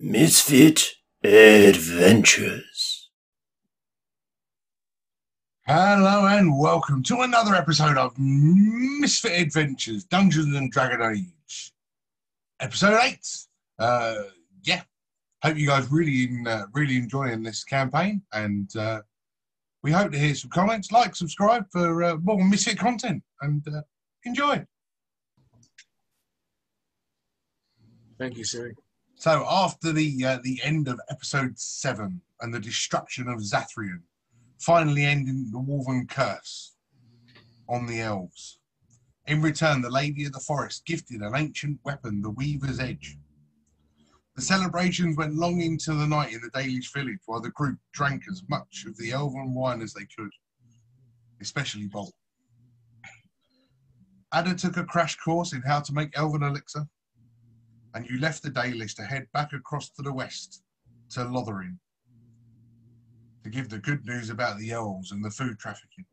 Misfit Adventures. Hello and welcome to another episode of Misfit Adventures Dungeons and Dragon Age. Episode 8. Uh, yeah, hope you guys really in, uh, really enjoying this campaign and uh, we hope to hear some comments. Like, subscribe for uh, more Misfit content and uh, enjoy. Thank you, Siri. So after the uh, the end of episode seven and the destruction of Zathrian, finally ending the Wolven curse on the elves. In return, the Lady of the Forest gifted an ancient weapon, the Weaver's Edge. The celebrations went long into the night in the Dalish village while the group drank as much of the elven wine as they could, especially Bolt. Ada took a crash course in how to make elven elixir, and you left the Dalish to head back across to the west to Lothering to give the good news about the elves and the food trafficking.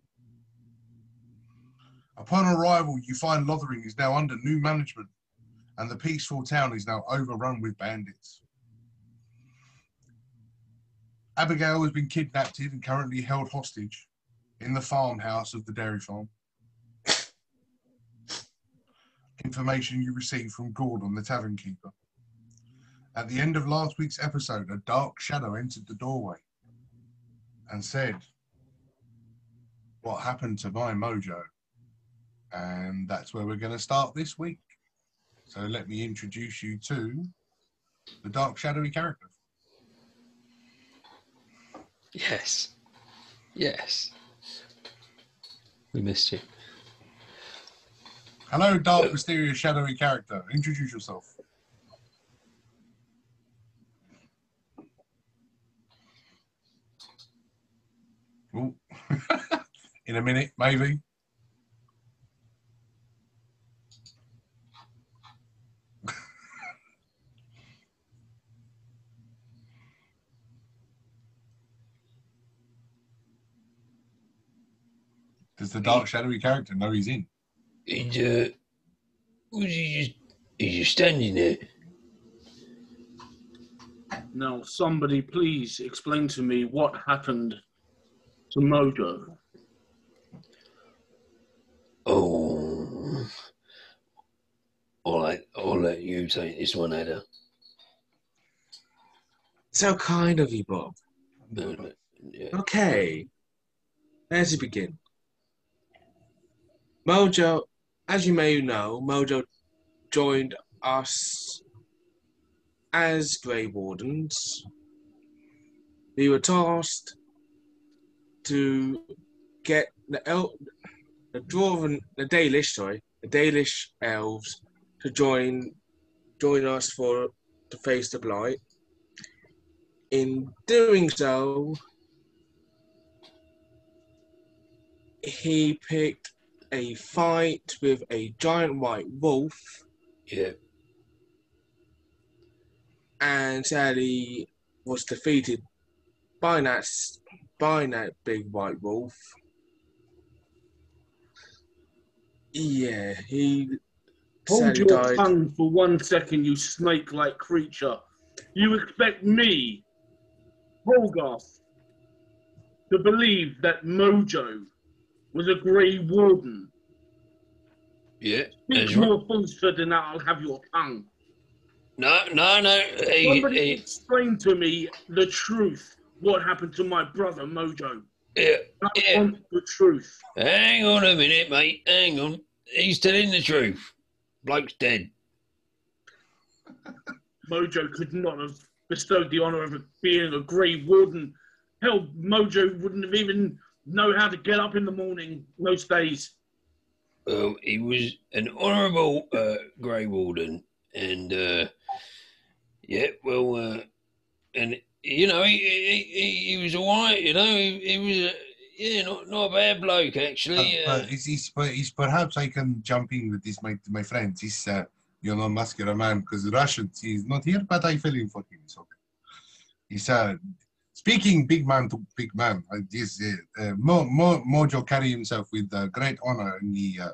Upon arrival, you find Lothering is now under new management and the peaceful town is now overrun with bandits. Abigail has been kidnapped and currently held hostage in the farmhouse of the dairy farm. Information you received from Gordon, the tavern keeper. At the end of last week's episode, a dark shadow entered the doorway and said, What happened to my mojo? And that's where we're going to start this week. So let me introduce you to the dark shadowy character. Yes. Yes. We missed you. Hello, dark, mysterious, shadowy character. Introduce yourself. In a minute, maybe. Does the dark shadowy character know he's in? He's, uh, was he just, he's just standing there. Now, somebody please explain to me what happened to Mojo. Oh. All right, I'll let you take this one, Ada. So kind of you, Bob. No, no, yeah. Okay. Let's begin. Mojo, as you may know, Mojo joined us as Grey Wardens. We were tasked to get the El- the Dwarven, the Dalish, sorry, the Dalish elves to join join us for to face the blight. In doing so, he picked a fight with a giant white wolf Yeah. and sadly was defeated by that by that big white wolf. Yeah, he Hold your died. tongue for one second, you snake-like creature. You expect me, Holgarth, to believe that Mojo was a Grey Warden? Yeah. Speak That's right. more falsehood and I'll have your tongue. No, no, no. Somebody explain to me the truth. What happened to my brother Mojo? yeah. I Yeah. want the truth. Hang on a minute, mate. Hang on. He's telling the truth. Bloke's dead. Mojo could not have bestowed the honor of being a Grey Warden. Hell, Mojo wouldn't have even know how to get up in the morning most days. Well, he was an honourable uh, Grey Warden, and uh, yeah, well, uh, and you know, he, he, he, he was all right. You know, he, he was uh, yeah, not not a bad bloke actually. Uh, Uh, uh, he's, he's, he's, perhaps I can jump in with this, my, my friend. He's, uh, you know, muscular man, because Russian, he's not here, but I feel him for him. It's okay. He's, uh, speaking big man to big man, uh, this, uh, uh, Mo, Mo, Mojo carry himself with uh, great honor in the, uh,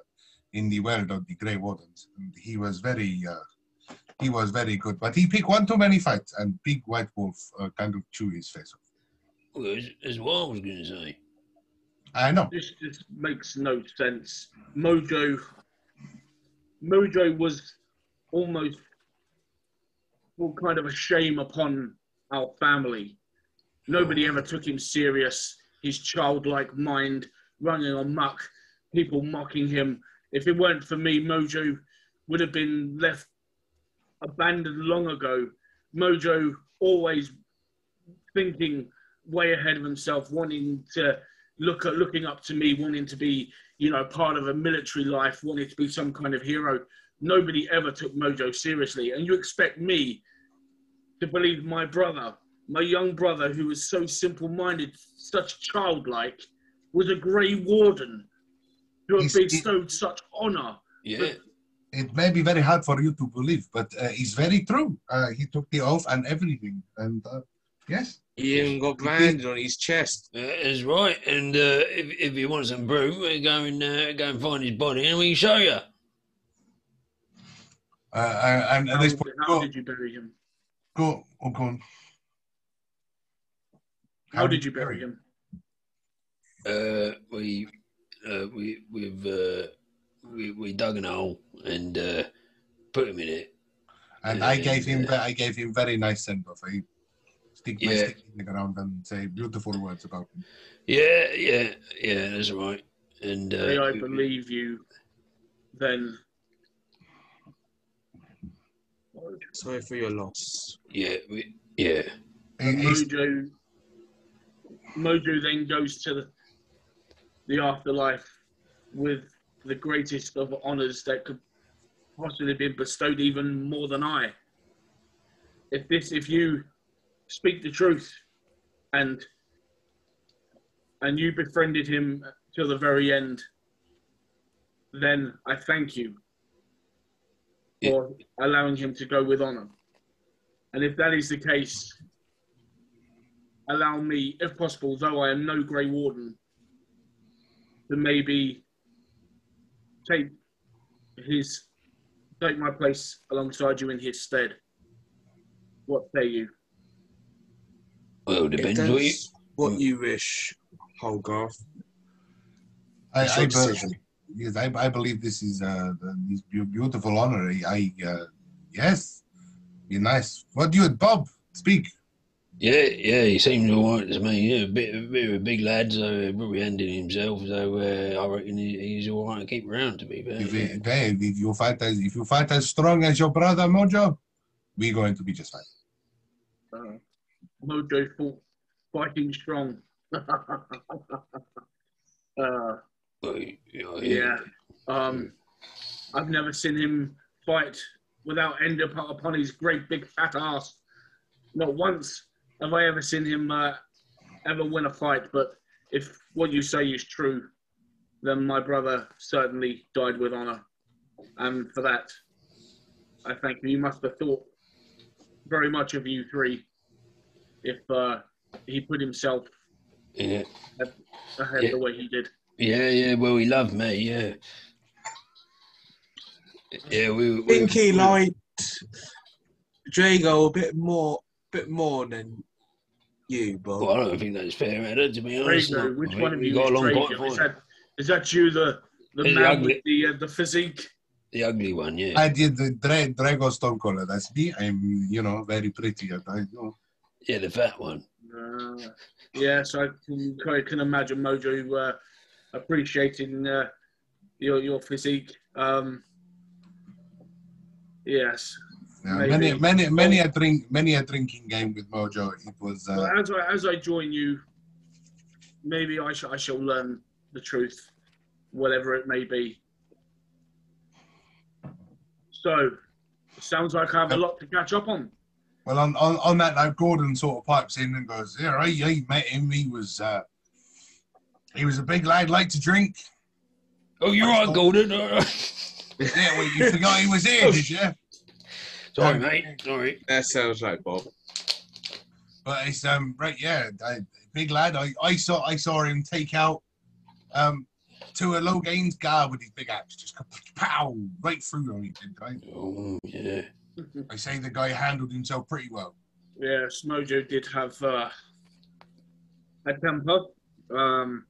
in the world of the Grey Wardens. And he was very, uh, he was very good, but he picked one too many fights, and Big White Wolf uh, kind of chewed his face off. Well, that's, that's what I was going to say. I know. This just makes no sense. Mojo, Mojo was almost well, kind of a shame upon our family. Nobody ever took him serious. His childlike mind running amok, people mocking him. If it weren't for me, Mojo would have been left abandoned long ago. Mojo always thinking way ahead of himself, wanting to look at looking up to me, wanting to be, you know, part of a military life, wanting to be some kind of hero. Nobody ever took Mojo seriously. And you expect me to believe my brother, my young brother, who was so simple minded, such childlike, was a Grey Warden who had He's- bestowed such honor. Yeah. It may be very hard for you to believe, but uh, it's very true. Uh, he took the oath and everything, and uh, yes, He even got branded on his chest. Uh, That's right. And uh, if, if you want some proof, go and uh, go and find his body, and we can show you. and at How, this point, how go, did you bury him? go, oh, go on. How did you bury him? Uh, we uh, we we've uh, we we dug an hole and uh, put him in it. And I gave him, Yeah. I gave him very nice send off. I stick my Yeah. stick in the ground and say beautiful words about him. Yeah, yeah, yeah. That's right. And May uh, I we- believe you, then. Sorry for your loss. yeah, we, yeah, He- he's- Mojo, then goes to the, the afterlife with the greatest of honors that could possibly be bestowed, even more than I. If this, if you speak the truth, and and you befriended him till the very end, then I thank you for allowing him to go with honor. And if that is the case, allow me, if possible, though I am no Grey Warden, to maybe take his take my place alongside you in his stead. What say you? well, It depends what you. what you wish, Holgarth. I, I, your be- yes, I, I believe this is uh, the- this beautiful honor. I, I uh, yes, be nice. What do you, Bob? Speak. Yeah, yeah, he seems all right to me. Yeah, a bit, a bit of a big lad, so probably handling himself. So uh, I reckon he, he's all right to keep around. To be fair, If, yeah. it- if you fight as if you fight as strong as your brother Mojo, we're going to be just fine. Uh, Mojo fought fighting strong. uh, Well, yeah. Um, I've never seen him fight without end up upon his great big fat ass. Not once have I ever seen him uh, ever win a fight. But if what you say is true, then my brother certainly died with honor, and for that, I thank you. You must have thought very much of you three if uh, he put himself yeah, ahead Yeah. the way he did. yeah, yeah. Well, he loved me. Yeah, yeah. We, I we think he we- liked Drago a bit more, bit more than you, Bob. Well, I don't think that's fair, Ed, to be honest. Drago, which one of you got is a long Drago? Is that, is that you, the the The man ugly- with the uh, the physique? the ugly one. Yeah, I did the Dra- Drago Stone Cold. That's me. I'm, you know, very pretty. and I know. yeah, the fat one. Uh, yes, I can, I can imagine Mojo uh, appreciating uh, your your physique. Um, yes. Yeah, many, many, many a drink, many a drinking game with Mojo. It was. Uh, Well, as I as I join you, maybe I shall I shall learn the truth, whatever it may be. So, sounds like I have a lot to catch up on. Well, on, on, on that note, Gordon sort of pipes in and goes, "Yeah, I, I met him. He was uh, he was a big lad, like to drink. Oh, you're on, Gordon. All right. Yeah, well, you forgot he was here, did you? Sorry, mate. Sorry. That sounds like Bob. But it's um, right, yeah, I, big lad. I, I saw I saw him take out um to a Loghain's guard with his big axe, just pow right through him. He did, right? Oh, yeah. I say the guy handled himself pretty well. Yeah, Smojo did have uh, a temper. Um,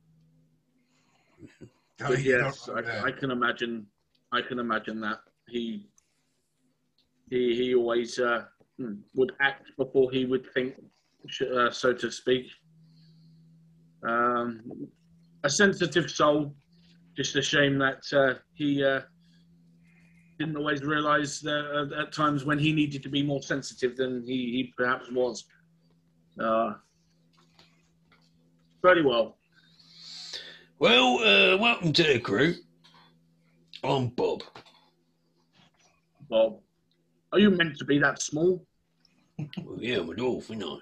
Oh, yes. I, I can imagine. I can imagine that he he he always uh, hmm, would act before he would think, uh, so to speak. Um, a sensitive soul. Just a shame that uh, he uh, didn't always realise that uh, at times when he needed to be more sensitive than he, he perhaps was. Uh, very well. Well, uh, welcome to the crew. I'm Bob. Bob, are you meant to be that small? Well, yeah, I'm a dwarf, ain't I?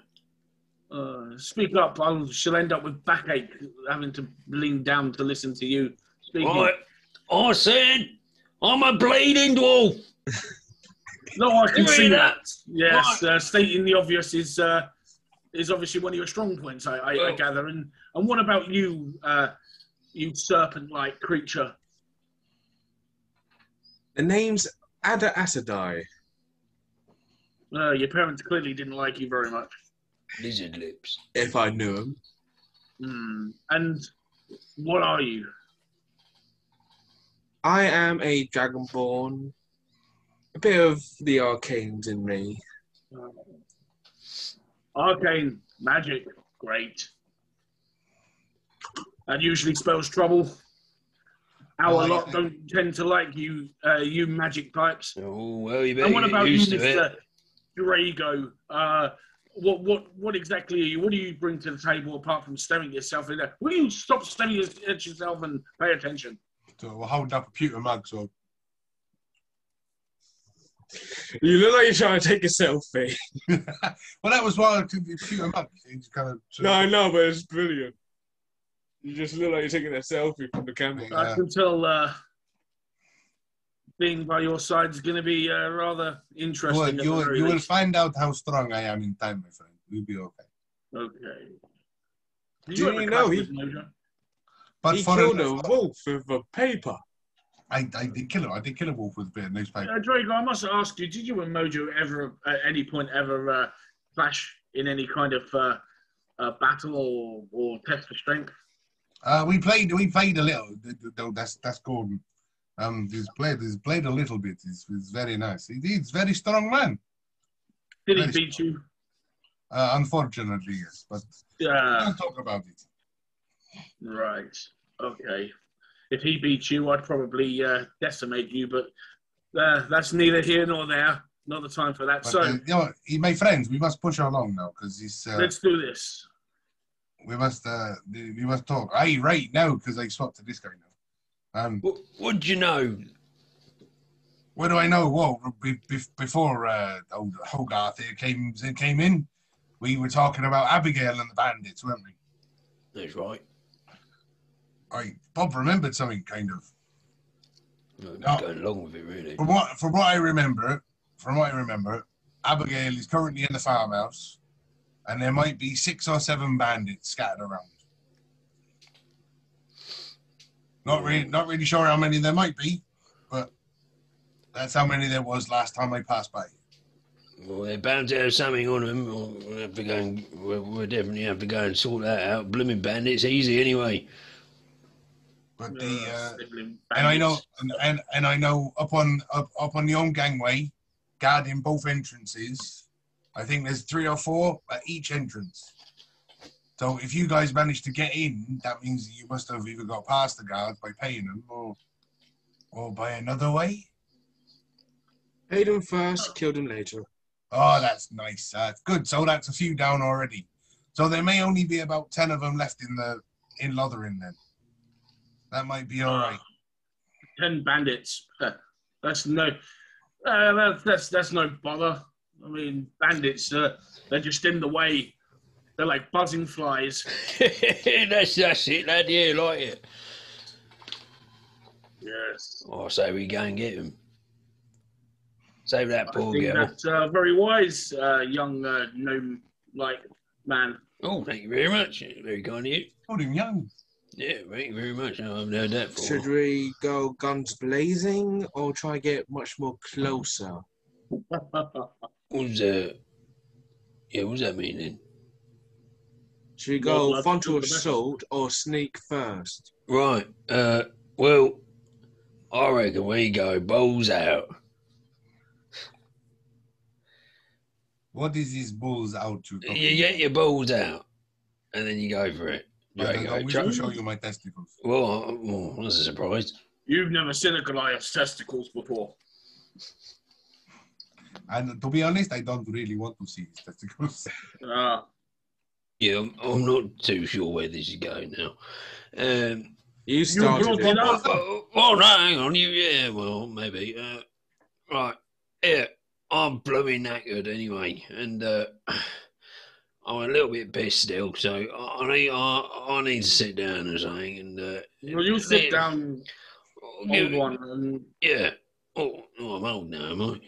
Uh, speak up. I'll, she'll end up with backache having to lean down to listen to you speaking. I, I said I'm a bleeding dwarf. No, I can see that. that? Yes, uh, stating the obvious is uh, is obviously one of your strong points. I, I, I gather. And and what about you, uh, you serpent-like creature? The name's Ada Asadai. Uh, your parents clearly didn't like you very much. Lizard lips. If I knew him. Hmm. And what are you? I am a dragonborn. A bit of the arcanes in me. Arcane magic, great. That usually spells trouble. Our Well, lot don't tend to like you, uh, you magic types. Oh, well, you better And what get about you, used to it. Mister Drago? Uh, what, what, what exactly are you? What do you bring to the table apart from staring yourself in there? Will you stop staring at yourself and pay attention? So we'll hold up a pewter mug. So You look like you're trying to take a selfie. well, that was why I took the pewter mug. It's kind of No, I know, but it's brilliant. You just look like you're taking a selfie from the camera. Yeah. I can tell. Uh, being by your side is going to be uh, rather interesting. Well, you will, you will find out how strong I am in time, my friend. We'll be okay. Okay. Did Do have you know he- But he for killed a, a wolf with a paper. I, I did kill him. I did kill a wolf with a bit of newspaper. Uh, Drago, I must ask you: Did you and Mojo ever, at any point, ever uh, clash in any kind of uh, uh, battle or, or test for strength? Uh, we played. We played a little. th- th- th- That's that's Gordon. Um, he's played. He's played a little bit. He's, he's very nice. He, he's very strong man. Did he Nice. beat you? Uh, unfortunately, yes. But Uh, don't talk about it. right. Okay. If he beat you, I'd probably uh, decimate you, but uh, that's neither here nor there. Not the time for that. But, so uh, you know, he, my friends, we must push along now because he's. Uh, let's do this. we must. Uh, we must talk. Aye, right now because I swapped to this guy now. Um, What, what'd you know? what do I know? Well, be, be, before uh, old Hogarth here came came in, we were talking about Abigail and the bandits, weren't we? That's right. I Bob remembered something kind of. I'm No. going along with it, really. From what from what I remember, from what I remember, Abigail is currently in the farmhouse, and there might be six or seven bandits scattered around. Not really, not really sure how many there might be, but that's how many there was last time I passed by. Well, they're bound to have something on them. We'll have to go and, we'll, we'll definitely have to go and sort that out. Blooming bandits, easy anyway. But the Uh, uh, and I know bandits. and, and, and I know up on up, up on the own gangway, guarding both entrances. I think there's three or four at each entrance. So if you guys manage to get in, that means that you must have either got past the guards by paying them or or by another way. Paid them first, killed them later. Oh, that's nice. That's good. So that's a few down already. So there may only be about ten of them left in the in Lothering then. That might be all right. ten bandits. That's no, uh, that's, that's that's no bother. I mean, bandits, uh, they're just in the way. They're like buzzing flies. that's, that's it, lad. Yeah, like it. Yes, I say we go and get him. Save that I poor think girl. that's uh, very wise, uh, young uh, gnome-like man. Oh, thank you very much. Very kind of you. Hold him young. Yeah, thank you very much. I haven't heard that for Should we go guns blazing or try to get much more closer? What's uh? Yeah, what's that mean then? Should we go let's frontal do the best. assault or sneak first? Right. Uh. Well, I reckon we go balls out. What is this bulls out to? You get your balls out, and then you go for it. I don't Drago. know, we Dra- will show you my testicles. well, well, that's a surprise. You've never seen a Goliath's testicles before. And to be honest, I don't really want to see his testicles. Uh, Yeah, I'm, I'm not too sure where this is going now. Um. You brought started it it. up. Oh, oh no, hang on. You, yeah, well, maybe. Uh, right. Yeah, I'm blooming knackered anyway, and uh, I'm a little bit pissed still. So I, I need, I, I need to sit down or something. And uh, well, you sit yeah, down, give- old one, and Yeah. Oh, oh, I'm old now, am I?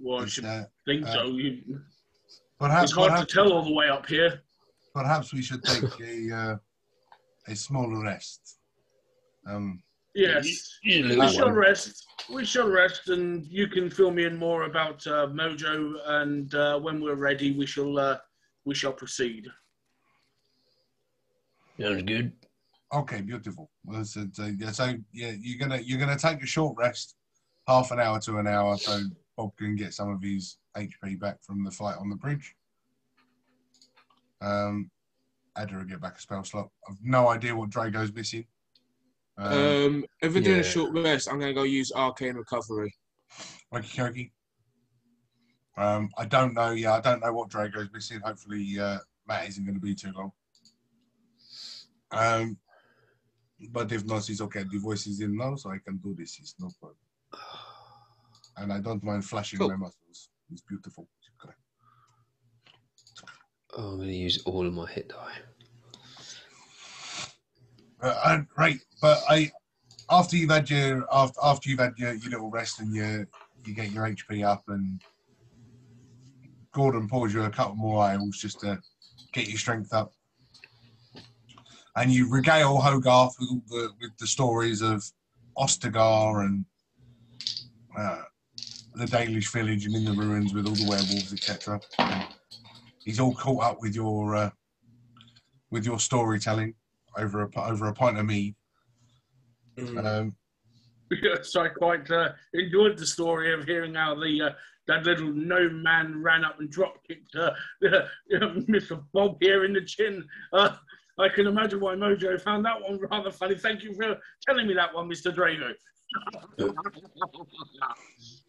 well, I should uh, think uh, so. You, perhaps, it's hard to tell all the way up here. perhaps we should take a uh, a small rest. Um, Yes. Just a We shall one. rest. We shall rest, and you can fill me in more about uh, Mojo. And uh, when we're ready, we shall uh, we shall proceed. Sounds good. okay, beautiful. Well, so, so, yeah, so yeah, you're gonna you're gonna take a short rest, half an hour to an hour, so Bob can get some of his HP back from the fight on the bridge. Um, Ada will get back a spell slot. I've no idea what Drago's missing. Um, Um, if we're doing Yeah. a short rest, I'm going to go use arcane recovery. Okie dokie. Um, I don't know. Yeah, I don't know what Drago's missing. Hopefully, uh, Matt isn't going to be too long. Um, but if not, it's okay. The voice is in now, so I can do this. It's no problem. And I don't mind flashing Cool. my muscles. It's beautiful. It's great. Oh, I'm going to use all of my hit die. Uh, and, right, but I after you've had your after, after you've had your, your little rest and you you get your HP up and Gordon pours you a couple more ales just to get your strength up. And you regale Hogarth with the with the stories of Ostagar and uh, the Dalish village and in the ruins with all the werewolves, etc. He's all caught up with your uh, with your storytelling over a over a pint of mead. Um, Yes, I quite uh, enjoyed the story of hearing how the uh, that little gnome man ran up and drop kicked uh, Mr. Bob here in the chin. Uh, I can imagine why Mojo found that one rather funny. Thank you for telling me that one, Mr. Drago.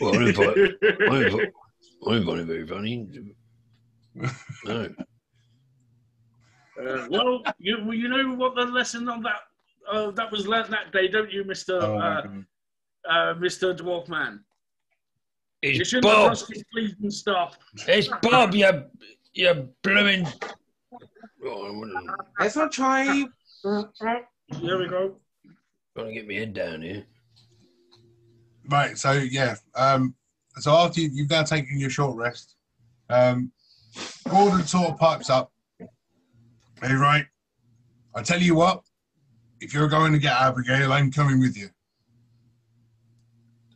Well, I didn't find, I didn't find, I didn't find it very funny. No. Uh, well, you well, you know what the lesson on that uh, that was learnt that day, don't you, Mister oh uh, uh, Mister Dwarf Man? You It's shouldn't have Bob. trusted fleas and stuff. It's Bob, you, you blooming. Oh, Let's not try. There we go. gonna get me head down here. Right, so yeah, um, so after you, you've now taken your short rest, um, Gordon sort of pipes up. Hey, right, I tell you what, if you're going to get Abigail, I'm coming with you.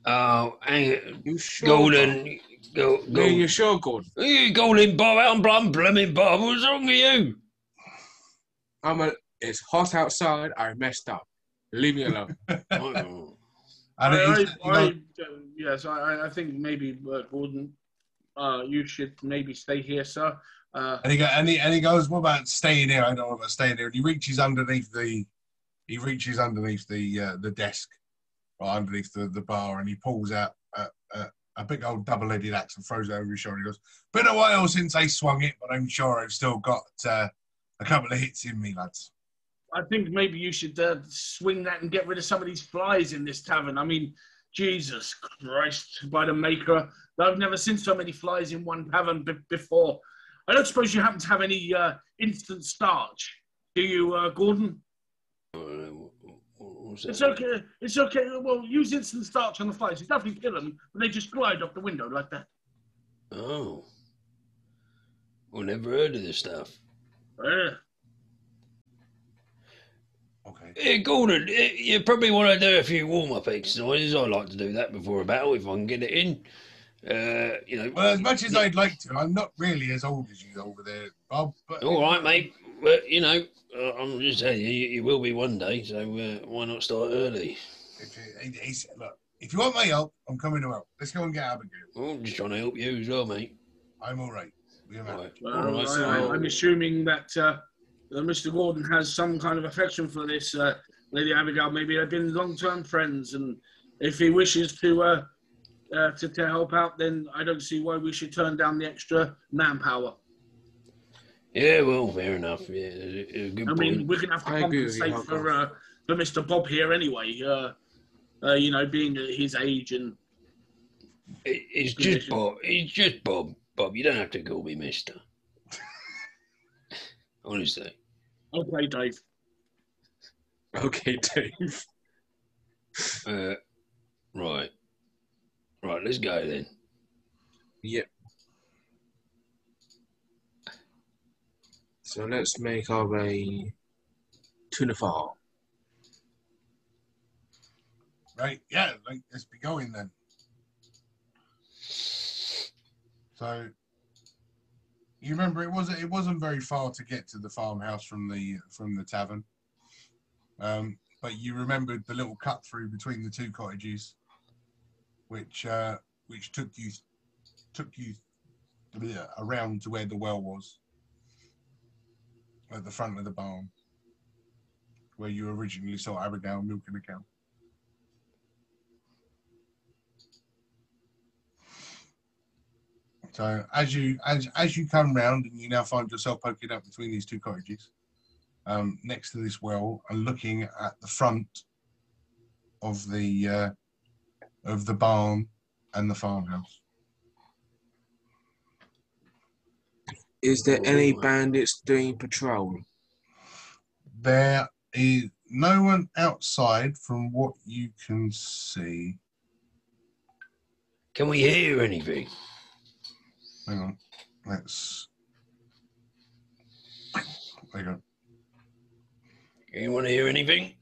Oh, hang. You sure? Golden. Go, Yeah, go, you sure, Gordon? you golden Bob. I'm, I'm blooming Bob. What's wrong with you? I'm a. It's hot outside. I messed up. Leave me alone. I, I, I, uh, yes, I, I think maybe uh, Gordon, uh, you should maybe stay here, sir. Uh, And he, go, and, he, and he goes, "What about staying here? I don't know about staying here." And he reaches underneath the, he reaches underneath the uh, the desk, or underneath the, the bar, and he pulls out a, a, a big old double-headed axe and throws it over his shoulder. He goes, "Been a while since I swung it, but I'm sure I've still got uh, a couple of hits in me, lads." I think maybe you should uh, swing that and get rid of some of these flies in this tavern. I mean, Jesus Christ, by the maker, I've never seen so many flies in one tavern b- before. I don't suppose you happen to have any uh, instant starch, do you, uh, Gordon? that? It's okay. It's okay. Well, use instant starch on the flies. It's nothing kill them, but they just glide off the window like that. Oh. Well, never heard of this stuff. Uh, Okay. Yeah, Gordon, you probably want to do a few warm up exercises. I like to do that before a battle if I can get it in. Uh, you know, Well, as much as I'd like to, I'm not really as old as you over there, Bob. But all right, mate. But you know, uh, I'm just telling you, you, you will be one day. So uh, why not start early? If, he- he look, if you want my help, I'm coming to help. Let's go and get Abigail. Well, I'm just trying to help you as well, mate. I'm all right. We're All married. right. Well, All right, I, so- am assuming that Mr. Gordon has some kind of affection for this uh, Lady Abigail. Maybe they've been long-term friends, and if he wishes to, uh, uh, to to help out, then I don't see why we should turn down the extra manpower. Yeah, well, fair enough. Yeah, it's a, a good I point. mean, we're gonna have to I agree you, compensate for uh, for Mr. Bob here anyway. Uh, uh, you know, being at his age and It- it's just Bob. It's just Bob. Bob, you don't have to call me Mister. Honestly. Okay, Dave. Okay, Dave. Uh, right. Right, let's go then. Yep. So let's make our way to the farm. Right? Yeah, like, let's be going then. So, you remember it wasn't it wasn't very far to get to the farmhouse from the from the tavern, um, but you remembered the little cut through between the two cottages, which uh, which took you took you around to where the well was at the front of the barn, where you originally saw Abigail milking a cow. So as you as as you come round and you now find yourself poking up between these two cottages, um, next to this well, and looking at the front of the uh, of the barn and the farmhouse. Is there any bandits doing patrol? There is no one outside from what you can see. Can we hear anything? Hang on, let's. There you go. You want to hear anything?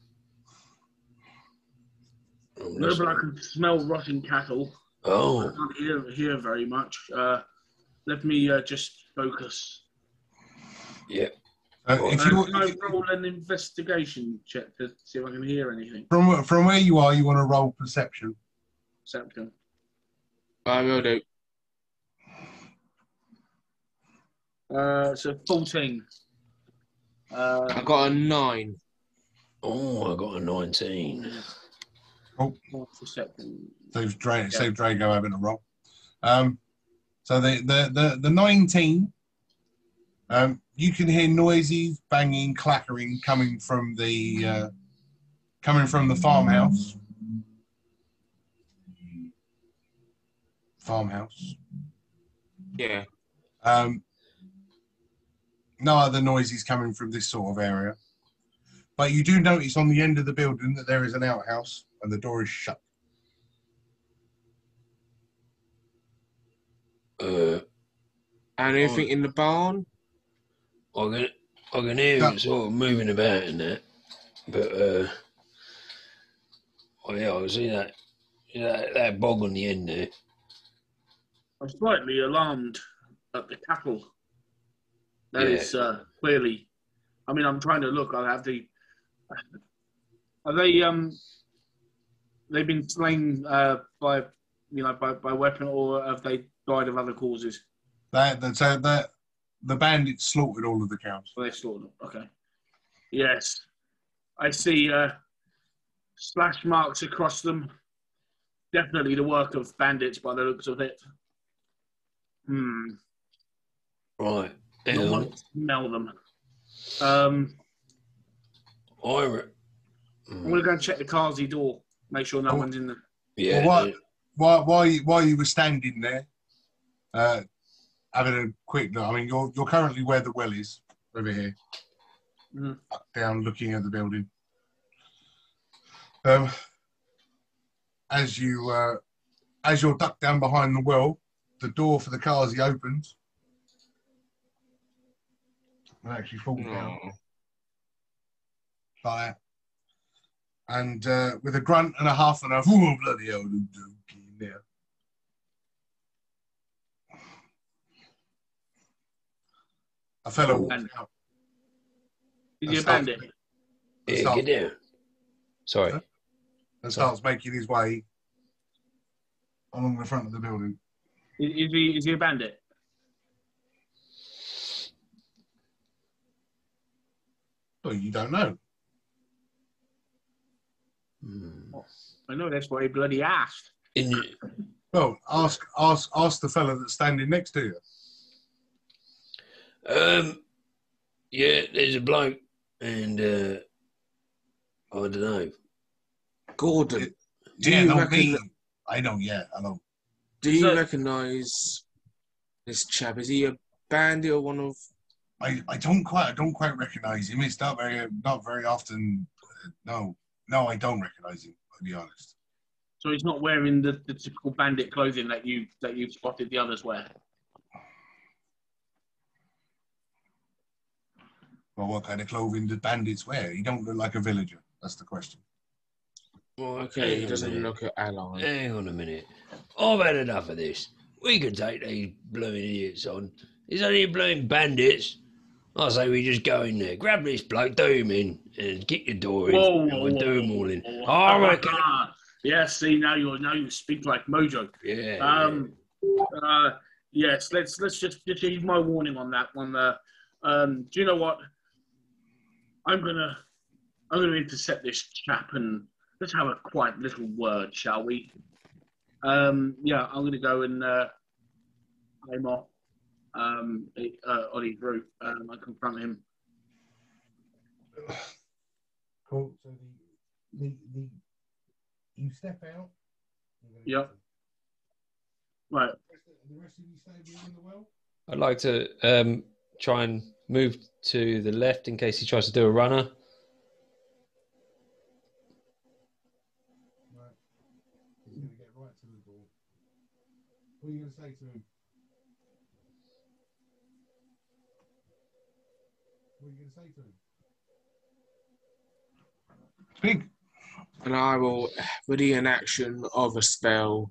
I'm No, but I can smell rotting cattle. Oh. I can't hear hear very much. Uh, let me uh, just focus. yeah. So if Uh, you can I roll an investigation check to see if I can hear anything? from from where you are, you want to roll perception. Perception. I will do. Uh, so 14. Uh, I got a nine. Oh, I got a 19. Oh, perception. Saves Dra- save Drago having a roll. Um, so the the the, the nineteen. Um, you can hear noises, banging, clattering coming from the uh, coming from the farmhouse. Farmhouse. Yeah. Um, no other noises coming from this sort of area. But you do notice on the end of the building that there is an outhouse and the door is shut. Uh, And anything in the barn? I can, I can hear No. him sort of moving about in there. But, uh, oh yeah, I can see that, that, that bog on the end there. I'm slightly alarmed at the cattle. That Yeah. is uh, clearly. I mean, I'm trying to look. I have the. Are they um? They've been slain uh, by you know by, by weapon, or have they died of other causes? That, that so that the bandits slaughtered all of the cows. Well, they slaughtered. Okay. Yes, I see uh, splash marks across them. Definitely the work of bandits by the looks of it. Hmm. Right. I Hang on. want to smell them. Um, I re- I'm gonna go and check the Kazi door. Make sure no Oh. one's in there. yeah. Well, what- While while you, while you were standing there, uh, having a quick look. I mean, you're you're currently where the well is over here, Mhm. up, down looking at the building. Um, as you uh, as you're ducked down behind the well, the door for the Kazi opens. And actually falls down No. like that. And uh, with a grunt and a half and a oh, bloody hell, I'm joking. A fellow walks And- out Is he a That's bandit? Yeah, Stop. get down. Sorry. Huh? and starts making his way along the front of the building. Is, is he is he a bandit? Well, you don't know. Hmm. I know that's what he bloody asked. In, you. Well, ask ask ask the fella that's standing next to you. um, yeah, there's a bloke, and uh, I don't know. Gordon, do yeah, you no, reckon? me. I know. Yeah, I know. Do you So- recognise this chap? Is he a bandit or one of? I, I don't quite I don't quite recognise him. It's not very not very often. uh, no, no, I don't recognise him. I'll be honest. So he's not wearing the, the typical bandit clothing that you that you've spotted the others wear. Well, what kind of clothing do bandits wear? He don't look like a villager. That's the question. Well, Okay, hang he on a doesn't minute. look at ally. Hang on a minute. I've had enough of this. We can take these blooming idiots on. There's only blooming bandits. I say we just go in there, grab this bloke, do him in, and kick the door in, Whoa, and we'll whoa, do whoa, all in. whoa. I reckon. yeah, see now you now you speak like Mojo. Yeah. Um, uh, yes, let's let's just just heed my warning on that one. there. um, do you know what? I'm gonna I'm gonna intercept this chap and let's have a quiet little word, shall we? Um, yeah, I'm gonna go and uh, aim off um, uh, on his um, and confront him. Cool. So the the, the you step out. Yep. Right. The rest of you stay behind the well. I'd like to um, try and move to the left in case he tries to do a runner. Right. He's going to get right to the door. What are you going to say to him? What are you going to say to him? Speak. And I will ready an action of a spell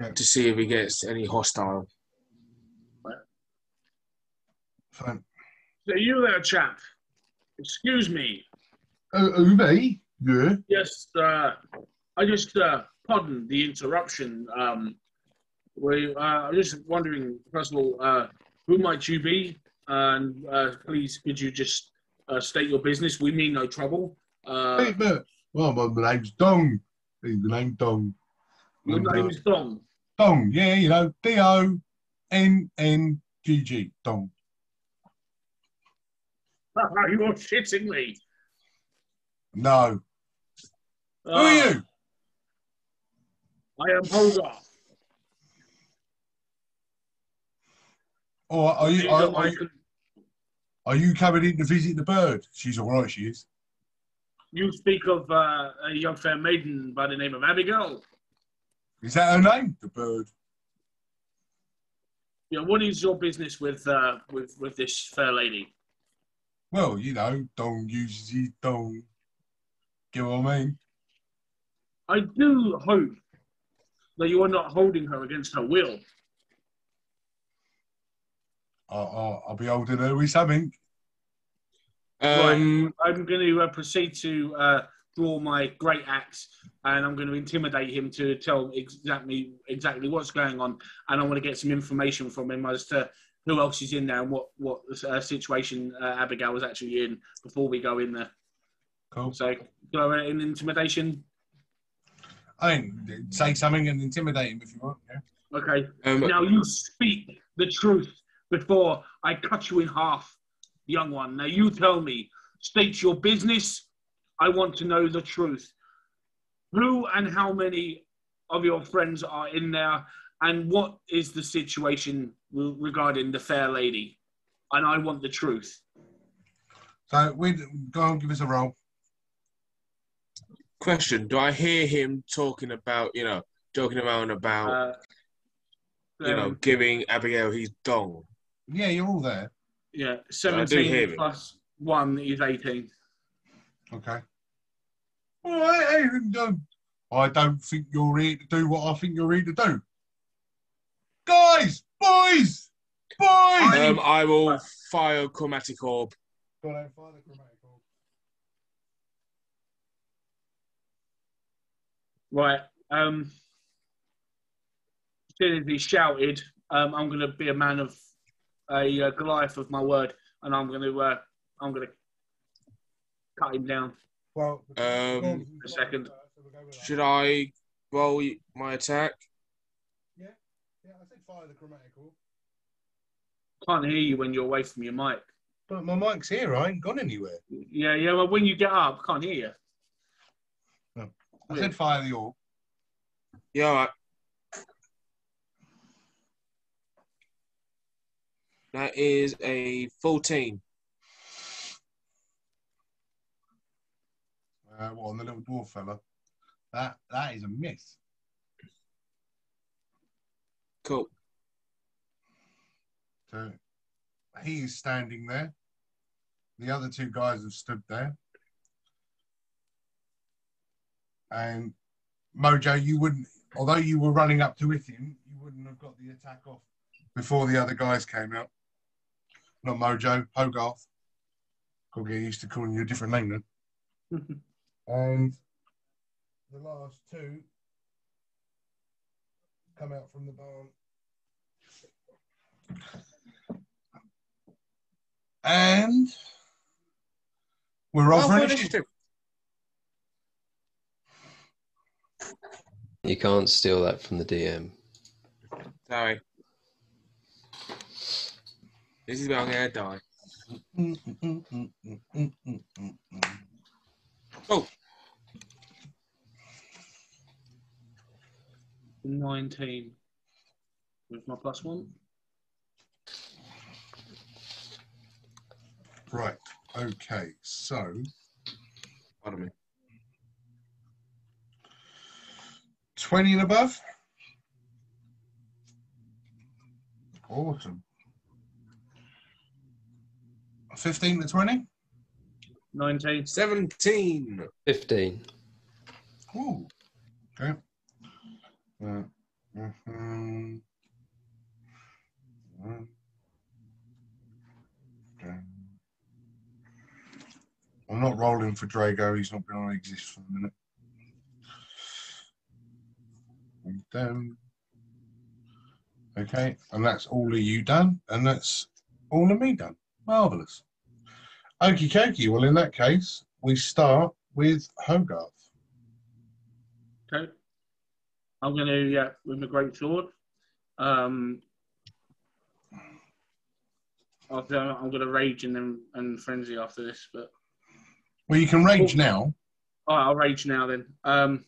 Okay. to see if he gets any hostile. Fine. So you there, chap? Excuse me. Oh, oh, me? Yeah. Yes, uh, I just uh, pardon the interruption. Um, we, uh, I'm just wondering, first of all, uh, who might you be? And uh, please, could you just uh, state your business? We mean no trouble. Uh, Hey. Well, my, my name's Dong. Hey, The name Dong. your name is Dong. Dong, yeah, you know, D O N N G G. Dong. You're shitting me. No. Who Uh, are you? I am Hogarth. Or are you, are are, you, are you coming in to visit the bird? She's all right, she is. You speak of uh, a young fair maiden by the name of Abigail. Is that her name? The bird. Yeah, what is your business with uh, with with this fair lady? Well, you know, Dong uses his Dong. Get what I mean? I do hope that you are not holding her against her will. I'll, I'll, I'll be holding her with something. Um, I'm going to uh, proceed to uh, draw my great axe, and I'm going to intimidate him to tell exactly exactly what's going on, and I want to get some information from him as to who else is in there and what what uh, situation uh, Abigail was actually in before we go in there. Cool. So, go in intimidation. I mean, say something and intimidate him if you want. Yeah. Okay. um, Now you speak the truth before I cut you in half, young one. Now you tell me, state your business. I want to know the truth. Who and how many of your friends are in there, and what is the situation regarding the fair lady? And I want the truth. So we go on, give us a roll. question: Do I hear him talking about you know joking around about Uh, you know um, giving Abigail his dong? Yeah, you're all there. Yeah, I do seventeen it. plus one is eighteen. Okay. All right, anything done. I don't think you're here to do what I think you're here to do. Guys, boys, boys. Um, I will fire chromatic orb. Go on, fire the chromatic orb. Right. Um, as soon as he shouted, um, I'm going to be a man of a uh, Goliath of my word, and I'm going to uh, I'm going to cut him down. Well, Um, a second. Should I roll my attack? Yeah, yeah. I said fire the chromatic orb. Can't hear you when you're away from your mic. But my mic's here. I ain't gone anywhere. Yeah, yeah. Well, when you get up, can't hear you. I said fire the orb. Yeah, all right. That is a 14. Uh, what on the little dwarf fella? That that is a miss. Cool. So he is standing there. The other two guys have stood there. And Mojo, you wouldn't, although you were running up to Ithian, you wouldn't have got the attack off before the other guys came out. Not Mojo, Hogarth. Got to get used to calling you a different name then. And the last two come out from the barn. And we're off Oh, for for initiative. initiative. You can't steal that from the DM. Sorry. This is where I'm going to die. Oh, Nineteen with my plus one. Right. Okay. So pardon me. 20 and above. Awesome. 15 to 20. Nineteen. 17. 15. Ooh. Okay. Uh, mhm. Mm. Okay. I'm not rolling for Drago. He's not going to exist for a minute. And then- Okay, and that's all of you done, and that's all of me done. Marvelous. Okie dokie. Well, in that case, we start with Hogarth. Okay. I'm going to yeah with my great sword. Um, after I'm going to rage and then and frenzy after this, but Well, you can rage now. all right, I'll rage now then. Um,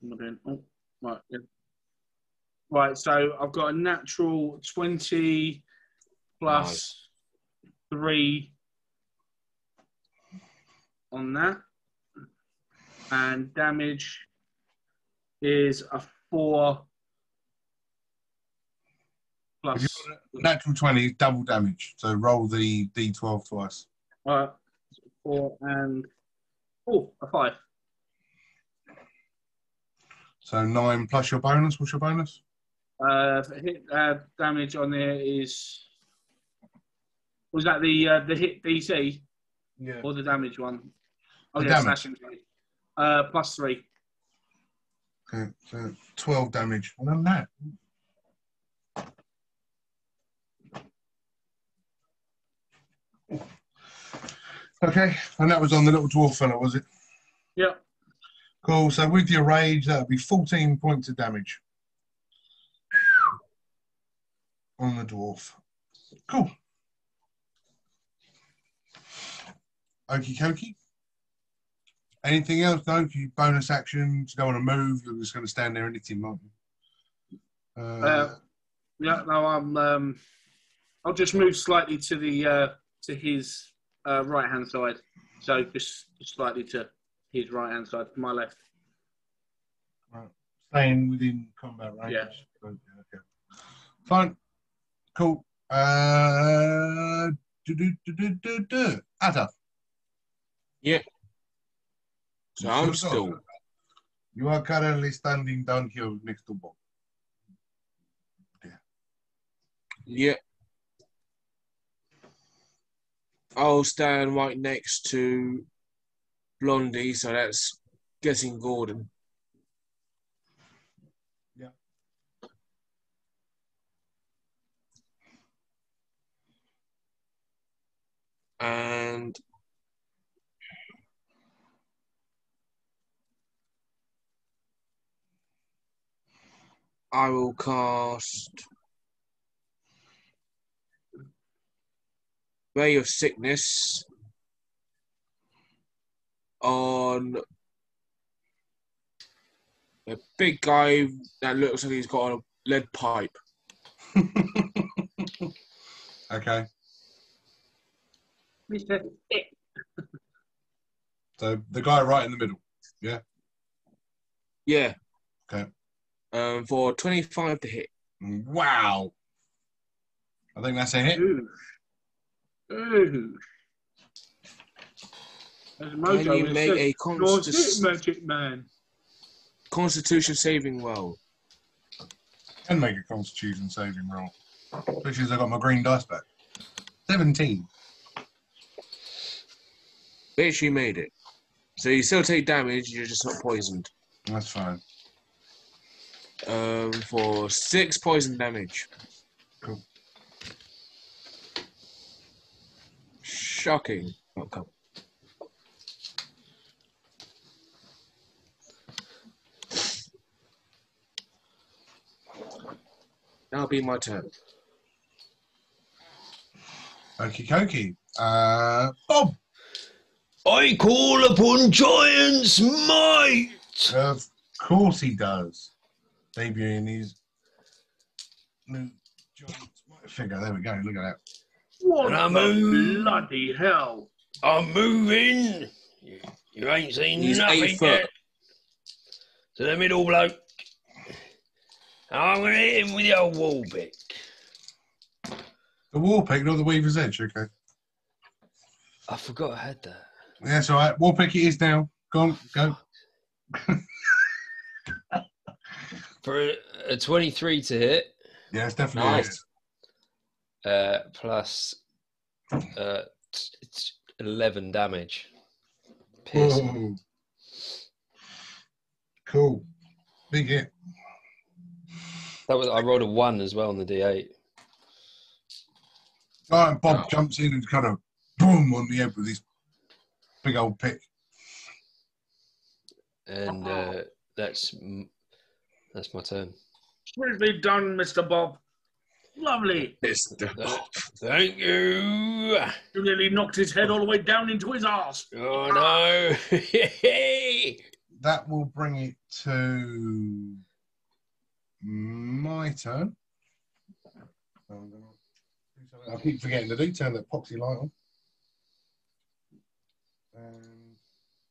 what am I doing? Oh, right, yeah. right. So I've got a natural twenty plus three on that, and damage is a four plus. natural 20, double damage. So roll the d12 twice. Uh, four and oh, a five. So nine plus your bonus. What's your bonus? Uh, hit uh, damage on there is was that the uh, the hit DC Yeah. or the damage one? Oh yeah, damage. slashing. Uh, plus three. Okay, so 12 damage. Well, done that. Okay, and that was on the little dwarf fella, was it? Yep. Cool. So with your rage, that would be 14 points of damage on the dwarf. Cool. Okie dokie. Anything else? No, you bonus actions. Don't want to move. You're just going to stand there and hit him, aren't you? Uh, Uh, Yeah. No, I'm. Um, I'll just move slightly to the uh, to his uh, right hand side. So just, just slightly to his right hand side, to my left. Right. staying within combat range. Yeah. Okay. okay. Fine. Cool. Uh, do, do, do, do, do, do. Atta. Yeah. So I'm Still still. You are currently standing down here next to Bob. Yeah. I'll stand right next to Blondie, so that's guessing Gordon. Yeah. And I will cast Ray of Sickness on a big guy that looks like he's got a lead pipe. okay. Mr. So the guy right in the middle. Yeah. Yeah. Okay. Um, for 25 to hit. Wow. I think that's a hit. Ooh. Ooh. Can you make a "You're sick, constis- magic man. constitution saving roll? Can make a constitution saving roll. Especially as I got my green dice back. 17. Bitch, you made it. So you still take damage, you're just not poisoned. That's fine. Um, for six poison damage. Cool. Shocking. Okay. That'll be my turn. Okie dokie. Uh, Bob. I call upon giants' might. Of course he does. Debuting his new giant figure. There we go. Look at that. What And I'm a- bloody hell? I'm moving. You, you ain't seen He's nothing eight foot. yet. To the middle bloke. I'm gonna hit him with the old war pick. The war pick, not the Weaver's Edge. Okay. I forgot I had that. That's all right. War pick it is now. Go on. Go. For a, a 23 to hit, Yeah, it's definitely. Nice. uh, plus uh, t- it's 11 damage. Piercing. Cool. Big hit. That was I rolled a one as well on the d8. All right, Bob Oh. jumps in and kind of boom on the head with his big old pick. and uh, that's m- that's my turn. Swiftly done, Mr. Bob. Lovely. It's the Thank you. You nearly knocked his head all the way down into his arse. Oh no. That will bring it to my turn. I'm gonna do something- I keep forgetting to do turn that poxy light on. And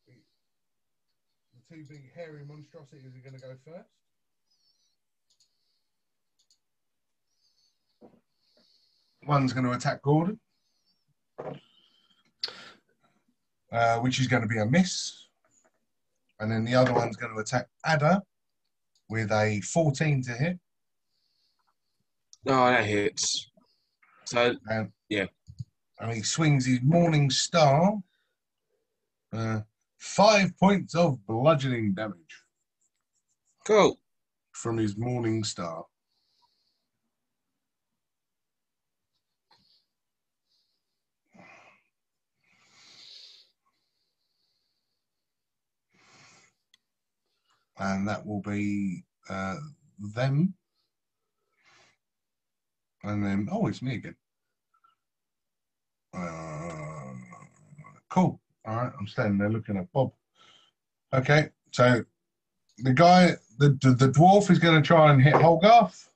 the two big hairy monstrosities are going to go first. One's going to attack Gordon, uh, which is going to be a miss. And then the other one's going to attack Ada with a 14 to hit. Oh, that hits. So And, Yeah. And he swings his Morning Star. Uh, five points of bludgeoning damage cool. from his Morning Star. And that will be uh, them. And then, oh, it's me again. Uh, cool. All right, I'm standing there looking at Bob. Okay, so the guy, the the, the dwarf is going to try and hit Hogarth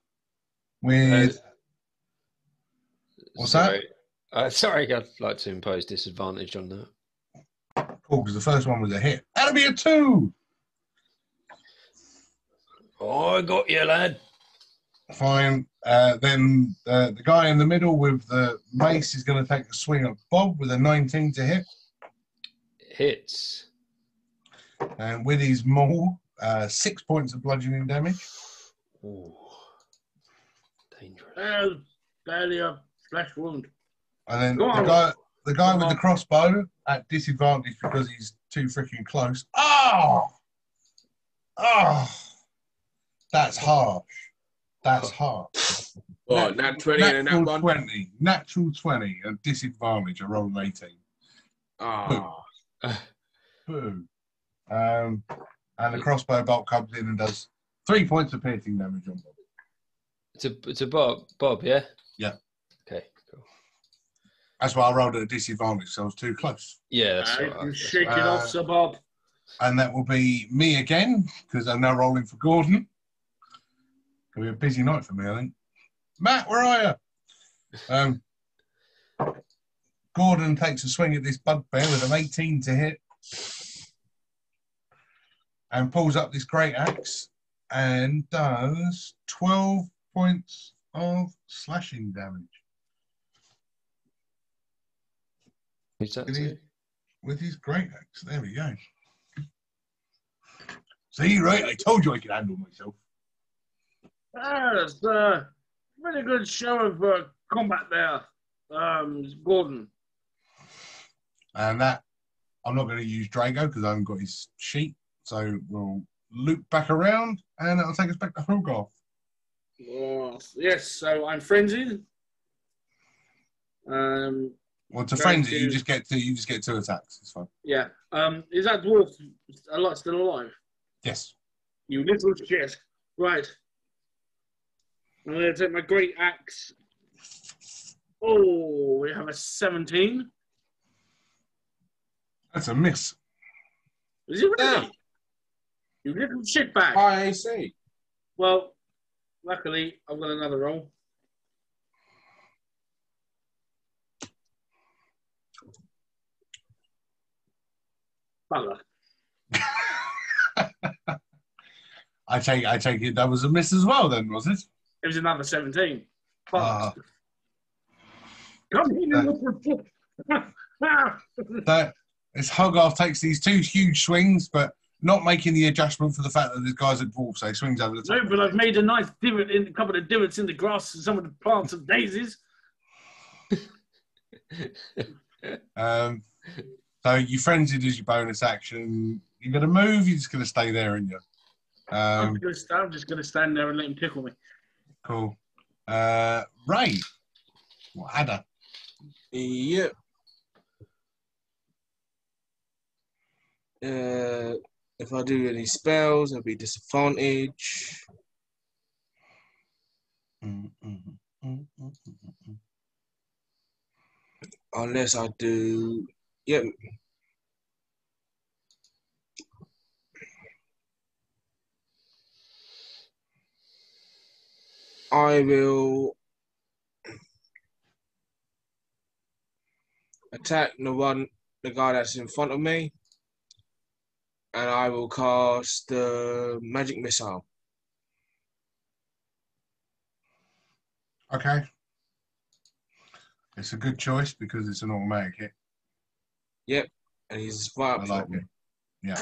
with. What's that? sorry. Uh, sorry, I'd like to impose disadvantage on that. Cool, because the first one was a hit. That'll be a two. I got you, lad. Fine. Uh, then uh, the guy in the middle with the mace is going to take a swing at Bob with a 19 to hit. Hits. And with his maul, uh, six points of bludgeoning damage. Ooh. Dangerous. Uh, barely a flesh wound. And then Go the on. guy, the guy Go with the crossbow at disadvantage because he's too freaking close. Oh, oh, that's harsh. That's harsh. What, nat 20 and a nat Natural 1? twenty, natural twenty, and disadvantage. I rolled eighteen. Ah, Boo. Um, and the crossbow bolt comes in and does three points of piercing damage on Bob. It's a it's a Bob Bob, yeah? Yeah. Okay, cool. That's why I rolled at a disadvantage, so I was too close. Yeah, that's Uh, all right. shake it Uh, off, Sir Bob. And that will be me again, because I'm now rolling for Gordon. It'll be a busy night for me, I think. Matt, where are you? Um, Gordon takes a swing at this bugbear with an 18 to hit and pulls up this great axe and does 12 points of slashing damage Who's that Did he- with his great axe. There we go. See, right? I told you I could handle myself. Ah, that's a really good show of uh, combat there, um, Gordon. And that, I'm not going to use Drago because I haven't got his sheet. So we'll loop back around and it'll take us back to Hogarth. Oh, yes, so I'm frenzied. Um, Well, to frenzy, you just get two. You just get two attacks. It's fine. yeah. Um, is that dwarf a lot still alive? Yes. You little shit. Right. I'm going to take my great axe. Oh, we have a 17. That's a miss. Is it really? Yeah. You little shitbag. I see. Well, luckily, I've got another roll. Bugger. I take. I take it that was a miss as well. Then was it? It was another 17. Fuck. Ah. Come in, little. That it's Hogarth takes these two huge swings, but not making the adjustment for the fact that this guy's a dwarf, so he swings over the top. No, but I've made a nice divot in a couple of divots in the grass and some of the plants and daisies. Um, so you frenzied as your bonus action. You're going to move. You're just going to stay there, and you. I'm, Um, I'm just going to stand there and let him tickle me. Cool. Uh, Ray. Well, Ada. Yep. Uh, if I do any spells, I'll be disadvantage. Mm, mm, mm, mm, mm, mm. Unless I do. Yep. I will attack the one, the guy that's in front of me, and I will cast the magic missile. Okay. It's a good choice because it's an automatic hit. Yep, and he's right I like it. Yeah.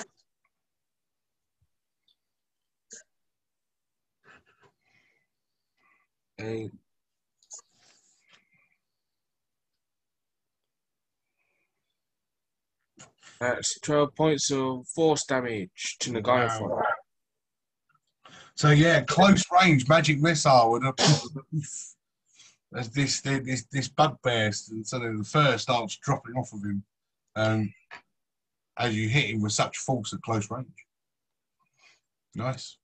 That's 12 points of force damage to the guy Wow. So yeah, close range magic missile with a as this this this bugbear and suddenly the fur starts dropping off of him, um, as you hit him with such force at close range. Nice.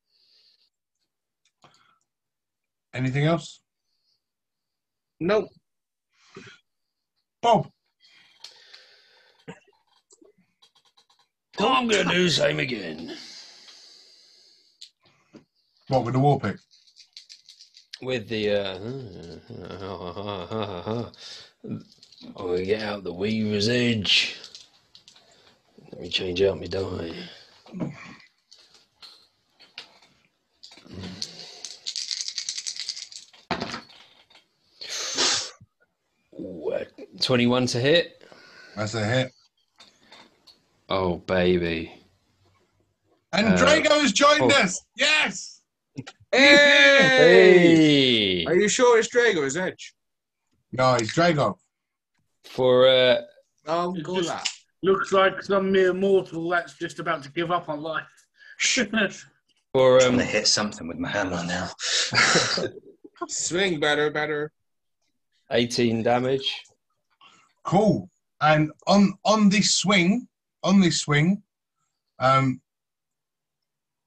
Anything else, Nope. Bob? I'm going to do the same again. What with the war pick? With the uh, I'm going to get out the Weaver's Edge. Let me change out my die. Ooh, uh, 21 to hit. That's a hit. Oh baby. And Uh, Drago has joined oh. us. Yes. Hey! Hey! Are you sure it's Drago or is Edge? No, it's Drago. For uh, Oh, It's good just- lad. Looks like some mere mortal that's just about to give up on life. for trying um, to hit something with my hammer now. Swing better, better. 18 damage. Cool. And on on this swing, on this swing, um,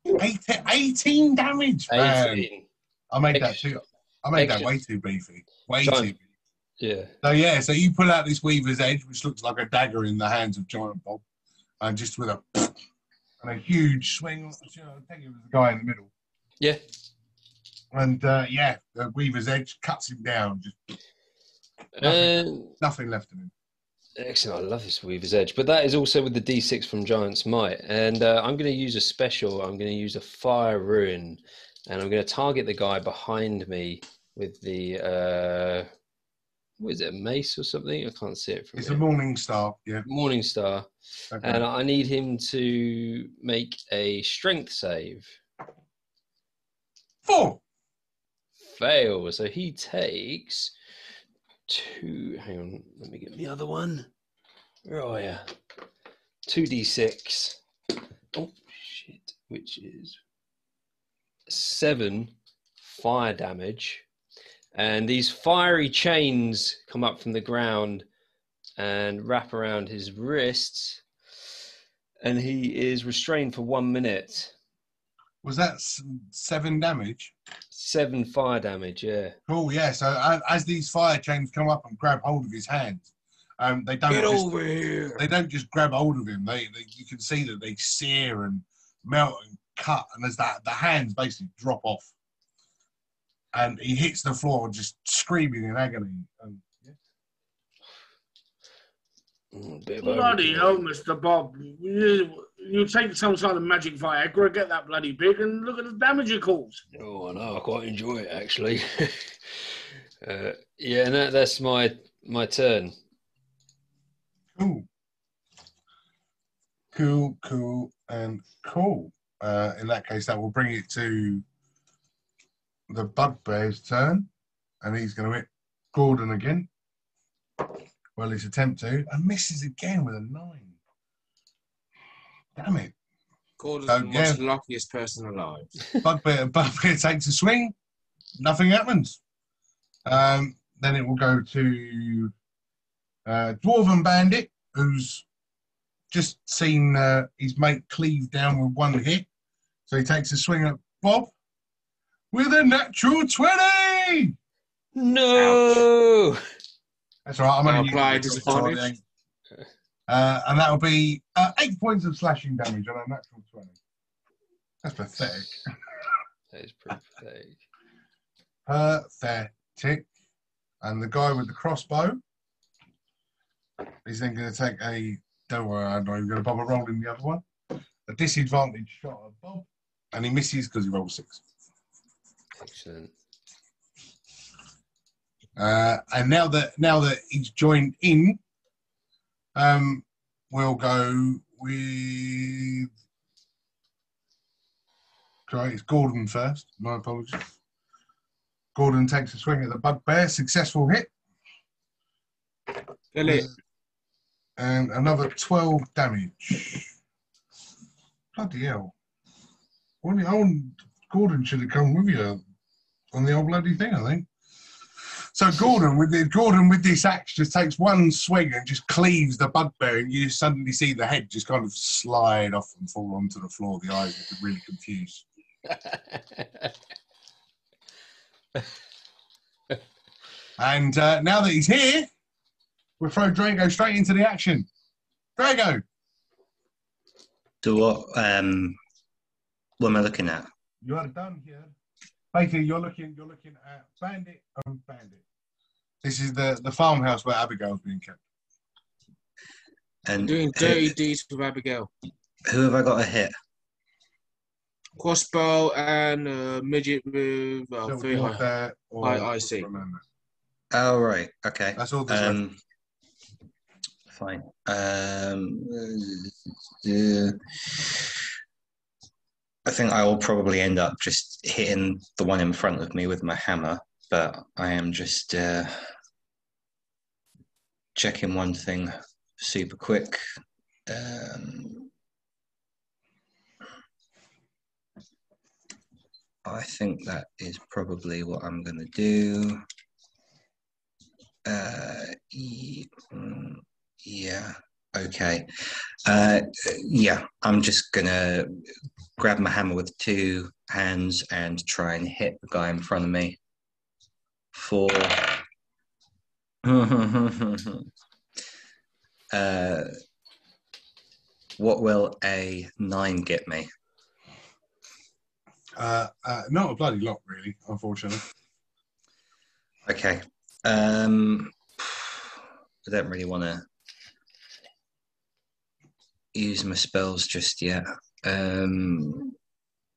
18, 18 damage. Man. 18. I made that too. I made that way too beefy. Way Giant. too. Beefy. Yeah. So yeah, so you pull out this Weaver's Edge, which looks like a dagger in the hands of Giant Bob, and just with a and a huge swing. You know, I think it was the guy in the middle. Yeah. And uh, yeah, the Weaver's Edge cuts him down. Just And nothing left of him. excellent. I love this Weaver's Edge. But that is also with the D6 from Giant's Might. And uh, I'm going to use a special. I'm going to use a Fire Rune. And I'm going to target the guy behind me with the. Uh, what is it, a mace or something? I can't see it from It's here. a Morning Star. Yeah. Morning Star. Okay. And I need him to make a strength save. Four. Fail. So he takes two. Hang on. Let me get the other one. Where are you? 2d6. Oh, shit. Which is seven fire damage. And these fiery chains come up from the ground and wrap around his wrists. And he is restrained for one minute. Was that seven damage? Seven fire damage, yeah. Cool. Yeah. So uh, as these fire chains come up and grab hold of his hands, um, they don't Get just, over here. they don't just grab hold of him. They, they you can see that they sear and melt and cut, and as that the hands basically drop off, and he hits the floor just screaming in agony. And, yeah. Mm, bit of bloody hell, Mr. Bob. You, you take some sort of magic Viagra, get that bloody big, and look at the damage it caused. Oh, I know. I quite enjoy it actually. uh, yeah, and that, that's my my turn. Cool. Cool, cool, and cool. Uh, in that case, that will bring it to the bugbear's turn, and he's going to hit Gordon again. Well, his attempt to, and misses again with a nine. Damn it. Gordon's Oh, the yeah. most luckiest person alive. Bugbear, Bugbear takes a swing. Nothing happens. Um, then it will go to uh, Dwarven Bandit, who's just seen uh, his mate cleave down with one hit. So he takes a swing at Bob with a natural 20. No. That's all right. I'm Now only apply it disadvantage. Uh, and that will be uh, eight points of slashing damage on a natural 20. That's pathetic. That is pretty pathetic. Pathetic. And the guy with the crossbow is then going to take a. Don't worry, I'm not even going to bother rolling the other one. A disadvantage shot at Bob, and he misses because he rolled six. Excellent. Uh, and now that now that he's joined in, um, we'll go with. Sorry, it's Gordon first. My apologies. Gordon takes a swing at the bugbear, successful hit, Kill it. and another 12 damage. Bloody hell. Old Gordon should have come with you on the old bloody thing, I think. So Gordon with the Gordon with this axe just takes one swing and just cleaves the bugbear, and you suddenly see the head just kind of slide off and fall onto the floor. The eyes are really confused. And uh, now that he's here, we'll throw Drago straight into the action. Drago, So what? Um, what am I looking at? you are done here. Basically, you're looking you're looking at Bandit and Bandit. This is the the farmhouse where Abigail's being kept. And Doing who, dirty deeds with Abigail. who have I got to hit? Crossbow and uh, midget with well, three high. there, I- I see. remember. Oh right, okay. That's all that's left. Um, fine. Um, uh, I think I will probably end up just hitting the one in front of me with my hammer, but I am just uh, checking one thing super quick. Um, I think that is probably what I'm going to do. Uh, mm, yeah, okay. Uh, yeah, I'm just going to grab my hammer with two hands and try and hit the guy in front of me. For. uh, what will a nine get me? Uh, uh, not a bloody lot, really, unfortunately. Okay. Um, I don't really want to use my spells just yet. Um,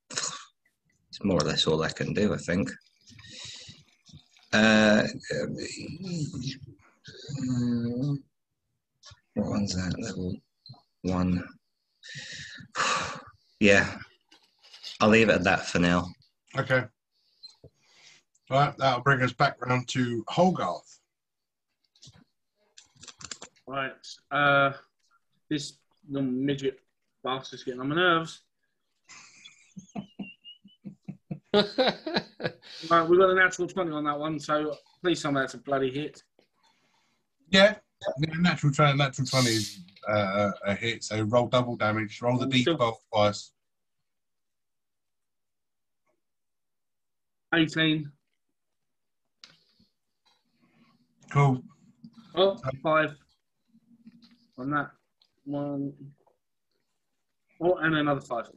it's more or less all I can do, I think. Uh, what one's that? Level one. Yeah, I'll leave it at that for now. Okay. All right, that'll bring us back round to Hogarth. Right. Uh, this little midget bastard's getting on my nerves. Right, we got a natural 20 on that one, so please tell me that's a bloody hit. Yeah, yeah, natural 20, natural 20 is uh, a hit, so roll double damage, roll the d12 twice. 18. Cool. Oh, five on that one. Oh, and another five.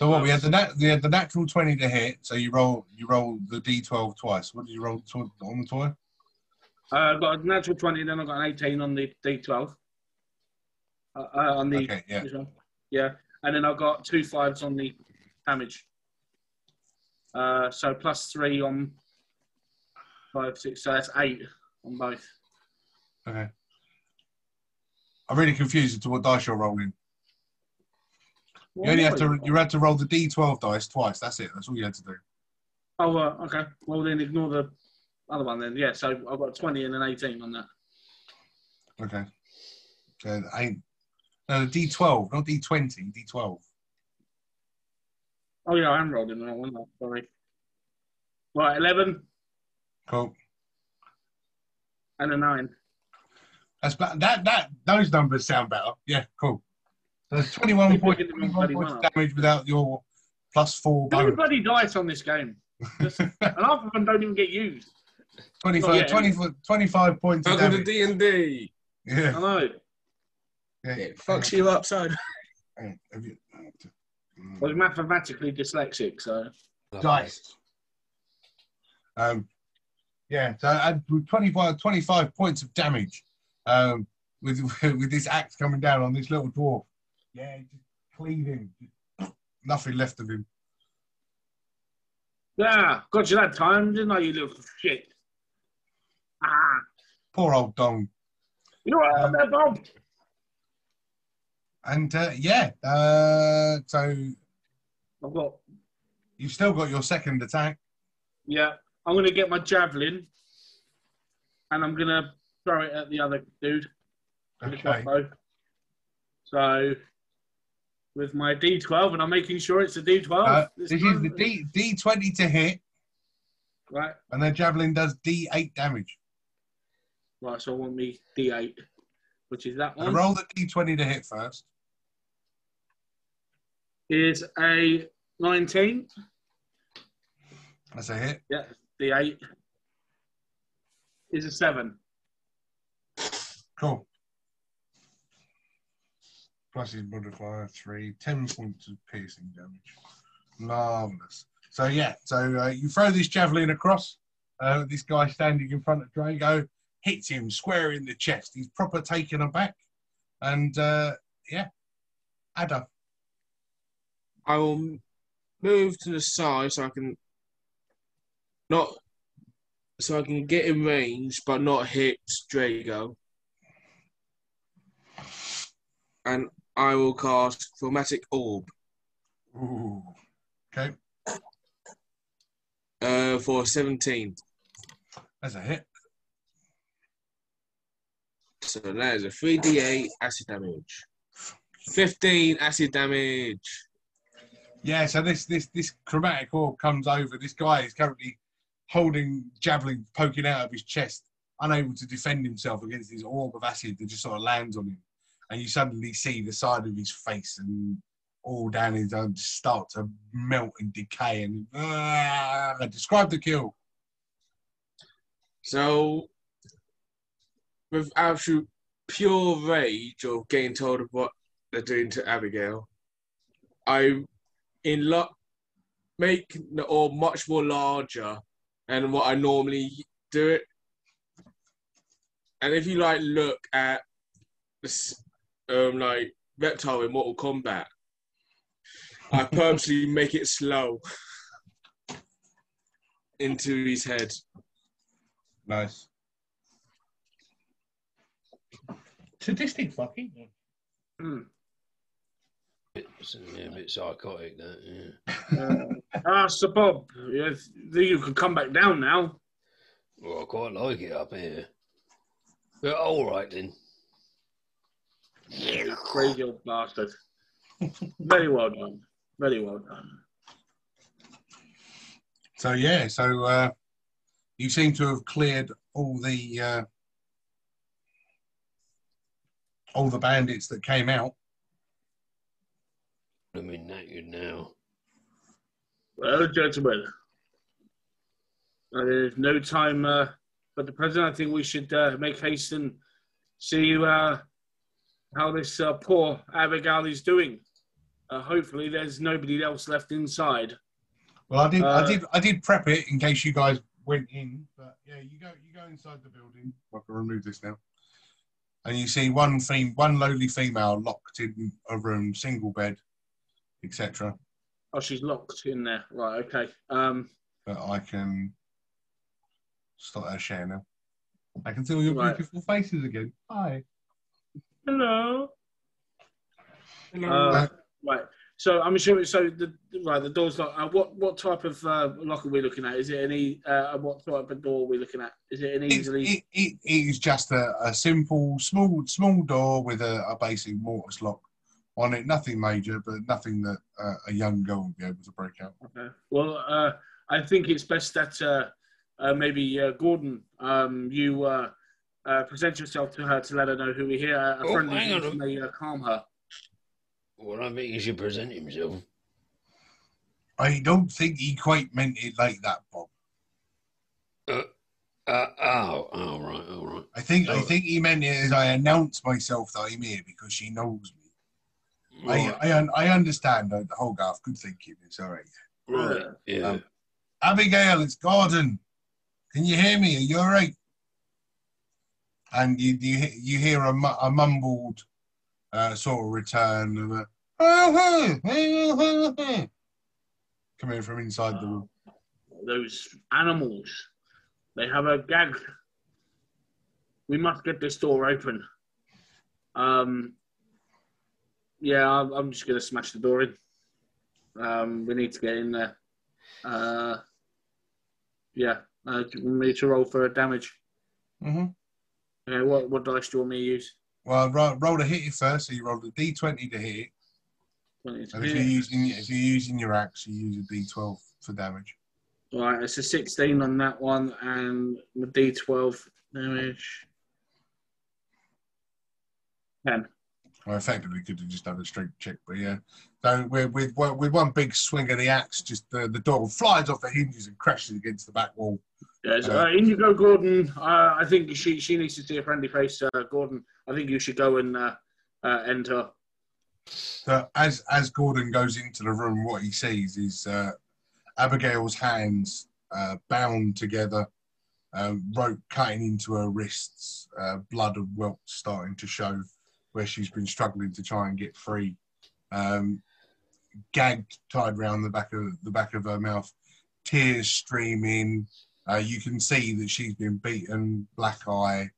So what we had the nat- we had the natural 20 to hit, so you roll you roll the d12 twice. What did you roll tw- on the toy? Uh, I got a natural 20, then I got an 18 on the D12. Uh, uh, on the Okay, yeah. Yeah, and then I've got two fives on the damage. Uh, so plus three on five, six, so that's eight on both. Okay. I'm really confused as to what dice you're rolling. You only have to you had to roll the d12 dice twice. That's it. That's all you had to do. Oh, uh, okay. Well, then ignore the other one then. Yeah, so I've got a 20 and an 18 on that. Okay. So I no the d12, not d20, d12. Oh, yeah, I am rolling that one. Sorry. Right, 11 Cool. and a 9. That's that that those numbers sound better. Yeah, cool. So there's 21 points, 21 points one of damage without your plus four bonus. Everybody dies on this game. Just- and half of them don't even get used. 25, Oh, 20 25 points of Welcome to. D&D. I Yeah. know. yeah. It fucks you upside. Hang on, have I was mathematically dyslexic, so. dice. Um, yeah, so I had 25, 25 points of damage um, with with this axe coming down on this little dwarf. Yeah, just cleave him. Nothing left of him. Yeah, got you that time, didn't I, you little shit? Ah, Poor old Dong. you're right Um, there, Bob. And uh, yeah, uh, so I've got, you've still got your second attack. yeah, I'm going to get my javelin and I'm going to throw it at the other dude. Okay. So, with my D12, and I'm making sure it's a D12. Uh, this this is the D D20 to hit, Right, and then javelin does D8 damage. right, so I want me D8, which is that one. roll the D20 to hit first. Is a 19. That's a hit. Yeah, D8 is a 7. Cool. Plus his modifier three, 10 points of piercing damage. Marvelous. So yeah, so uh, you throw this javelin across. Uh, this guy standing in front of Drago hits him square in the chest. He's proper taken aback, and uh, yeah, Ada. I will move to the side so I can not so I can get in range but not hit Drago. and I will cast Chromatic Orb Ooh. Okay, uh, for 17. that's a hit. So that is a 3d8 acid damage. 15 acid damage. Yeah, so this this this chromatic orb comes over. This guy is currently holding javelin poking out of his chest, unable to defend himself against this orb of acid that just sort of lands on him. And you suddenly see the side of his face and all down his arm start to melt and decay. And ah, describe the kill. So, with absolute pure rage of getting told of what they're doing to Abigail, I in luck make the orb much more larger than what I normally do it. And if you like look at um, like reptile in Mortal Kombat, I purposely make it slow into his head. Nice. Sadistic fucking. Bit, yeah, a bit psychotic, that. Yeah. Uh, ah, Sir Bob, yeah, you can come back down now. Well, I quite like it up here. But all right then. Crazy old bastard. Very well done. Very well done. So yeah, so uh, you seem to have cleared all the uh, all the bandits that came out. I'm in knackered now. Well, gentlemen, there's no time uh, but the present. I think we should uh, make haste and see uh, how this uh, poor Abigail is doing. Uh, hopefully, there's nobody else left inside. Well, I did, I Uh, did, I did prep it in case you guys went in. But yeah, you go, you go inside the building. I can remove this now, and you see one fem- one lowly female locked in a room, single bed, etc. Oh, she's locked in there. Right, okay. Um, But I can start her share now. I can see all your Right. beautiful faces again. Hi. Hello. Hello. Uh, right. So I'm assuming. So the right, the door's locked. Uh, what what type of uh, lock are we looking at? Is it any? Uh, what type of door are we looking at? Is it an easily? it, it, it is just a, a simple, small, small door with a, a basic mortise lock on it. Nothing major, but nothing that uh, a young girl would be able to break out. Okay. Well, uh, I think it's best that uh, uh, maybe uh, Gordon, um, you uh, uh, present yourself to her to let her know who we're here. A Oh, friendly hang on. may uh, calm her. Well, I think he should present himself. I don't think he quite meant it like that, Bob. Uh, oh, oh, right, all right. I think I Oh. think he meant it as I announce myself that I'm here because she knows me. Right, I, I I understand uh, the Hogarth. Good thinking. It's all right. right, yeah. Um, Abigail, it's Gordon. Can you hear me? Are you all right? And you you, you hear a, a mumbled uh, sort of return of a coming from inside the room. Those animals, they have a gag. We must get this door open. Um, yeah, I'm, I'm just gonna smash the door in. Um, we need to get in there. Uh, yeah, uh, do you want me to roll for damage. Mm-hmm. Okay, what what dice do you want me to use? Well, roll, roll to hit it first. So you roll the d20 to hit Twenty to and if hit. you're using if you're using your axe, you use a d12 for damage. Right, it's a 16 on that one, and the D12 damage. 10. Well, effectively, could have just done a straight check, but yeah. So with with one- with one big swing of the axe, just the, the door flies off the hinges and crashes against the back wall. Yes, Uh, uh, in you go, Gordon. Uh, I think she she needs to see a friendly face, uh, Gordon. I think you should go and uh, uh, enter. So as as Gordon goes into the room, what he sees is uh, Abigail's hands uh, bound together, uh, rope cutting into her wrists, uh, blood and welt starting to show where she's been struggling to try and get free. Um, gagged, tied around the back of the back of her mouth, tears streaming. Uh, you can see that she's been beaten, black eye,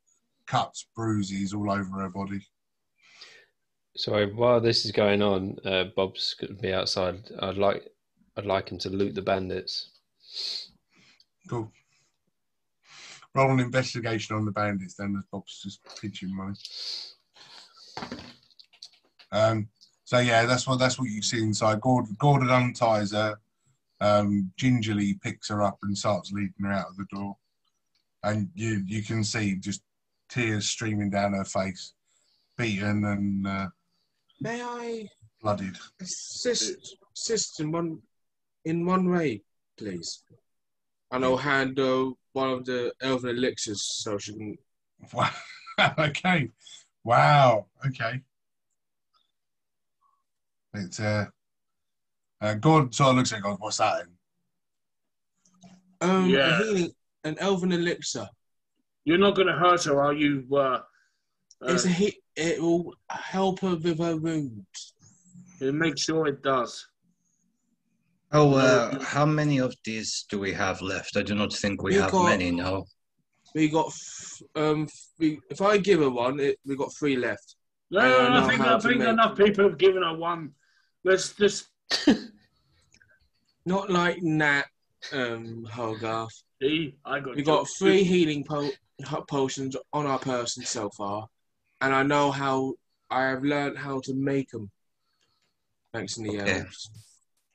cuts, bruises all over her body. Sorry, while this is going on, uh, Bob's going to be outside. I'd like, I'd like him to loot the bandits. Cool. Roll an investigation on the bandits then, as Bob's just pinching money. Um, so yeah, that's what that's what you see inside. Gordon, Gordon unties her, um, gingerly picks her up and starts leading her out of the door, and you you can see just tears streaming down her face, beaten and uh, May I blooded. assist, assist in one in one way, please? And I'll hand uh, one of the elven elixirs so she can. Wow. okay. Wow. Okay. It's uh, uh Gordon sort of looks at it and goes, What's that in? Um, Yeah. a healing, an elven elixir. You're not going to hurt her, are you? Uh, uh, It's a he- it will help her with her wounds. It make sure it does. Oh, uh, how many of these do we have left? I do not think we We have got- many now. We got f- um. We, if I give her one, it, we got three left. No, I don't I think, I think enough people have given her one. Let's just Not like Nat, um, Hogarth. see. I got. We got jokes. three healing po- potions on our person so far, and I know how I have learned how to make them. Thanks to the Okay. elves.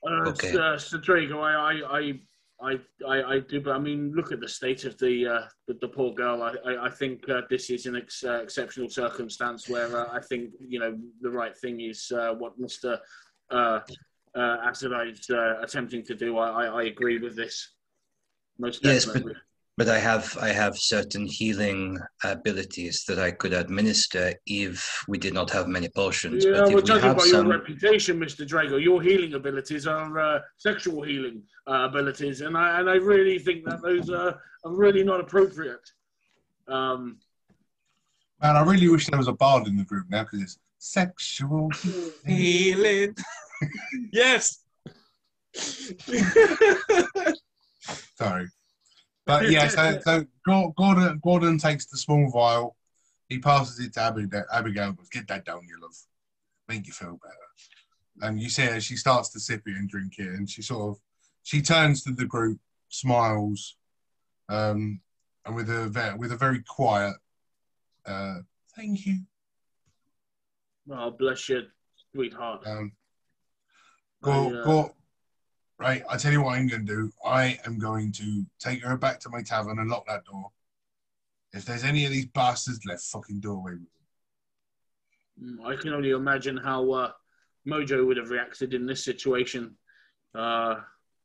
Uh, Okay. uh, Sadrigo, I, I, I, I, I, I do, but I mean, look at the state of the uh, the, the poor girl. I, I, I think uh, this is an ex- uh, exceptional circumstance where uh, I think you know the right thing is uh, what Mister uh, Asadai is uh, attempting to do. I, I, I agree with this. Most Yes, but- definitely. But I have I have certain healing abilities that I could administer if we did not have many potions. Yeah, but well, if we judging have by some, your reputation, Mr. Drago, your healing abilities are uh, sexual healing uh, abilities, and I and I really think that those are, are really not appropriate. Um, Man, I really wish there was a bard in the group now because it's sexual. Healing. yes. Sorry. But yeah, so, so Gordon, Gordon takes the small vial, he passes it to Abigail, Abigail goes, Get that down, you love. Make you feel better. And you see her, she starts to sip it and drink it, and she sort of she turns to the group, smiles, um, and with a with a very quiet uh, thank you. oh, bless you, sweetheart. Um, I, go, uh, go, right, I tell you what I'm going to do. I am going to take her back to my tavern and lock that door. If there's any of these bastards left, fucking do away with them. Mm, I can only imagine how uh, Mojo would have reacted in this situation. Uh,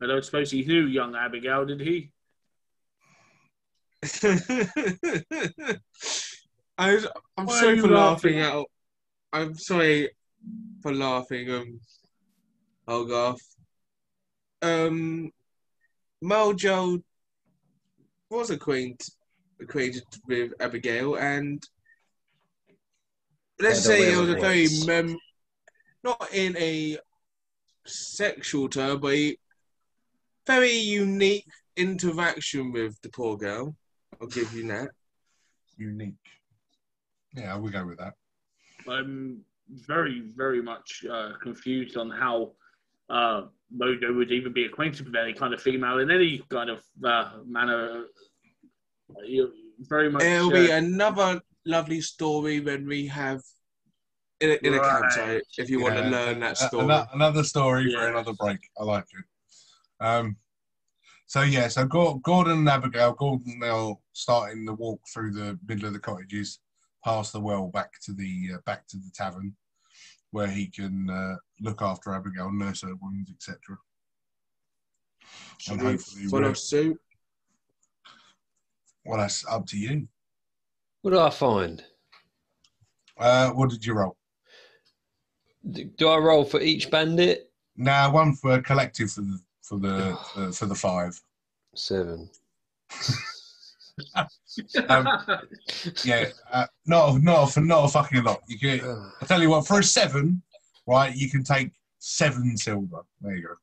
I don't suppose he knew young Abigail, did he? I was, I'm Why sorry for laughing laughing? out. I'm sorry for laughing, um, Hogarth. Um, Mojo was acquainted acquainted with Abigail, and let's By say it was a very mem- not in a sexual term, but a very unique interaction with the poor girl. I'll give you that. Unique. Yeah, we'll go with that. I'm very, very much uh, confused on how uh, Mojo would even be acquainted with any kind of female in any kind of uh, manner. You're very much. It'll be uh, another lovely story when we have in a, in a Right. campsite. If you want to learn that a- story, ano- another story for another break. I like it. Um, so yeah, so Gor- Gordon and Abigail, Gordon they'll starting the walk through the middle of the cottages, past the well, back to the uh, back to the tavern, where he can uh, look after Abigail, nurse her wounds, etc. should and we hopefully follow we'll- suit? Well, that's up to you. What do I find? Uh, what did you roll? D- Do I roll for each bandit? Now one for collective for the for the uh, for the five. Seven. Um, yeah, uh, not a, for not a fucking lot. You can. I tell you what, for a seven, right, you can take seven silver. There you go.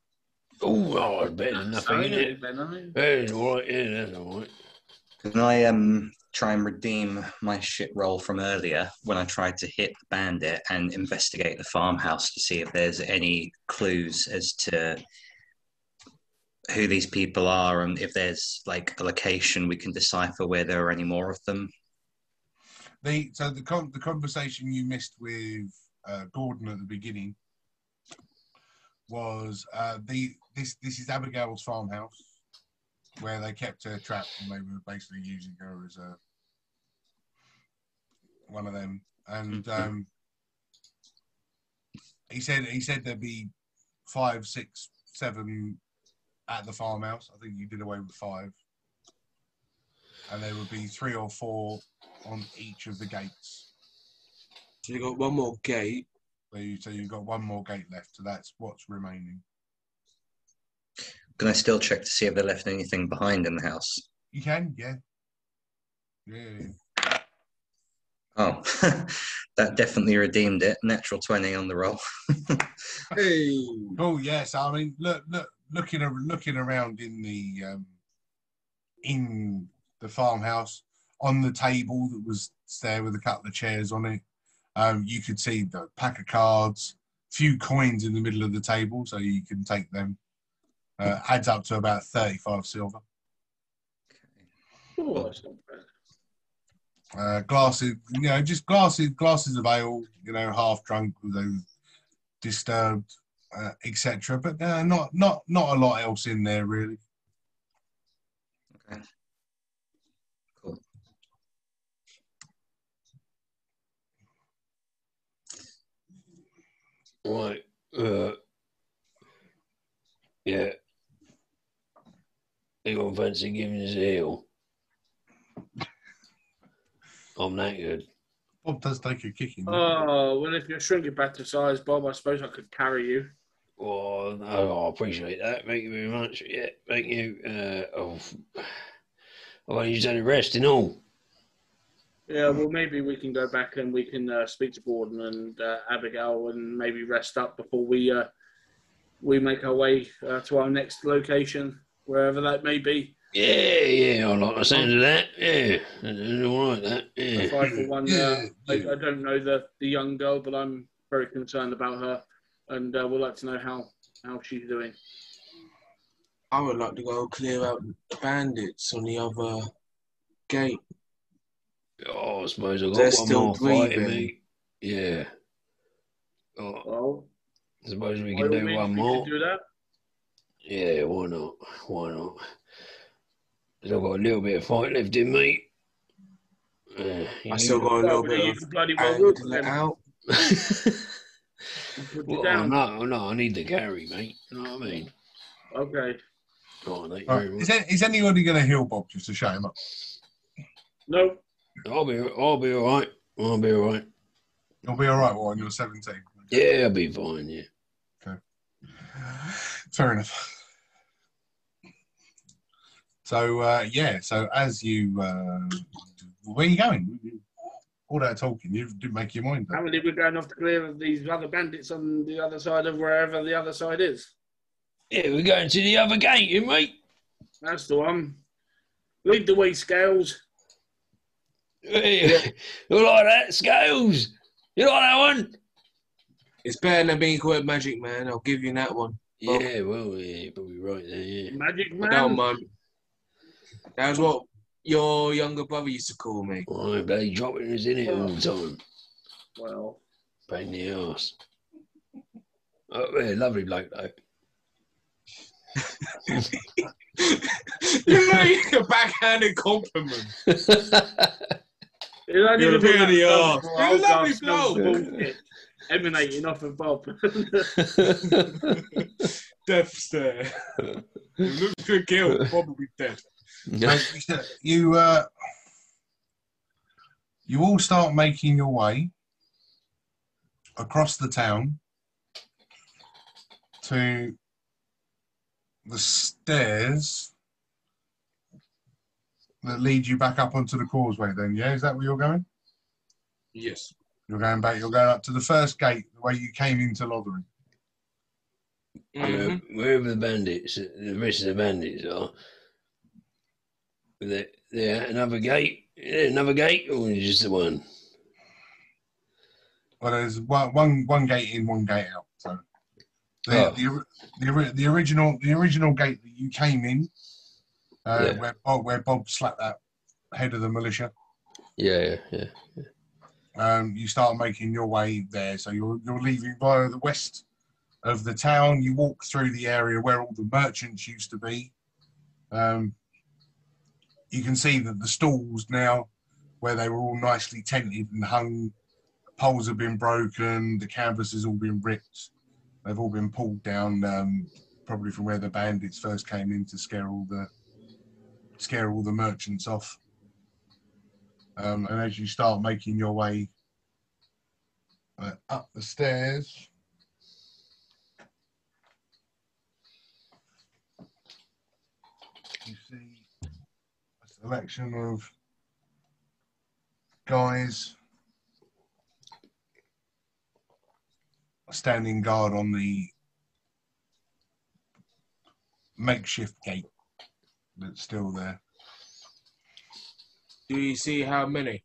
Oh, oh, better than nothing, Sorry, isn't it? Ben, I- That's all right, yeah, that's all right. Can I um try and redeem my shit roll from earlier when I tried to hit the bandit and investigate the farmhouse to see if there's any clues as to who these people are and if there's like a location we can decipher where there are any more of them. The so the con- the conversation you missed with uh, Gordon at the beginning was uh, the this this is Abigail's farmhouse where they kept her trapped and they were basically using her as a one of them. And um, he said he said there'd be five, six, seven at the farmhouse. I think you did away with five, and there would be three or four on each of the gates. So you got one more gate. So, you, so you've got one more gate left. So that's what's remaining. Can I still check to see if they left anything behind in the house? You can, yeah, yeah. Oh, that definitely redeemed it. Natural 20 on the roll. Hey. Oh yes, I mean, look, look, looking looking around in the um, in the farmhouse on the table that was there with a couple of chairs on it, um, you could see the pack of cards, few coins in the middle of the table, so you can take them. Uh, adds up to about thirty-five silver. That's. Uh, glasses, you know, just glasses, glasses of ale, you know, half drunk, although disturbed, uh, etc. But uh, not not not a lot else in there really. Okay. Cool. Right. Uh, yeah. Anyone fancy giving us a heel? I'm that good. Bob does take a kicking. Oh, well, if you're shrinking back to size, Bob, I suppose I could carry you. Oh, no, I appreciate that. Thank you very much. Yeah, thank you. Uh, oh, I've only just had a rest and all. Yeah, well, maybe we can go back and we can uh, speak to Borden and uh, Abigail and maybe rest up before we uh, we make our way uh, to our next location, wherever that may be. Yeah, yeah, I like the sound of that. Yeah, that's all right, that. Yeah. If I, for one, uh, Yeah, I. I don't know the, the young girl, but I'm very concerned about her, and uh, would like to know how, how she's doing. I would like to go clear out the bandits on the other gate. Oh, I suppose I've got They're one still more fighting breathing. me. Yeah. Oh, Well, I suppose we can do means, one we more. do that. Yeah, why not? Why not? 'Cause I've got a little bit of fight left in me. Uh, I still got a little bit of bloody well anger look to at out. and put you well, down. no, no, I need the carry, mate. You know what I mean? Okay. Oh, Right. Is, there, is anybody going to heal Bob just to shut him up? No, I'll be, I'll be all right. I'll be all right. You'll be all right when you're 17. Yeah, I'll be fine. Yeah. Okay. Fair enough. So uh, yeah, so as you, uh, where are you going? All that talking, you didn't make your mind up. apparently we're going off to clear of these other bandits on the other side of wherever the other side is. Yeah, we're going to the other gate, you mate. That's the one. Lead the way, Scales. Hey, you like that, Scales? You like that one? It's better than being called Magic Man. I'll give you that one. Yeah, well, yeah, you're probably right there. Yeah. Magic I don't Man. mind. That's what your younger brother used to call me. Well, I'm bloody dropping us in it all the time. Well, Pain in the arse. Oh, yeah, lovely bloke though. you made a backhanded compliment. it's only You're a the pain in the Bob- arse. Bob- You're a lovely Bob- bloke. Emanating off of Bob. Death stare. You look to kill, probably dead. So you you uh, you all start making your way across the town to the stairs that lead you back up onto the causeway. Then, yeah, is that where you're going? Yes. You're going back. You're going up to the first gate, the way you came into Lothering. Uh, wherever the bandits, the rest of the bandits are, they're another gate there another gate or is it just the one? Well, there's one, one, one gate in, one gate out. So the, Oh. the, the, the original the original gate that you came in, uh, Yeah. where Bob, where Bob slapped that head of the militia. Yeah, yeah, yeah. Um, you start making your way there. So you're you're leaving via the west of the town. You walk through the area where all the merchants used to be. Um, you can see that the stalls now, where they were all nicely tented and hung, poles have been broken. The canvas has all been ripped. They've all been pulled down, um, probably from where the bandits first came in to scare all the scare all the merchants off. Um, and as you start making your way uh, up the stairs, you see selection of guys standing guard on the makeshift gate that's still there. Do you see how many?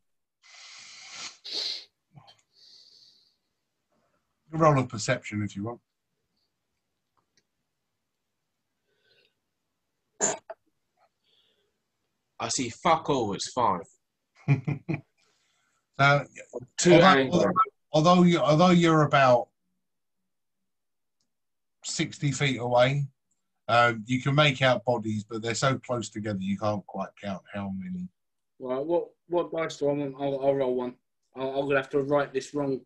Roll of perception if you want. I see fuck all, it's five. so, although, although you although you're about sixty feet away, um, you can make out bodies, but they're so close together you can't quite count how many. Right, what what dice do I want? I'll, I'll roll one. I'll, I'm gonna have to write this wrong.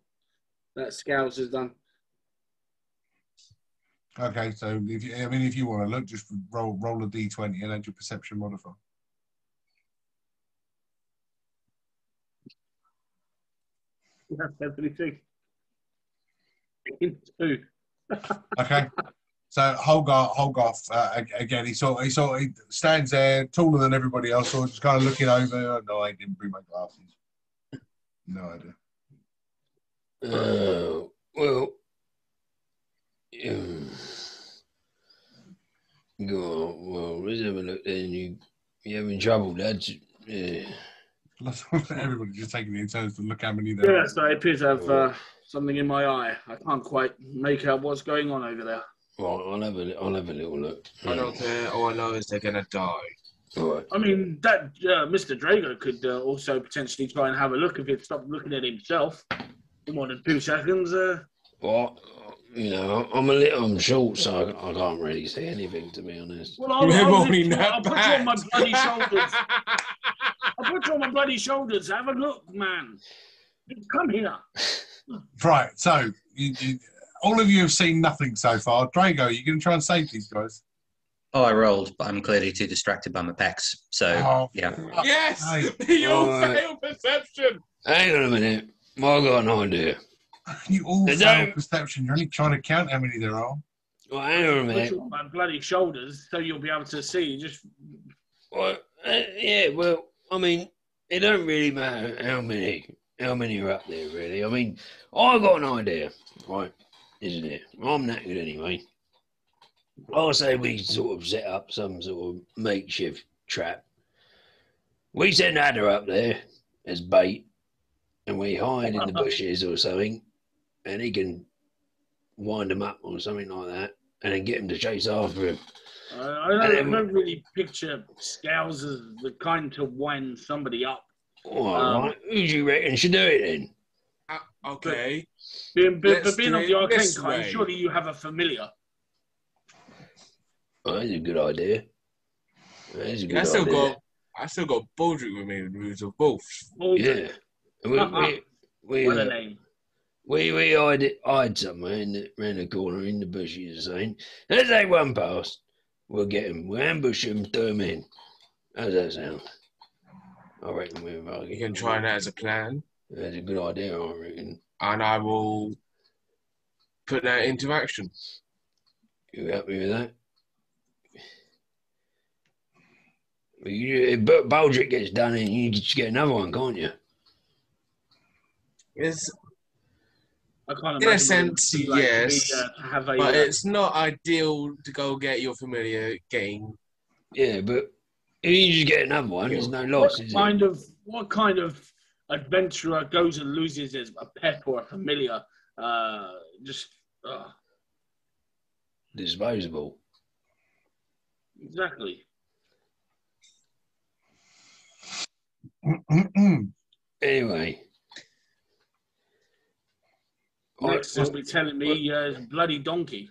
That Scales has done. Okay, so if you, I mean, if you want to look, just roll roll a d20 and add your perception modifier. That's everything. Two. Okay. So Holgar, Holgoff, uh, again, he sort, he sort, he stands there, taller than everybody else, sort of just kind of looking over. Oh, no, I didn't bring my glasses. No idea. Uh, well, um, go on. Well, let's have a look then. You, you having trouble, lads? Yeah. Let's everybody just taking it in turns to look how many there are. Yes, I appear to have uh, something in my eye. I can't quite make out what's going on over there. Right, I'll have a, li- I'll have a little look. I don't care. All I know is they're gonna die. All right. I mean, that uh, Mr. Drago could uh, also potentially try and have a look if he'd stopped looking at himself for more than two seconds. Uh, Well, you know, I'm a little, I'm short, so I, I can't really see anything, to be honest. well, I'll, We're I'll, only lift that I'll put you on my bloody shoulders. I'll put you on my bloody shoulders. Have a look, man. Come here. Right. So you, you, all of you have seen nothing so far. Drago, are you going to try and save these guys? Oh, I rolled, but I'm clearly too distracted by my pecs. So, Oh, yeah. yes, Hey. you all Alright. fail perception. Hang on a minute. I've got an idea. You all They fail don't- perception. You're only trying to count how many there are. Well, hang on a minute. my bloody shoulders so you'll be able to see. Just Well, uh, yeah, well, I mean, it don't really matter how many, how many are up there, really. I mean, I've got an idea, right? Isn't it? I'm that good anyway. I'll say we sort of set up some sort of makeshift trap. We send Ada up there as bait, and we hide in the bushes or something, and he can wind them up or something like that, and then get him to chase after him. uh, I, don't, I don't really picture Scales as the kind to wind somebody up. All Um, right, who do you reckon should do it then? Uh, okay. Being, but, Let's but being do of the arcane kind, way. surely you have a familiar. Oh, that's a good idea. That's a good I still idea. got. I still got Baldric with me in the Roots of both. Yeah. We, we, we, What a name. We, we hide, it, hide somewhere in the, round the corner in the bushes something. As they run past, we'll get them. We'll ambush them, throw them in. How's that sound? I reckon we're You can try that as a plan, That's a good idea, I reckon. and I will put that into action. You happy with that? If Bu- Baldric gets done and you just get another one, can't you? Can't in a imagine what it sense, would like yes, be, uh, have a, but uh, it's not ideal to go get your familiar game. Yeah, but You just get another one. There's no loss, what is it? kind of what kind of adventurer goes and loses his a pet or a familiar? Uh, just uh, Disposable. exactly. Anyway. I- Next, he'll be telling me uh, bloody donkey.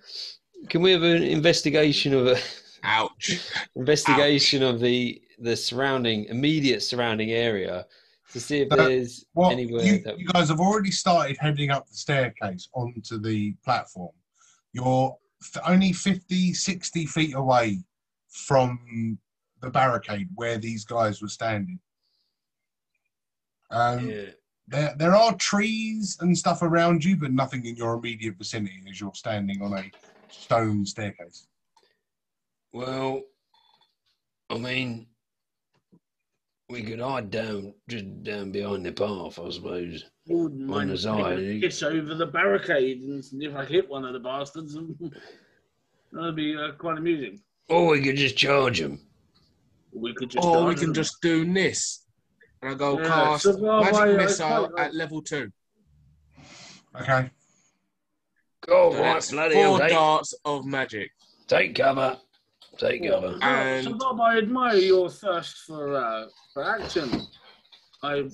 Can we have an investigation of a Ouch. investigation of the the surrounding immediate surrounding area to see if Uh, there's Well, anywhere you, that you guys have already started heading up the staircase onto the platform. You're f- only 50, 60 feet away from the barricade where these guys were standing. Um, Yeah. There, there are trees and stuff around you, but nothing in your immediate vicinity as you're standing on a stone staircase. Well, I mean, we could hide down just down behind the path, I suppose. Wouldn't On mind the side, a eh? over the barricade and if I hit one of the bastards. That'd be uh, quite amusing. Or we could just charge them. We could just. Or we can them. just do this. And I go Yeah, cast so magic away, I missile quite at level two. Okay. Go So right, that's bloody hell, four take, darts of magic. take cover. Take cover. So, And- so Bob, I admire your thirst for uh, for action. I, have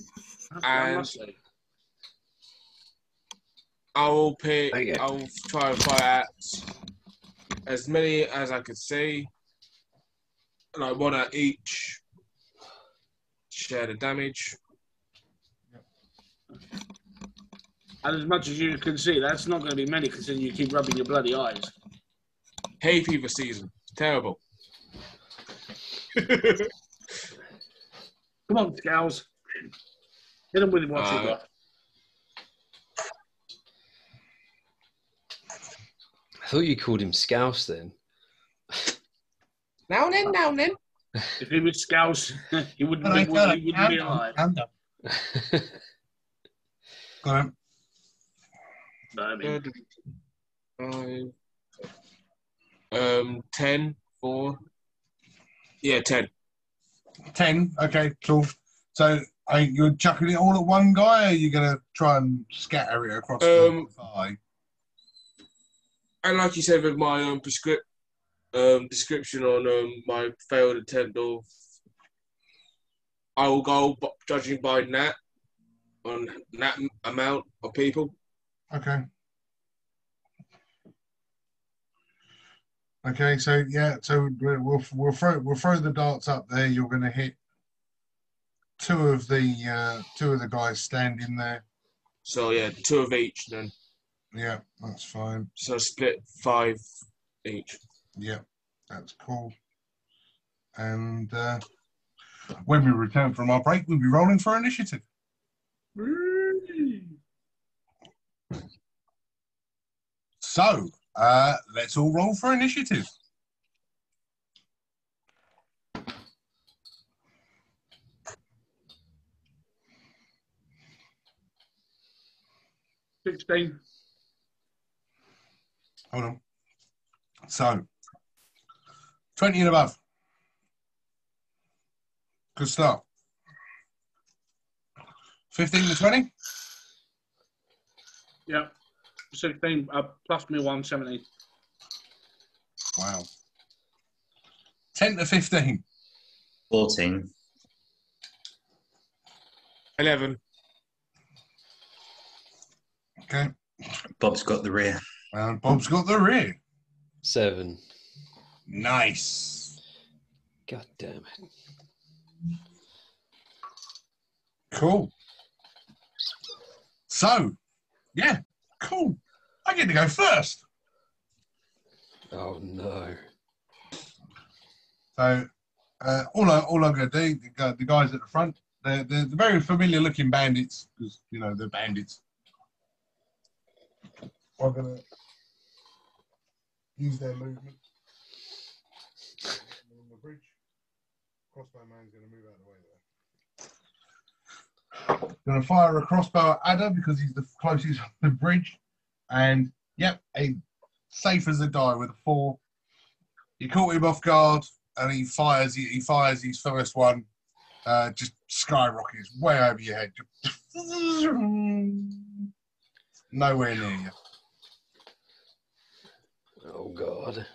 I And- must say. I will pick. I will try and fire at as many as I could see. Like one at each. Share the damage. And as much as you can see, that's not going to be many considering you keep rubbing your bloody eyes. Hay fever season. Terrible. Come on, Scows. Hit them with what you Uh, got. I thought you called him Scouse then. Now then, now then. If he was Scouse, he wouldn't, But be, I felt he wouldn't be alive. hand up. Go on. No, I mean, Five. Um, ten, four. Yeah, ten. 10. Okay, cool. So are you chucking it all at one guy, or are you going to try and scatter it across Um, the thigh? And like you said with my um, prescript, um, description on um, my failed attempt of, I will go b- judging by that on that amount of people. Okay. Okay, so yeah, so we'll we'll, throw we'll throw the darts up there. You're going to hit two of the uh, two of the guys standing there. So yeah, two of each then. Yeah, that's fine. So split five each. Yeah, that's cool. And uh, when we return from our break, we'll be rolling for initiative. So uh, let's all roll for initiative. sixteen. Hold on. So, 20 and above. Good start. 15 to 20? Yeah, sixteen uh, plus me 170. Wow. 10 to 15. 14. Eleven. Okay. Bob's got the rear. And Bob's got the rear. Seven. Nice. God damn it. Cool. So, yeah, cool. I get to go first. Oh no. So, uh, all, I, all I'm going to do, the, the guys at the front, they're, they're, very familiar looking bandits because, you know, they're bandits. I'm going to use their movement. On the bridge. Crossbow man's going to move out of the way there. Going to fire a crossbow at Ada because he's the closest on the bridge. And, yep, a safe as a die with a four. He caught him off guard and he fires. He, he fires his first one. Uh, just skyrockets way over your head. Nowhere near you. Oh God.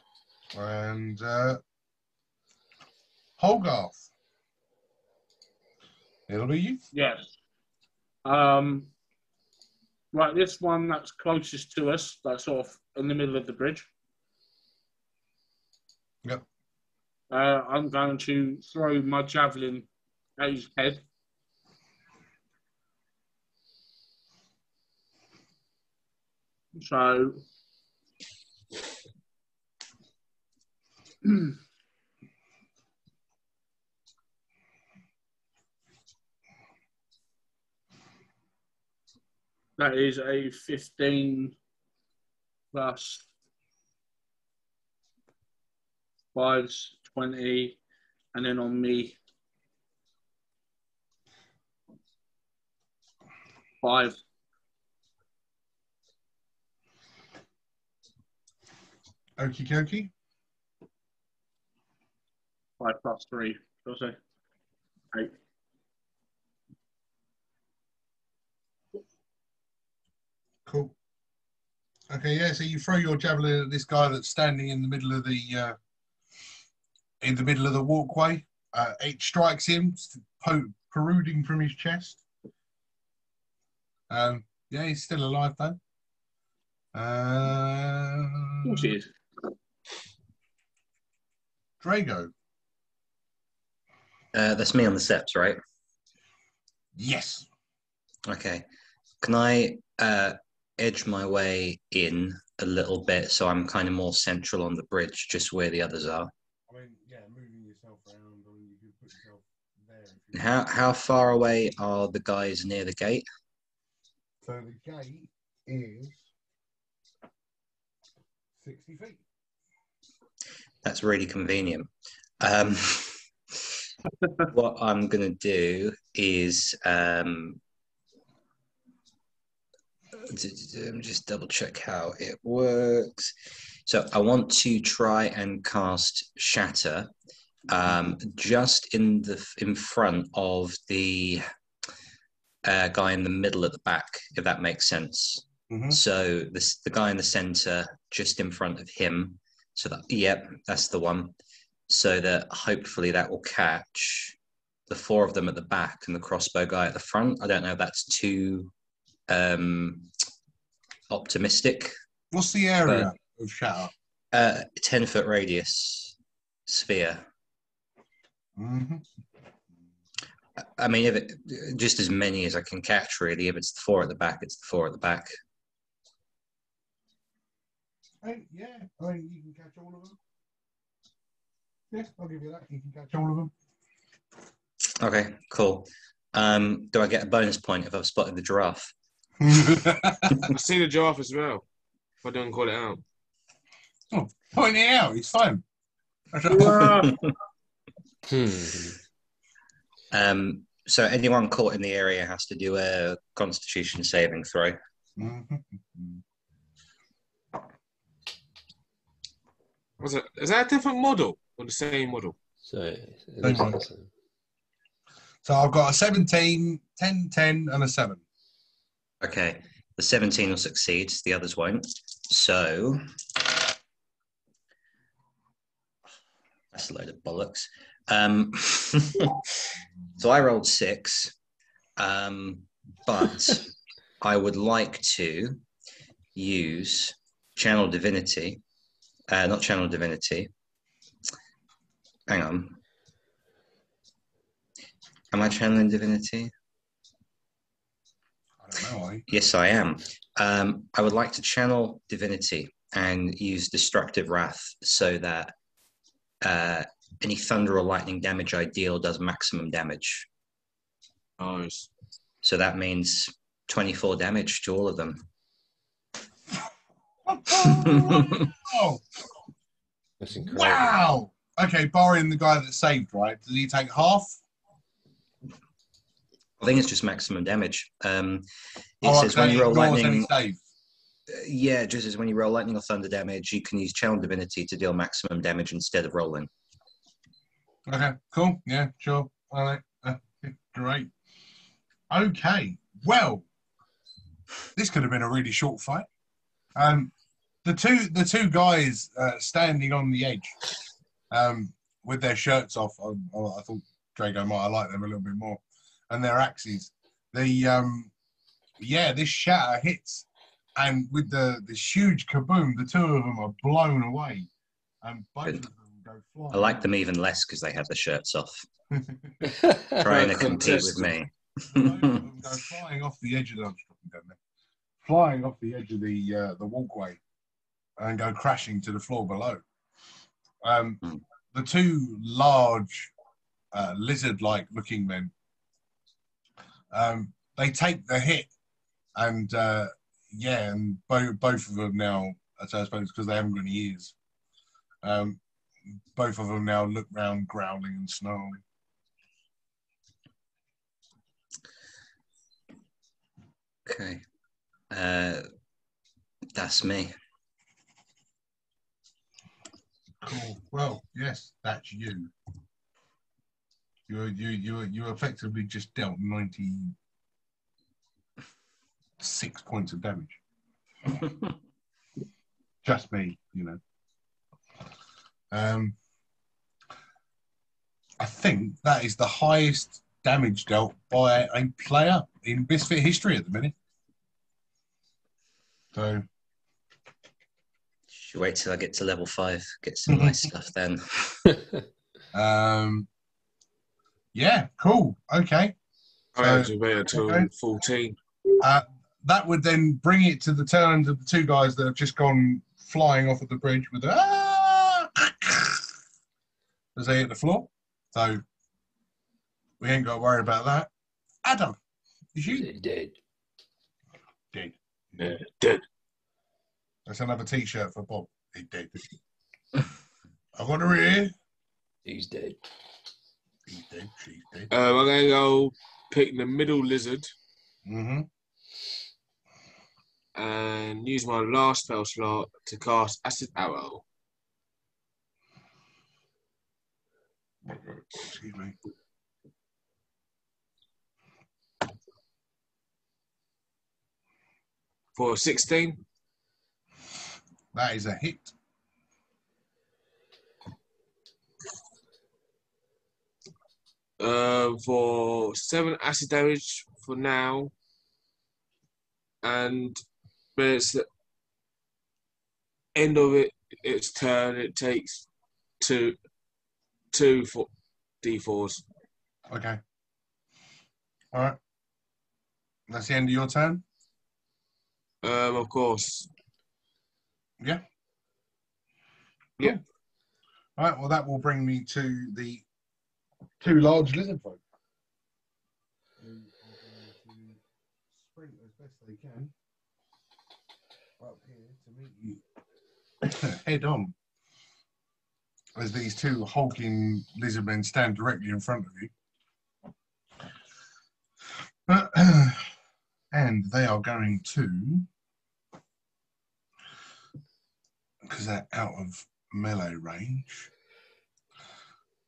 And uh, Holgarth. It'll be you. Yes. Um, right, this one that's closest to us, that's off in the middle of the bridge. Yep. Uh, I'm going to throw my javelin at his head. So. That is a 15 plus 5's 20, and then on me, 5. Okie dokie. 5 plus 3. Shall I say? 8. Cool. Okay, yeah. So you throw your javelin at this guy that's standing in the middle of the uh, in the middle of the walkway. Uh, it strikes him, po- protruding from his chest. Um, yeah, he's still alive though. Uh, Of course. Drago. Uh, that's me on the steps, right? Yes. Okay. Can I uh, edge my way in a little bit so I'm kind of more central on the bridge, just where the others are? I mean, yeah, moving yourself around. You can put yourself there. How how far away are the guys near the gate? So the gate is sixty feet. That's really convenient. Um, what I'm going to do is um, just double check how it works. So I want to try and cast Shatter um, just in the in front of the uh, guy in the middle at the back, if that makes sense. Mhm. So this the guy in the center, just in front of him. So that yep, that's the one. So that hopefully that will catch the four of them at the back and the crossbow guy at the front. I don't know if that's too um, optimistic. What's the area of shatter? Uh, ten foot radius sphere. Mm-hmm. I mean, if it just as many as I can catch, really. If it's the four at the back, it's the four at the back. Hey, yeah, I mean, you can catch all of them. Yeah, I'll give you that. You can catch all of them. Okay, cool. Um, do I get a bonus point if I've spotted the giraffe? I see the giraffe as well. If I don't call it out. Point it out. It's fine. Hmm. Um, so anyone caught in the area has to do a Constitution saving throw. Was it? Is that a different model or the same model? So it Same looks one. like so. So I've got a 17, 10, 10, and a 7. Okay, the 17 will succeed, the others won't. So that's a load of bollocks. Um, so I rolled six, um, but I would like to use channel divinity, uh, not channel divinity. Hang on. Am I channeling divinity? I don't know. I. Yes, I am. Um, I would like to channel divinity and use destructive wrath so that uh, any thunder or lightning damage I deal does maximum damage. Nice. So that means 24 damage to all of them. Oh, That's incredible. wow. Okay, barring the guy that saved, right? Did he take half? I think it's just maximum damage. Um, it Oh, says when you roll lightning, save. yeah, it just says when you roll lightning or thunder damage, you can use channel divinity to deal maximum damage instead of rolling. Okay, cool. Yeah, sure. All right. Uh, great. Okay. Well, this could have been a really short fight. Um, the two the two guys uh, standing on the edge, um, with their shirts off. I, I thought Drago might have liked them a little bit more, and their axes. The um, yeah, this shatter hits, and with the this huge kaboom, the two of them are blown away, and both Good. of them go flying. I like them even less because they have the shirts off, trying to compete with me. Both of them go flying off the edge of the I'm just down there. flying off the edge of the uh, the walkway and go crashing to the floor below. Um, Hmm. The two large uh, lizard-like looking men, um, they take the hit, and uh, yeah, and both both of them now, I suppose, because they haven't got any ears. Um, both of them now look round, growling and snarling. Okay. Uh, that's me. Cool. Well, yes, that's you. You you you you effectively just dealt ninety six points of damage. Just me, you know. Um, I think that is the highest damage dealt by a player in Bisfit history at the minute. So Should wait till I get to level five, get some nice stuff then. um, yeah, cool. Okay. I had to wait until okay. 14. Uh, that would then bring it to the turns of the two guys that have just gone flying off of the bridge with a "Ah!" as they hit the floor. So we ain't got to worry about that. Adam, is you Dead. dead? Yeah, dead. That's another T-shirt for Bob. He dead. I got her here. He's dead. He's dead. She's dead. Um, I'm going to go pick the middle lizard Mm-hmm. and use my last spell slot to cast Acid Arrow. Excuse me. For 16. That is a hit. Um, for 7 acid damage for now. And when it's the end of it, its turn, it takes two, two for d4s. Okay. All right. That's the end of your turn. Um, of course. Yeah. Yeah. All right. Well, that will bring me to the two large lizard folk. Sprint as best they can up here to meet you head on. As these two hulking lizard men stand directly in front of you. and they are going to because they're out of melee range.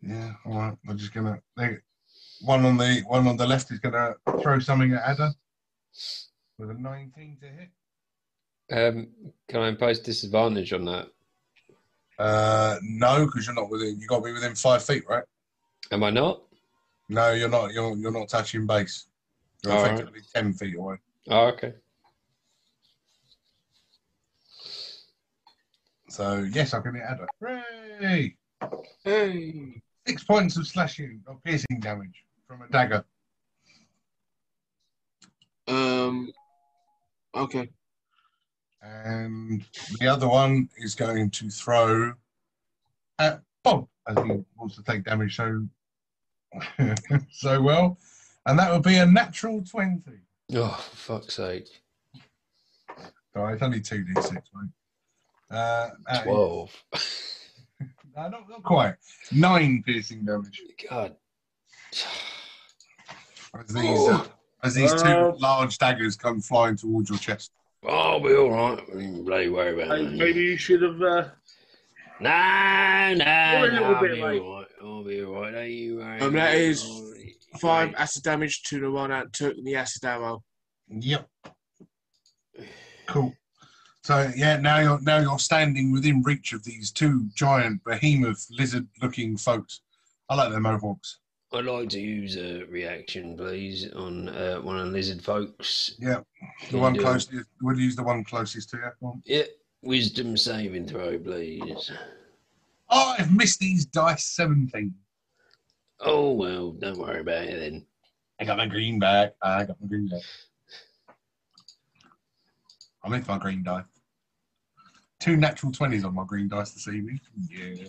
Yeah, all right. I'm just gonna. They, one on the one on the left is gonna throw something at Ada with a 19 to hit. Um, can I impose disadvantage on that? Uh, no, because you're not within. You got to be within five feet, right? Am I not? No, you're not. You're you're not touching base. You're All right. effectively 10 feet away. Oh, okay. So yes, I can hit Ada. Hooray! Hey. Six points of slashing or piercing damage from a dagger. Um, okay. and the other one is going to throw at Bob as he wants to take damage so so well, and that would be a natural twenty. Oh, for fuck's sake. All right, it's only two d six, mate. Uh, that is- 12. no, not, not quite. Nine piercing damage God. as these uh, as these two Uh, large daggers come flying towards your chest. Oh, I'll be all right. I mean, bloody worry about Hey, it. maybe you should have. Uh, Nah, nah, You're a little I'll be late. all right. I'll be alright. Don't you worry. Um, that mate. is Five acid damage to the one that took the acid arrow. Yep. Cool. So yeah, now you're now you're standing within reach of these two giant behemoth lizard-looking folks. I like their mohawks. I'd like to use a reaction, please, on uh, one of the lizard folks. Yeah, the Can one you do it? closest. We'll use the one closest to you. Yeah, wisdom saving throw, please. Oh, I've missed these dice. Seventeen. Oh well, don't worry about it then. I got my green back. I got my green back. I missed my green die. Two natural twenties on my green dice this evening. Yeah.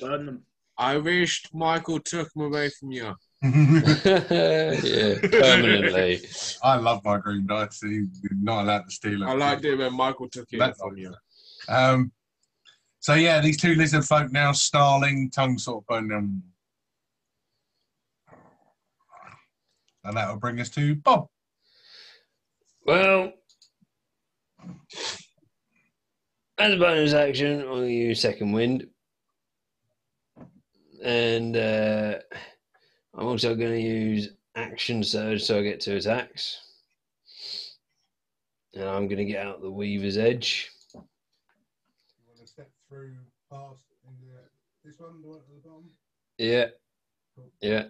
Burn them. I wished Michael took them away from you. yeah, permanently. I love my green dice. so You're not allowed to steal it. I liked it when Michael took it That's from you. Um, so yeah, these two lizard folk now snarling, tongue sort of burning them. And that will bring us to Bob. Well, as a bonus action, I'm going to use second wind. And uh, I'm also going to use action surge so I get two attacks. And I'm going to get out the Weaver's Edge. You want to step through past this one, the one at the bottom? Yeah. Yeah.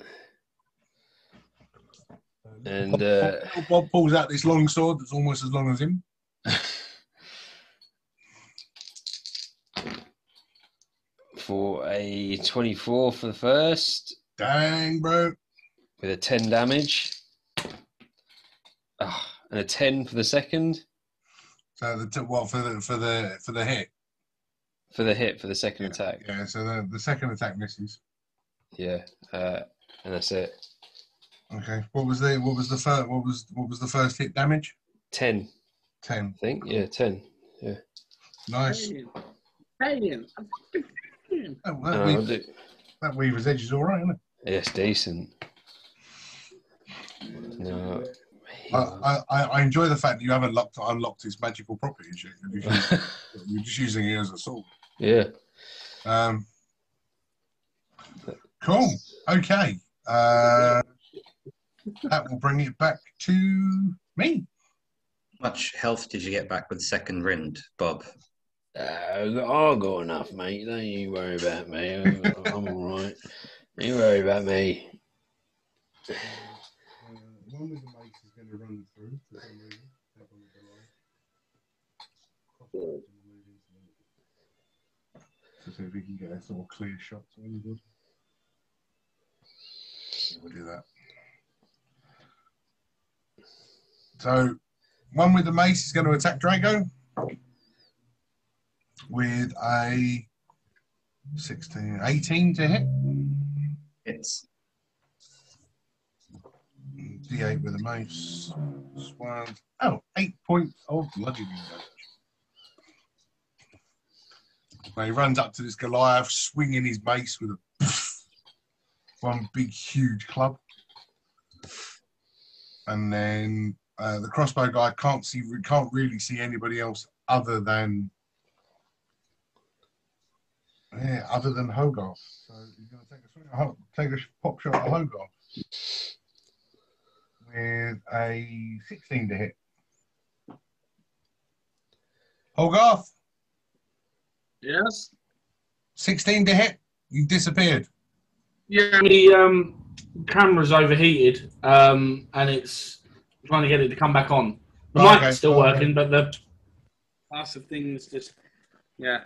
And uh, Bob pulls out this long sword that's almost as long as him. for a 24 for the first, Dang, bro. with a 10 damage. Ah, and a 10 for the second, So the t- well for the for the for the hit. for the hit for the second attack. Yeah. So the, the second attack misses. Yeah. Uh, and that's it. Okay. What was the what was the first what was what was the first hit damage? 10, Ten. I think. Yeah, 10. Yeah. Nice. Paying. Paying. I'm fucking paying. Oh, that, I'll do, that Weaver's edge is all right, isn't it? yes, decent. No. I, I, I- I enjoy the fact that you haven't locked, unlocked its magical properties yet. You're just, you're just using it as a sword. yeah. Um, cool. Okay. Uh, that will bring it back to me. How much health did you get back with second wind, Bob? Uh, I'll go enough, mate. Don't you worry about me. I'm, I'm all right. Don't you worry about me. one with the mace is going to run through for some. That one with the line. To see if we can get a sort of clear shot. Good. We'll do that. So, one with the mace is going to attack Drago with a 16, 18 to hit. It's D8 with a mace. One. Oh, eight points of bludgeoning damage. Now he runs up to this Goliath, swinging his mace with a one big, huge club. And then uh, the crossbow guy can't see, can't really see anybody else other than yeah, other than Hogarth. So he's going to take a swing, at Ho- take a pop shot at Hogarth with a 16 to hit. Hogarth, Yes. 16 to hit. You disappeared. Yeah, the um, camera's overheated, um, and it's trying to get it to come back on. The Oh, mic's okay. still Oh, okay. working, but the that's the thing is just yeah.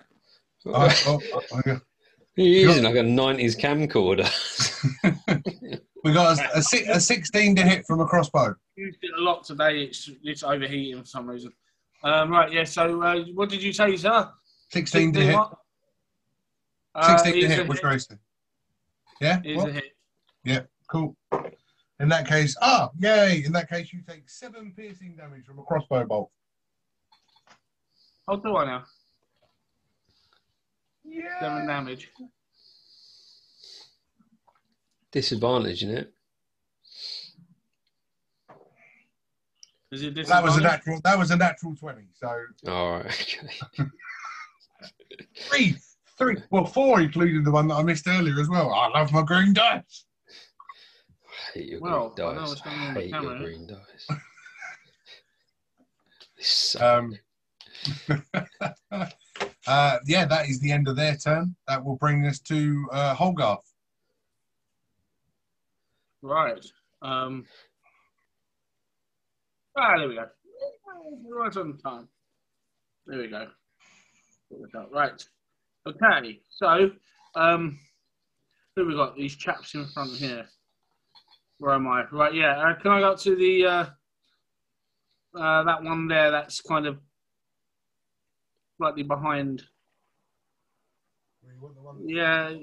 Oh, oh, oh, okay. You're using like a 90s camcorder. We got a, a, a 16 to hit from a crossbow. Used it a lot today. It's it's overheating for some reason. Um, right, yeah. So uh, what did you say, sir? 16 to hit. what? Uh, 16 to hit a was hit. Gracie. Yeah? Is a hit. Cool. In that case, ah, yay. In that case, you take seven piercing damage from a crossbow bolt. I'll do I now. Yeah. Seven damage. Disadvantage, isn't it? Is it That was a natural. That was a natural 20. So All right. Okay. three, Three, well, four, including the one that I missed earlier as well. I love my green dice. I hate your Well, green I know dice. what's going on I with the hate your green dice. Um, uh, yeah, that is the end of their turn. That will bring us to uh, Hogarth. Right. Um. Ah, there we go. Right on time. There we go. Right. Okay. So, um, who we got? These chaps in front here. Where am I? Right. Yeah. Uh, can I go to the uh, uh, that one there? That's kind of slightly behind. Yeah, yeah,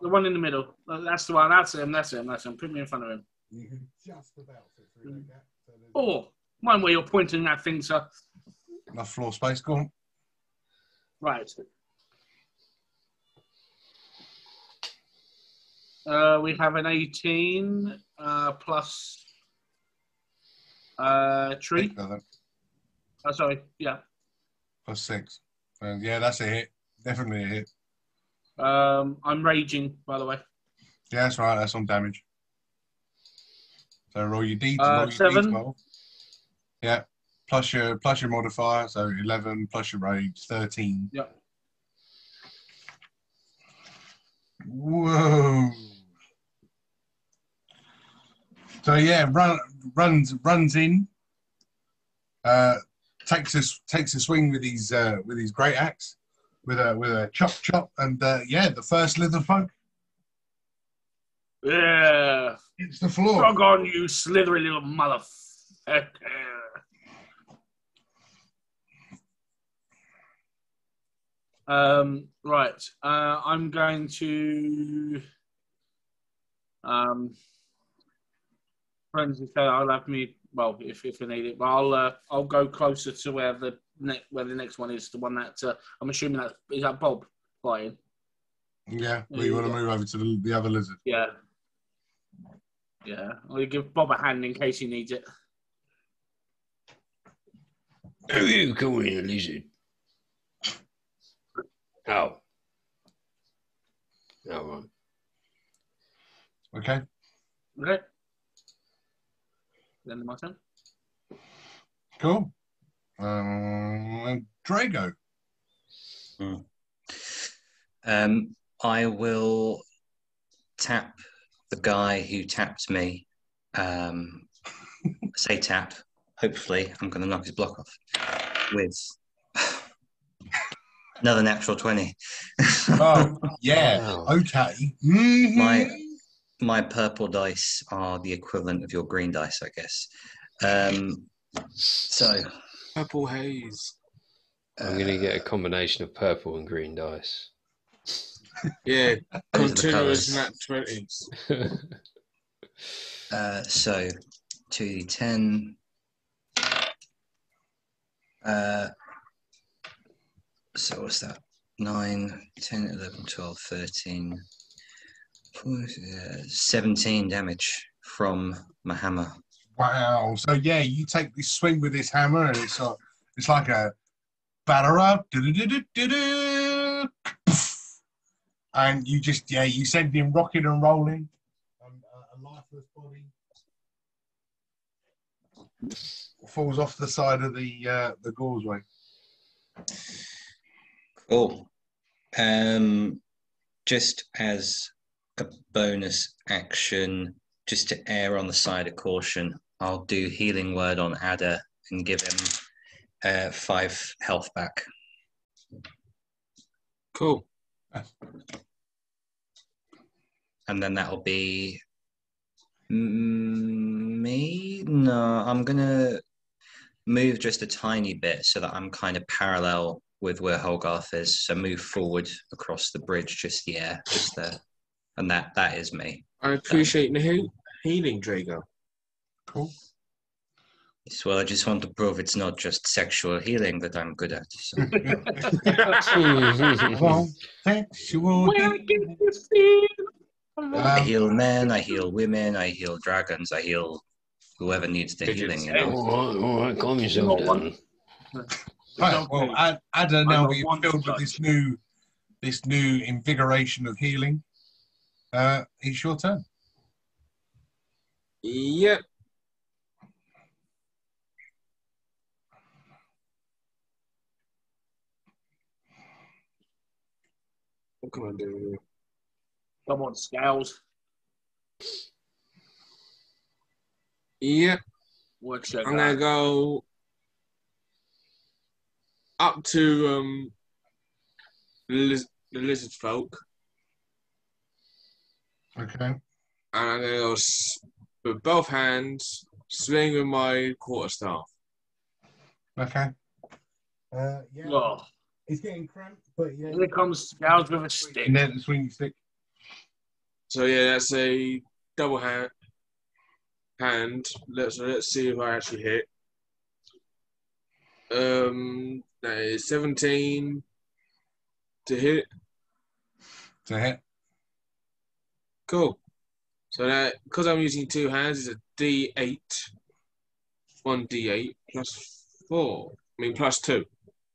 the one in the middle. Uh, That's the one. That's him. That's him. That's him. Put me in front of him. You can just about fit through that gap. Oh, one where you're pointing that thing, sir. Enough floor space. gone. Right. Uh, we have an 18 uh, plus uh, tree. Six, I think. Oh, sorry. Yeah. Plus six. And yeah, that's a hit. Definitely a hit. Um, I'm raging, by the way. Yeah, that's right. That's on damage. So roll your D. Uh, roll your seven. D12. Yeah. Plus your plus your modifier, so eleven plus your rage, thirteen. Yep. Whoa. So yeah, run runs runs in. Uh, takes a takes a swing with his uh, with his great axe, with a with a chop chop, and uh, yeah, the first little folk Yeah. it's the floor. Frog on, you slithery little motherfucker. Um, right. Uh, I'm going to. Um, friends, if I'll have me. Well, if if I need it, but I'll uh, I'll go closer to where the ne- where the next one is. The one that uh, I'm assuming that is that Bob flying. Yeah, well, you want to move over to the, the other lizard. Yeah. Yeah. I'll give Bob a hand in case he needs it. Oh, you come in, lizard. Ow. Oh, right. Okay. Okay. Then my turn. Cool. Um, and Drago. Um, I will tap the guy who tapped me. Um, say tap. Hopefully, I'm going to knock his block off with another natural twenty. Oh, yeah. Wow. Okay. Mhm. My my purple dice are the equivalent of your green dice, I guess. Um, so Purple haze. I'm going to get a combination of purple and green dice. Yeah, Those are the continuous colours. nat twenties. Uh, so, 2d10. Uh, so, what's that? 9, 10, 11, 12, 13, 14, uh, 17 damage from my hammer. Wow. So yeah, you take this swing with this hammer, and it's uh, it's like a batter up, and you just yeah, you send him rocking and rolling. Um, a, a lifeless body falls off the side of the uh, the causeway. Cool. Um, just as a bonus action, just to err on the side of caution, I'll do healing word on Ada and give him uh, five health back. Cool. and then that'll be me. No, I'm gonna move just a tiny bit so that I'm kind of parallel with where Hogarth is. So move forward across the bridge, just yeah, just there, and that that is me. I appreciate the he- healing, Drago. Cool. Yes, well, I just want to prove it's not just sexual healing that I'm good at. So. Well, sexual. Where I get this? Uh, I heal men, I heal women, I heal dragons, I heal whoever needs the Pigeons. healing. You know? All right, all right, calm yourself Not one. down. Right, well, Ad- Ada, now got We're filled with this new this new invigoration of healing, uh, it's your turn. Yep. What can I do? Come on, Scales. Yep. Work your I'm gonna go up to um the, liz- the lizard folk, Okay. and I'm gonna go with both hands, swing with my quarterstaff. Okay. Uh, yeah. Oh, It's getting cramped, but yeah. here comes Scales with a stick. And then the swing stick. So yeah, that's a double hand. Hand. Let's let's see if I actually hit. Um, that is seventeen to hit. To hit. Cool. So that because I'm using two hands, is a D eight. One D eight plus four. I mean plus two.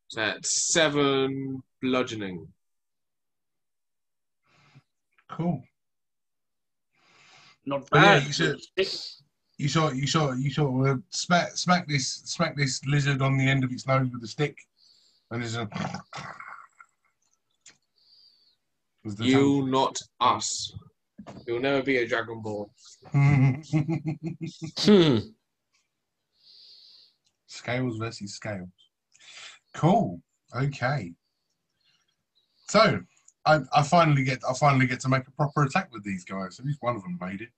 So that's seven bludgeoning. Cool. Not yeah, bad. you said- Stick. You saw, you saw, you saw. Uh, smack, smack this, smack this lizard on the end of its nose with a stick, and there's a. Was the You, not us. You'll never be a Dragon Ball. Hmm. Scales versus scales. Cool. Okay. So, I, I finally get, I finally get to make a proper attack with these guys. At least one of them made it.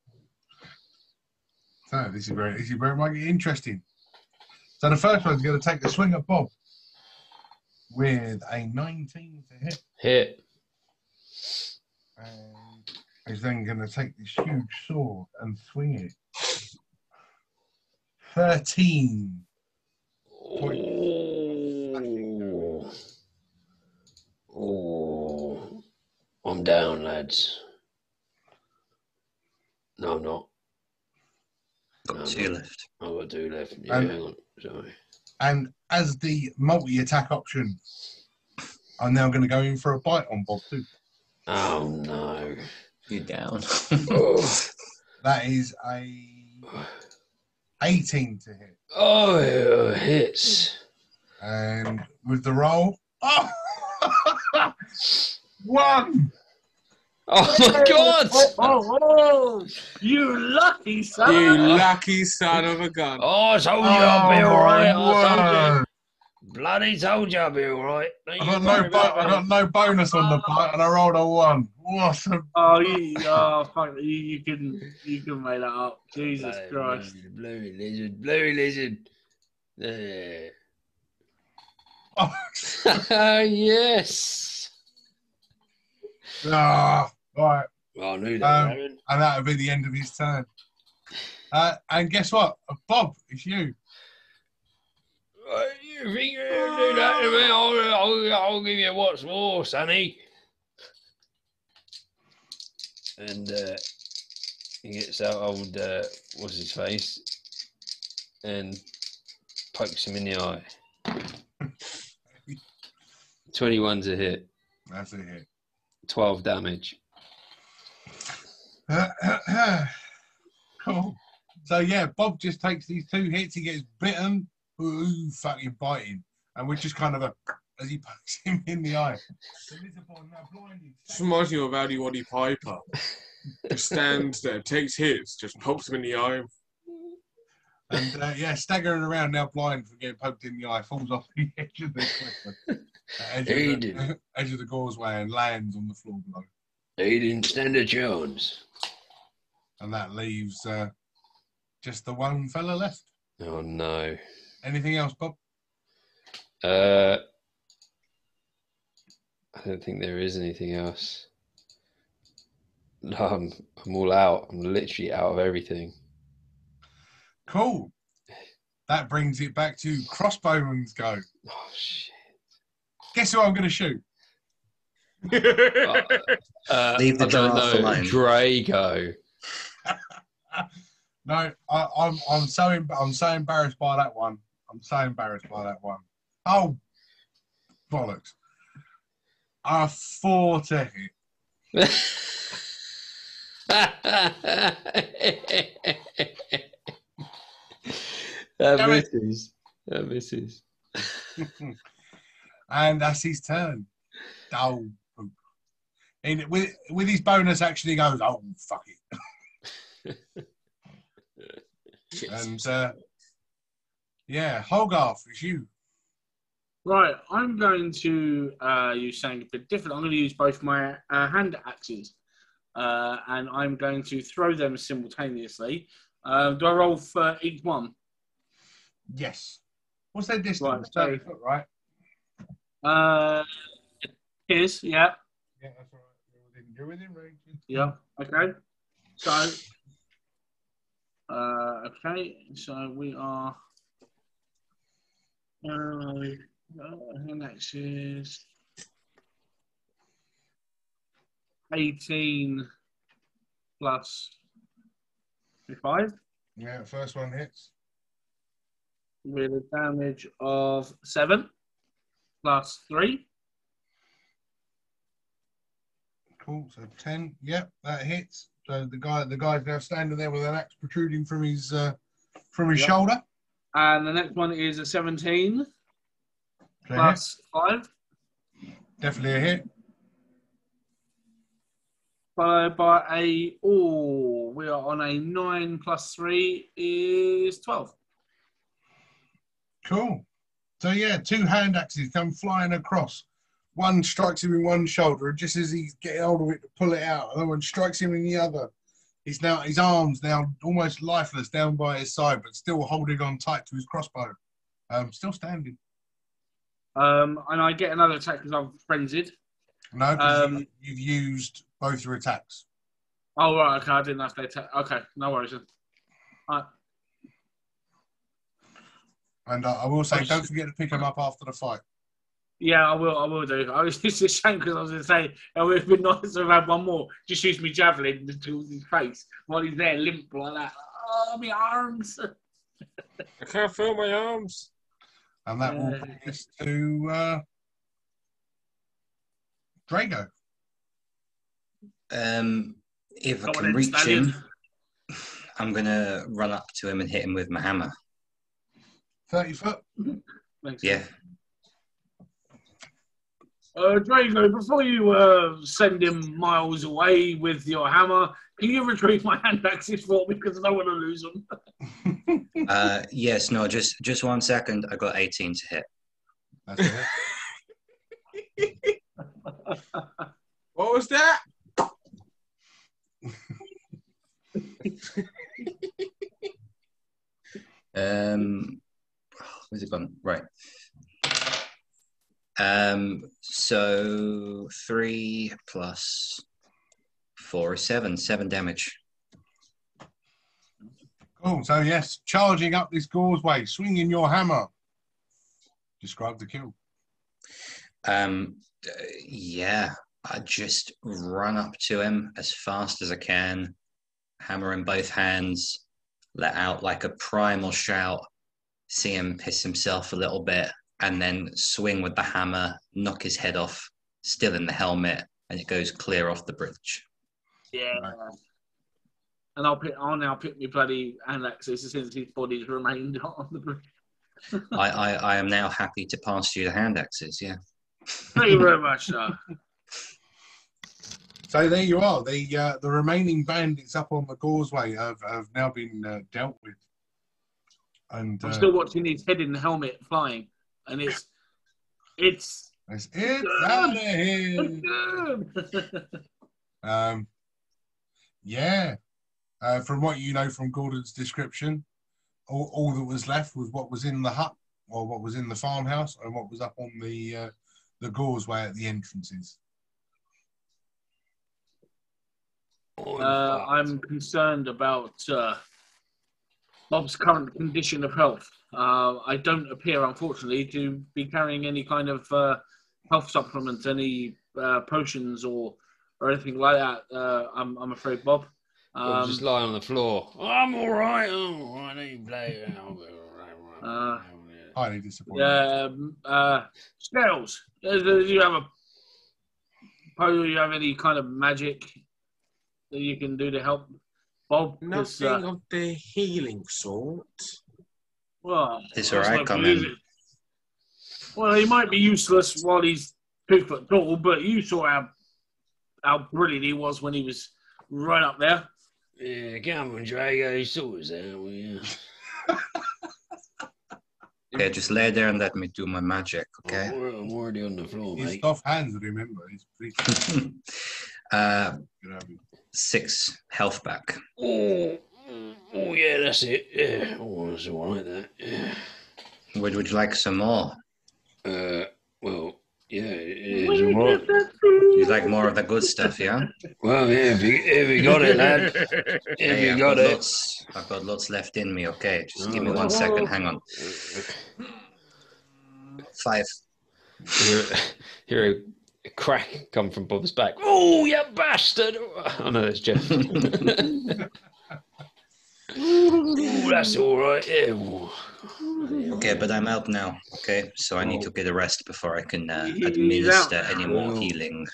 So this is very, this is very might get interesting. So the first one's going to take a swing at Bob with a 19 to hit, Hit. and is then going to take this huge sword and swing it. 13. Oh. Oh. I'm down, lads. No, I'm not. No, Got I'm two not. left. I've got two left. Yeah, Um, hang on. Sorry. And as the multi attack option, I'm now going to go in for a bite on Bob too. Oh, no. You down. Oh, That is a 18 to hit. oh it hits. And with the roll, oh! one. Oh my oh, god! Oh, oh, oh, you lucky son. You lucky son of a gun. Oh, I told you Oh, I'll be alright. I told word. you. Bloody told you I'd be alright. I got no, bo- I got no bonus on the bite, and I rolled a one. What a Oh, you, oh, fuck, you, you can, you can make that up. Jesus Christ. Blue lizard, blue lizard. There. oh, yes. ah, right. Well, I knew that Um. And that would be the end of his turn. Uh, and guess what, Bob? It's you. What, You think you're do that to me? I'll, I'll, I'll give you what's more, Sonny. And uh, he gets out old, uh, what's his face, and pokes him in the eye. 21's a hit. That's a hit. 12 damage. cool. So yeah, Bob just takes these two hits. He gets bitten. Ooh, fucking biting, and we're just kind of a as he pokes him in the eye. The lizard boy now blinded. This reminds me of Rowdy Roddy Piper. Just stands there, takes hits, just pokes him in the eye. And uh, yeah, staggering around now, blind from getting poked in the eye, falls off the edge of the cliff, edge, He of the, edge of the causeway and lands on the floor below. He didn't stand a chance. And that leaves uh, just the one fella left. Oh no. Anything else, Bob? Uh, I don't think there is anything else. No, I'm, I'm all out. I'm literally out of everything. Cool. That brings it back to crossbowman's go. Oh shit. Guess who I'm going to shoot? Uh, Leave the I don't know. alone. Drago. No, I, I'm I'm so I'm so embarrassed by that one. I'm so embarrassed by that one. Oh, bollocks! A four to hit. that misses. That misses. and that's his turn. Oh. And with, with his bonus action, he goes, oh, fuck it. And uh, yeah, Hogarth, it's you. Right, I'm going to uh, use something a bit different. I'm going to use both my uh, hand axes, uh, and I'm going to throw them simultaneously. Uh, do I roll for each one? Yes. What's their distance? Right, 30 so- foot, right? Uh, here's yeah, Yeah, that's all right. You're within, you're within range. yeah. Okay, so uh, okay, so we are. Uh, uh, axes. 18 plus 5 Yeah, first one hits. with a damage of 7 plus 3. Cool. So ten. Yep, that hits. So the guy, the guy's now standing there with an axe protruding from his uh, from his Yep. shoulder. And the next one is a 17 So a hit. plus 5, Definitely a hit. followed by a. Oh, we are on a 9 plus 3 is 12. Cool. So yeah, two hand axes come flying across. One strikes him in one shoulder, and just as he's getting hold of it to pull it out, another one strikes him in the other. He's now his arms now almost lifeless down by his side, but still holding on tight to his crossbow. Um, still standing. Um, and I get another attack because I'm frenzied. No, Um, you- you've used both your attacks. Oh, right, okay, I didn't have to attack. Okay, no worries. then. And uh, I will say, don't forget to pick him up after the fight. Yeah, I will. I will do. I was just a shame because I was going to say it would have been nice to have had one more. Just use me javelin to his face while he's there limp like that. Oh, my arms! I can't feel my arms. And that will bring us to uh, Drago. Um, if I can reach him, I'm gonna run up to him and hit him with my hammer. 30 foot. Thanks. Yeah. Uh, Drago, before you uh, send him miles away with your hammer, can you retrieve my hand axes for me because I don't want to lose them? Uh, yes. No. Just just one second. I got 18 to hit. That's it. What was that? Um, where's it gone? Right. Um, so three plus four is seven. Seven damage. Cool. So, yes, charging up this causeway, swinging your hammer. Describe the kill. Um, yeah, I just run up to him as fast as I can, hammer in both hands, let out like a primal shout, see him piss himself a little bit, and then swing with the hammer, knock his head off, still in the helmet, and it goes clear off the bridge. Yeah. And I'll pick. I'll now pick me bloody hand axes since his body's remained on the bridge. I, I, I am now happy to pass you the hand axes. Yeah. Thank you very much, sir. So there you are. The uh, the remaining bandits up on the causeway have, have now been uh, dealt with. And I'm uh, still watching his head in the helmet flying, and it's it's it's, it's out of here. Um, yeah. Uh, from what you know from Gordon's description, all, all that was left was what was in the hut or what was in the farmhouse and what was up on the uh, the causeway at the entrances. uh, I'm concerned about uh, Bob's current condition of health. Uh, I don't appear, unfortunately, to be carrying any kind of uh, health supplements, any uh, potions or or anything like that. Uh, I'm, I'm afraid, Bob. Or Um, just lie on the floor. I'm all right. I'm all right. I play. Uh, Highly disappointed. um, uh, Scales, uh, you have a suppose you have any kind of magic that you can do to help Bob? 'Cause, Nothing uh, of the healing sort. well, It's alright, no come good, in. is it? Well, he might be useless while he's two foot tall, but you saw how how brilliant he was when he was right up there. Yeah, come on, Drago, sort us out, will? Yeah, just lay there and let me do my magic, okay? I'm already- I'm already on the floor, He's mate. off hands, remember. He's pretty uh, good at it. Six health back. Oh, oh, yeah, that's it. Yeah, oh, that's all right, that. Yeah. Would, would you like some more? Uh, well, yeah, it is all right. You like more of the good stuff, yeah? Well, yeah, if you, if you got it, lad. If Hey, you I've got it. Lots, I've got lots left in me, okay? Just give me Oh. one second, hang on. Five. Here, hear a crack come from Bob's back. Oh, you bastard! Oh no, it's Jeff. Oh, that's all right. Yeah. Okay, but I'm out now, okay? So I need to get a rest before I can uh, administer any more now. healing.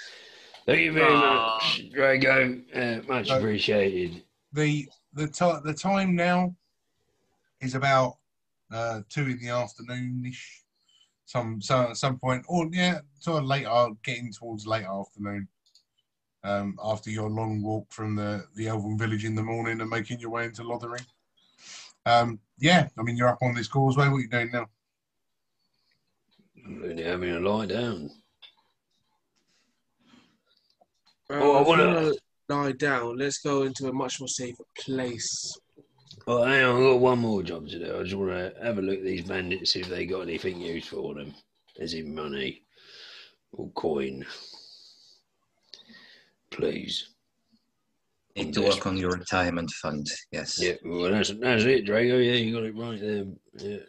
Thank you very Ah. much, Drago. Uh, much appreciated. The the ti the time now is about uh, two in the afternoon ish. Some some some point, or yeah, sort of late, uh, getting towards late afternoon. Um, after your long walk from the the Elven village in the morning and making your way into Lothering. Um, yeah, I mean you're up on this causeway. What are you doing now? I'm only having a lie down. Uh, Oh, I wanna- wanna lie down. Let's go into a much more safer place. Oh, hang on, I've got one more job to do. I just want to have a look at these bandits, see if they got anything useful for them, as in money or coin. Please. Need to work on your retirement fund, yes. Yeah, well, that's, that's it, Drago. Yeah, you got it right there. Yeah.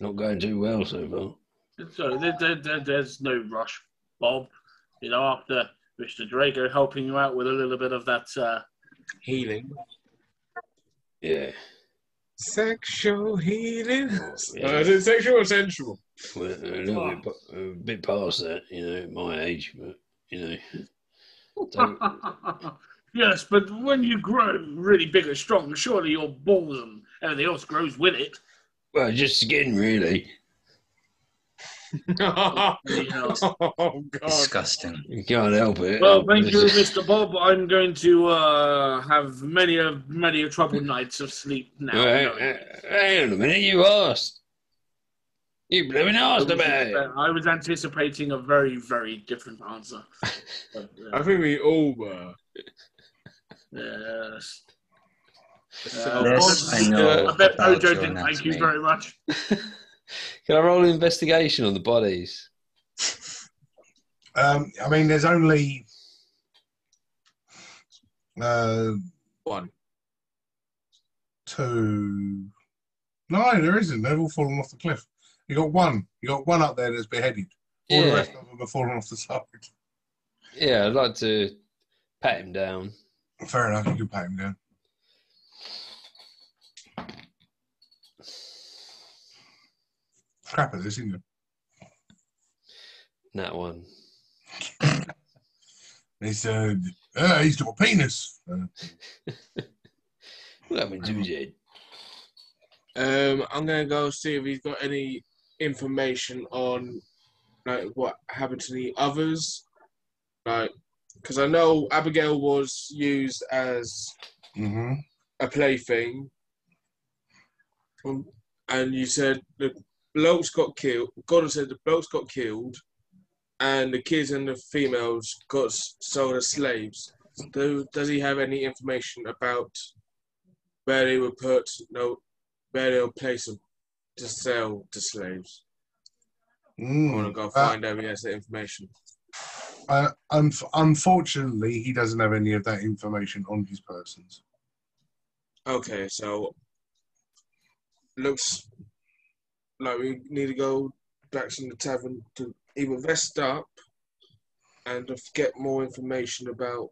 Not going too well so far. So there, there, there, there's no rush, Bob. You know, after Mr. Drago helping you out with a little bit of that. Uh, Healing. Yeah. Sexual healing. Yeah. Uh, is it sexual or sensual? Well, a little bit, a bit past that, you know, at my age, but, you know. Yes, but when you grow really big and strong, surely your balls and everything else grows with it. well, just skin, really. oh, God. Disgusting. You can't help it. Well, thank you, Mr. Bob. I'm going to uh, have many a many a troubled nights of sleep now. Well, hang, hang on a minute, you asked. You blooming I asked was, about it. I was anticipating a very, very different answer. But, I uh, think we all were. yes. So, This I know I bet Mojo didn't thank you very much. Can I roll an investigation on the bodies? Um, I mean, there's only uh, one. two. No, there isn't. They've all fallen off the cliff. You got one. You got one up there that's beheaded. All the Yeah, rest of them have fallen off the side. yeah. I'd like to pat him down. Fair enough. You can pat him down. Crap at this, isn't it? That one. he said, uh, he's got a penis. Uh, What happened to his? Um, I'm gonna go see if he's got any information on like what happened to the others, like because I know Abigail was used as mhm. a plaything, Um, and you said the blokes got killed. Gordon said the blokes got killed, and the kids and the females got sold as slaves. Do, does he have any information about where they were put? No, where they were placed to sell to slaves. I want to Mm. go Uh, find out if he has that information. uh, unf- unfortunately, he doesn't have any of that information on his persons. Okay, so looks like we need to go back to the tavern to either rest up and get more information about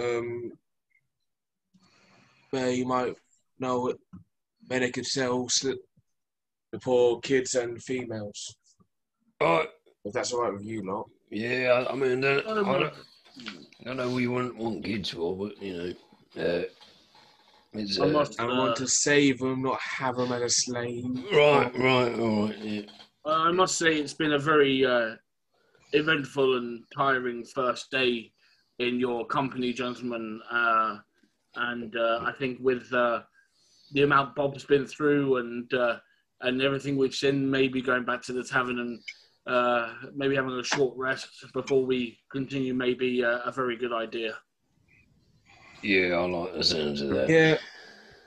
um where you might know where they could sell the poor kids and females. Oh, If that's all right with you lot. Yeah, I, I mean, I, Um, I, don't, I know we want, want kids for, but you know, uh, it's I uh, I uh, want to save them, not have them as a slave. right, right, all right. Yeah. Uh, I must say it's been a very uh, eventful and tiring first day in your company, gentlemen. Uh, and uh, I think with uh, the amount Bob's been through and uh, and everything we've seen, maybe going back to the tavern and uh, maybe having a short rest before we continue may be uh, a very good idea. Yeah, I like the sounds of that. Yeah,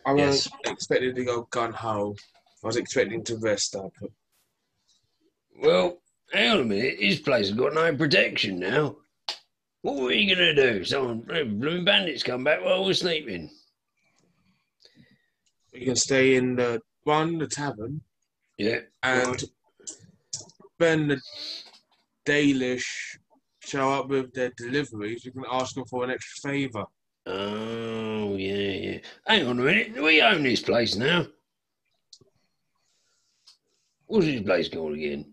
I Yes. was expecting to go gun ho. I was expecting to rest up. Well, hang on a minute. This place has got no protection now. What were you going to do? Someone, uh, blooming bandits come back while we're sleeping. You can stay in the one, the tavern, Yeah. and when the Dalish show up with their deliveries, you can ask them for an extra favour. Oh, yeah, yeah. Hang on a minute. Do we own this place now? What's this place called again?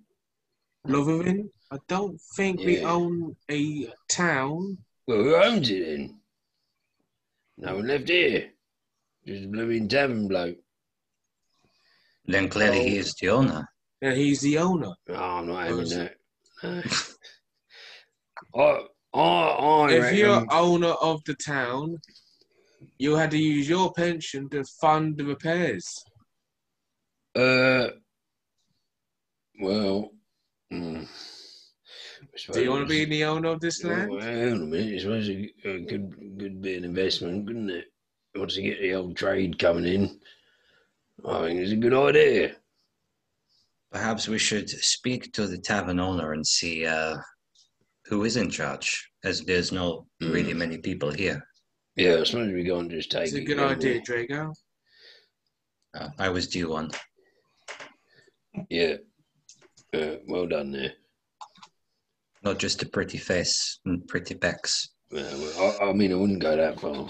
Lothering, I don't think we own a town. Well, who owns it then? No one left here. Just a blooming tavern bloke. Then clearly he oh. is the owner. And he's the owner. Oh, I'm not having Who's that. No. I, I, I if reckon. you're owner of the town, you had to use your pension to fund the repairs. Uh, well, mm, Do you want to be the owner of this Well, land? hang on a minute. It's suppose a, a good, good bit of investment, couldn't it? Once you get the old trade coming in, I think it's a good idea. Perhaps we should speak to the tavern owner and see uh, who is in charge, as there's not really Mm. many people here. Yeah, I as we go and just take It's a good can't idea, Drago. Uh, I was due one. Yeah. Uh, well done there. Not just a pretty face and pretty pecs. Well, I, I mean, I wouldn't go that far.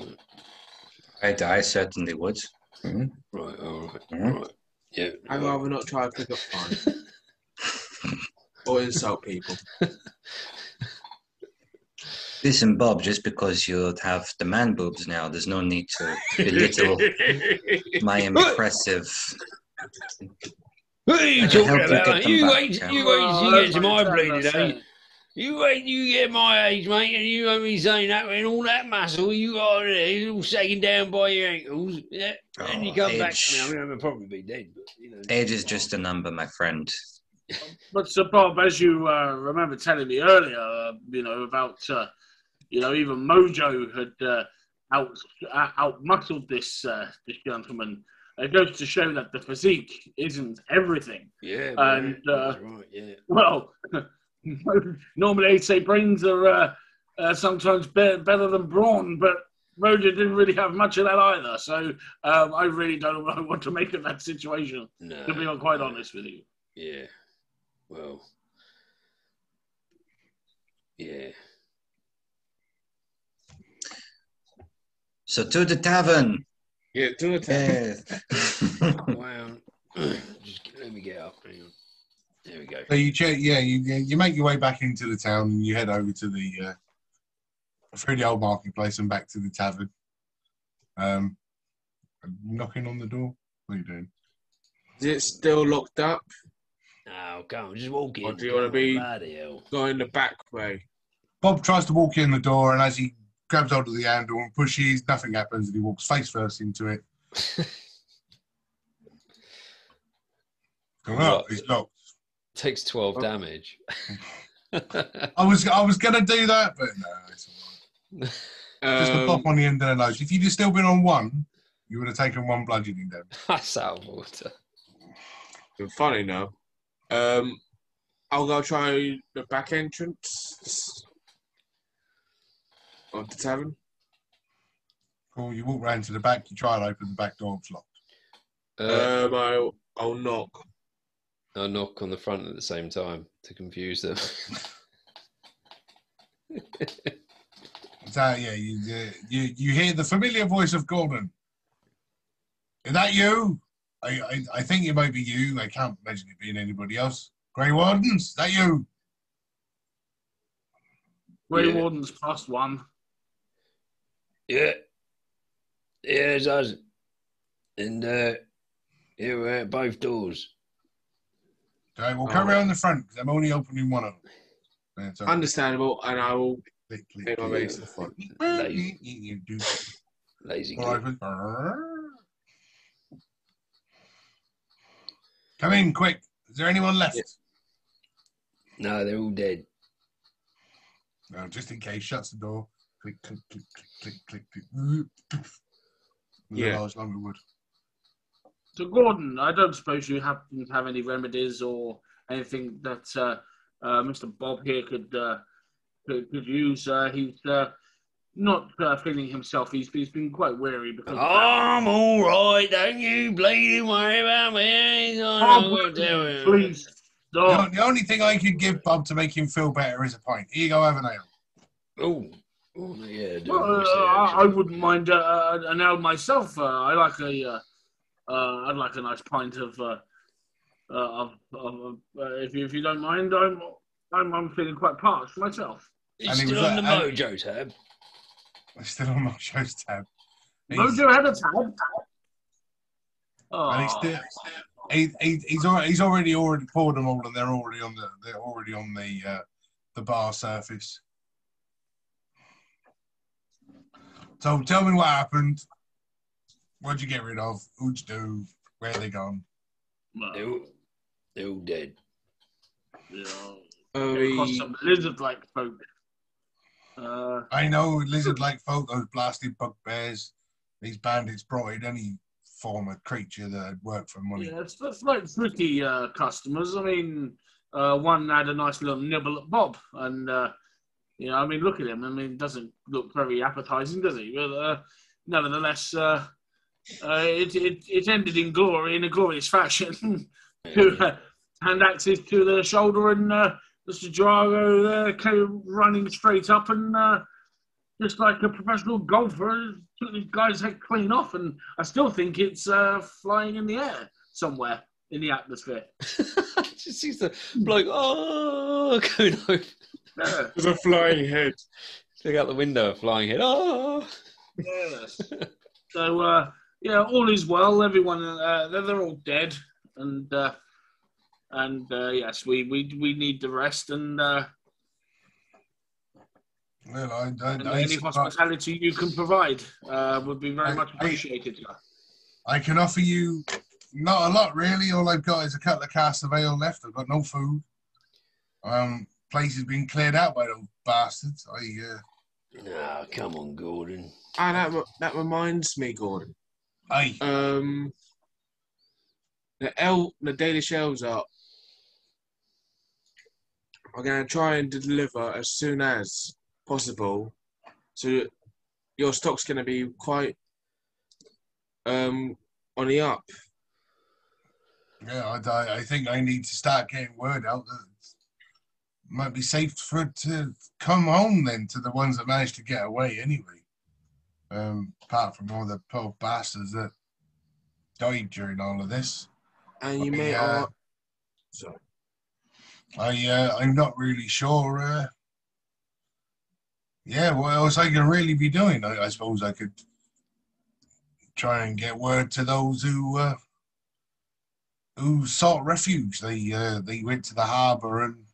I, I certainly would. Mhm. Right, all right, Mhm. all right. Yeah. I'd rather not try to pick up fun or insult people. Listen, Bob, just because you have the man boobs now, there's no need to belittle my impressive. What are you talking help you about? You back, wait, you wait till you get to my Oh, bleeding that's age. You wait till you get my age, mate, and you won't be saying that with all that muscle you got there, all shaking down by your ankles. Yeah, and you Oh, come back age. to me. I mean, I'll probably be dead, but you know. Age is just a number, my friend. But Sir Bob, as you uh, remember telling me earlier, uh, you know about, uh, you know, even Mojo had uh, out uh, outmuscled this uh, this gentleman. It goes to show that the physique isn't everything. Yeah, And, uh, right. Yeah. Well, normally they'd say brains are uh, uh, sometimes be- better than brawn, but Mojo didn't really have much of that either. So um, I really don't know what to make of that situation. No. To be quite honest with you. Yeah. Well. Yeah. So to the tavern. Yeah, do it. Yes. Wow. Just let me get up. Hang on. There we go. So you check, yeah, you you make your way back into the town and you head over to the uh, through the old marketplace and back to the tavern. Um, knocking on the door. What are you doing? Is it still locked up? Oh, come on, just walk in. Or do you wanna be- going hell. The back way. Bob tries to walk in the door, and as he grabs hold of the handle and pushes, nothing happens, and he walks face first into it. Oh, Right. he's locked. Takes 12 Oh. damage. I was I was gonna do that, but no, it's all right. Just a Um, pop on the end of the nose. If you'd have still been on one, you would have taken one bludgeoning damage. That's out of water. funny now. Um, I'll go try the back entrance of the tavern. Cool. You walk round to the back. You try and open the back door. It's locked. Uh, Um, I'll, I'll knock. I'll knock on the front at the same time to confuse them. So yeah, you, you you hear the familiar voice of Gordon. Is that you? I, I I think it might be you. I can't imagine it being anybody else. Grey Wardens, is that you? Grey Yeah. Wardens plus one. Yeah. Yeah, it's us. And uh, here we're at both doors. Okay, we'll come Oh. around the front because I'm only opening one of them. That's all. Understandable, and I will Click, click, make my click. way to the front. Lazy. You do. Lazy All Come in quick. Is there anyone left? Yeah. No, they're all dead. No, just in case. Shuts the door. Click, click, click, click, click, click, click. With Yeah. a large lump of wood. So, Gordon, I don't suppose you happen to have any remedies or anything that uh, uh, Mr. Bob here could uh, could, could use. Uh, he's uh, not uh, feeling himself. He's, he's been quite weary because. I'm all right. Don't you bleeding worry about me. I know what please The, stop. the only thing I could give Bob to make him feel better is a pint. Here you go, have an ale. Oh, oh yeah. Well, uh, I, I wouldn't mind uh, uh, an ale myself. Uh, I like a, uh, uh, I'd like a nice pint of, uh, uh, of, of uh, if you if you don't mind, I'm I'm, I'm feeling quite parched myself. It's And still was on the like- and- mojo tab. I'm still on Mojo's tab. He's, Mojo had a tab. Oh, and he's still, he, he, he's already he's already already poured them all, and they're already on the they're already on the uh, the bar surface. So tell me what happened. What'd you get rid of? Who'd you do? Where they gone? well, They're all, they're all dead. you know, it cost we- some lizard-like folk. Uh, I know lizard-like folk, those blasted bugbears. These bandits brought in any form of creature that had worked for money. yeah, it's, it's like tricky uh, customers. I mean, uh, one had a nice little nibble at Bob, and uh, you know, I mean, look at him. I mean, doesn't look very appetizing, does he? But uh, nevertheless, uh, uh, it, it it ended in glory, in a glorious fashion. to uh, hand axes to the shoulder, and uh, Mr. Drago there came running straight up, and uh, just like a professional golfer, took the guy's head clean off, and I still think it's uh, flying in the air somewhere in the atmosphere. Just sees the bloke, oh, going over. Yeah. There's a flying head. Look out the window, flying head. Oh, Yes. so uh, yeah, all is well. Everyone, uh, they're, they're all dead, and uh, and uh, yes, we, we we need the rest, and uh, Well, I, I, and I, any hospitality you can provide uh, would be very I- much I- appreciated. I can offer you not a lot, really. All I've got is a couple of casks of ale left. I've got no food. Um, place has been cleared out by those bastards. I, uh, Ah, come on, Gordon. Ah, that re- that reminds me, Gordon. I, Um, the L, the Dalish elves up. I'm gonna try and deliver as soon as possible, so your stock's gonna be quite um on the up. yeah, I, I think I need to start getting word out that it might be safe for it to come home then to the ones that managed to get away anyway. Um, apart from all the poor bastards that died during all of this. And you Okay, may uh, uh, sorry. I uh, I'm not really sure. Uh, yeah, what else I can really be doing? I, I suppose I could try and get word to those who uh, who sought refuge. They uh, they went to the harbour and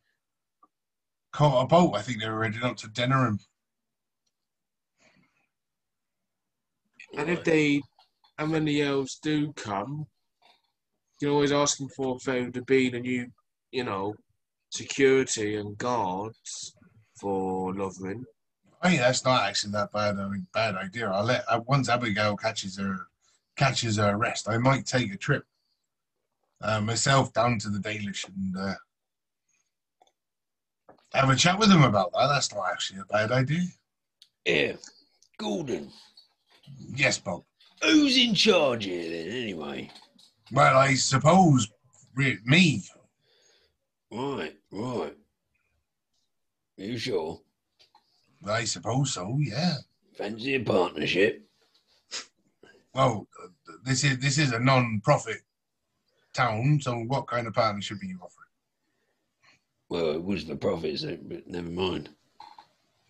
caught a boat. I think they were heading up to Denerim. And if they, and when the elves do come, you can always ask them for there to be the new, you know, security and guards for Lothering. I mean, that's not actually that bad. I mean, bad idea. I'll let uh, once Abigail catches her catches her arrest, I might take a trip uh, myself down to the Dalish and uh, have a chat with them about that. That's not actually a bad idea. Yeah, Gordon. Yes, Bob. Who's in charge here then, anyway? Well, I suppose re- me. Right, right. You sure? I suppose so. Yeah. Fancy a partnership? Well, uh, this is this is a non-profit town. So, what kind of partnership are you offering? Well, it was for profit, so, but never mind.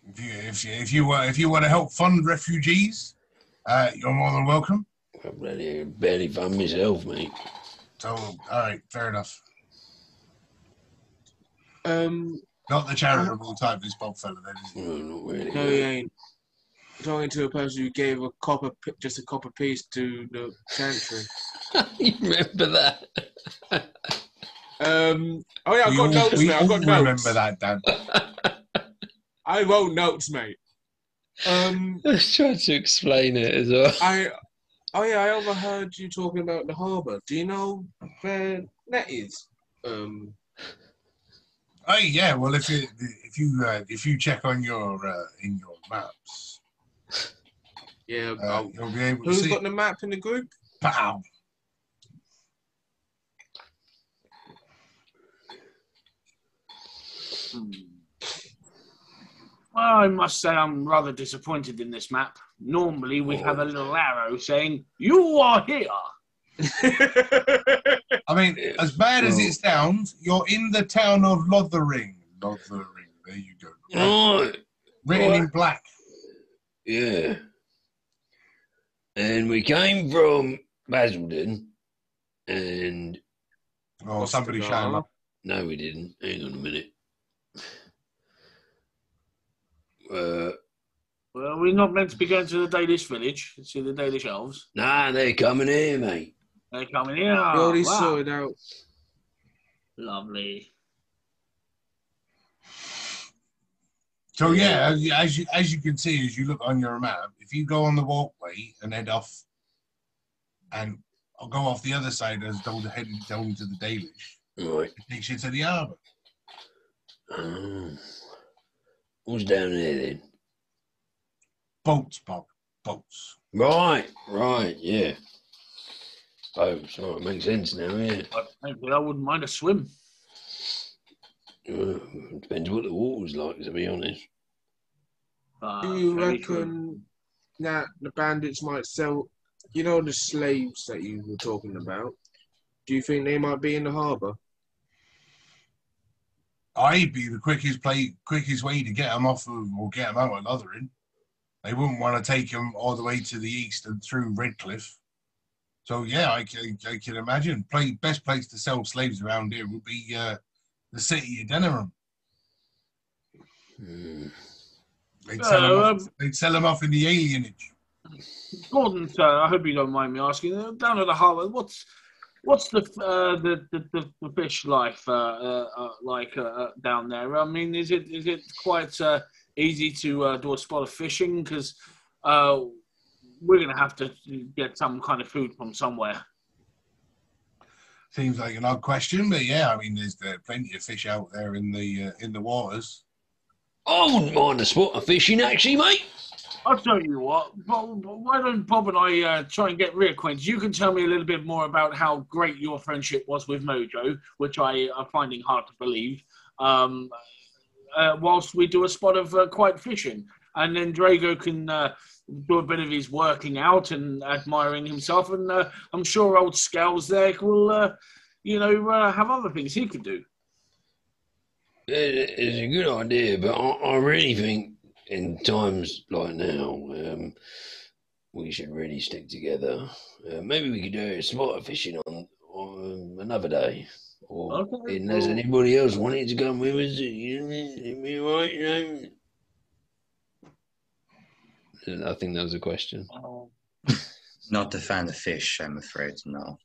If you if you if you, uh, if you want to help fund refugees, uh, you're more than welcome. I barely, barely fund myself, mate. So, all right, fair enough. Um, Not the charitable type, this Bob fella. Then. is? No, not really. no, he ain't. Talking to a person who gave a copper, just a copper piece to the chantry. you remember that? Um, oh yeah, I've We got all- notes, we mate. I've all got notes. remember that, Dan. I wrote notes, mate. Um, I was trying to explain it as well. I, oh yeah, I overheard you talking about the harbour. Do you know where that is? Um, Oh yeah, well if you if you uh, if you check on your uh, in your maps, yeah. uh, you'll be able to who's see. got the map in the group? Pow. Hmm. Well, I must say I'm rather disappointed in this map. Normally we have a little arrow saying, You are here. I mean, as bad as it sounds, you're in the town of Lothering. Lothering. There you go. Right. Written in black. Yeah. And we came from Basildon, and Oh, somebody Hospital. shut him up. no, we didn't. Hang on a minute. Uh, Well, we're not meant to be going to the Dalish village to see the Dalish elves. nah, they're coming here, mate. They're coming here. we already Wow. sorted out. Lovely. So yeah, as you, as you as you can see, as you look on your map, if you go on the walkway and head off, and I'll go off the other side as though heading down to the Dalish, Right. it takes you to the harbour. Um, what's down there then? Boats, Bob, boats. Right, right, yeah. Oh, so it makes sense now, yeah. But frankly, I wouldn't mind a swim. Uh, depends what the water's like, to be honest. Uh, Do you very true. reckon that the bandits might sell? You know the slaves that you were talking about. Do you think they might be in the harbour? I'd be the quickest play, quickest way to get them off of, or get them out of Lothering. They wouldn't want to take them all the way to the east and through Redcliffe. So yeah, I can, I can imagine. Play best place to sell slaves around here would be uh, the city of Denerim. Hmm. They'd sell, them Uh, off, they'd sell them off in the alienage. Gordon, sir, I hope you don't mind me asking. uh, Down at the harbour, what's what's the uh, the, the, the the fish life uh, uh, uh, like uh, uh, down there? I mean, is it is it quite uh, easy to uh, do a spot of fishing? Because uh, we're going to have to get some kind of food from somewhere. Seems like an odd question, but yeah, I mean, there's plenty of fish out there in the uh, in the waters. I wouldn't mind a spot of fishing, actually, mate. I'll tell you what. Why don't Bob and I uh, try and get reacquainted? You can tell me a little bit more about how great your friendship was with Mojo, which I am finding hard to believe. Um, uh, whilst we do a spot of uh, quiet fishing, and then Drago can uh, do a bit of his working out and admiring himself, and uh, I'm sure old Scales there will, uh, you know, uh, have other things he could do. It's a good idea, but I, I really think in times like now, um, we should really stick together. Uh, maybe we could do a spot of fishing on, on another day. Or Okay, unless anybody else wanted to come with us, you know, it'd be right, you know. I think that was a question. Oh, Not a fan of fish, I'm afraid. No.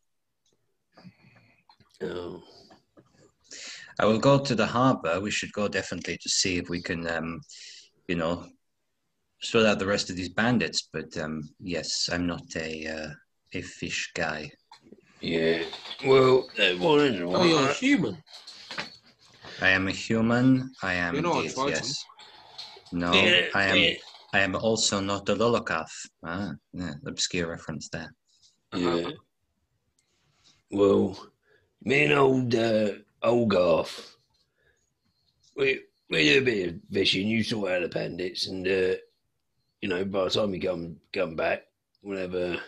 Oh. I will go to the harbor. We should go definitely to see if we can, um, you know, sort out the rest of these bandits. But um, yes, I'm not a uh, a fish guy. Yeah. Well, that one is Oh, you're a human. I am a human. I am You're not a yes. No, Yeah, I am. yeah. I am also not a Lolocath. Ah, yeah, obscure reference there. Yeah. Well, me and old uh, old Garth, we we do a bit of fishing. You sort out the bandits, and uh, you know, by the time you come come back, we'll have a,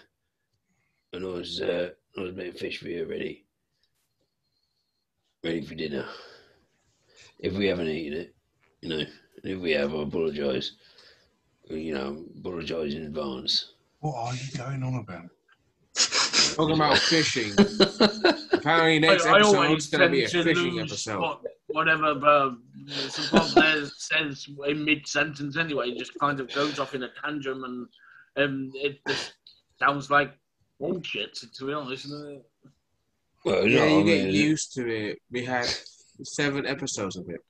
a nice uh, nice bit of fish for you ready, ready for dinner. If we haven't eaten it, you know, And if we have, I apologise. You know, apologise in advance. What are you going on about? Talking about fishing. Apparently, next I, I episode's going to be a to fishing lose episode. what, whatever Bob there says in mid sentence anyway. It just kind of goes off in a tantrum and um, it just sounds like bullshit, to be honest. Well, Yeah, you I get used to it. We had seven episodes of it.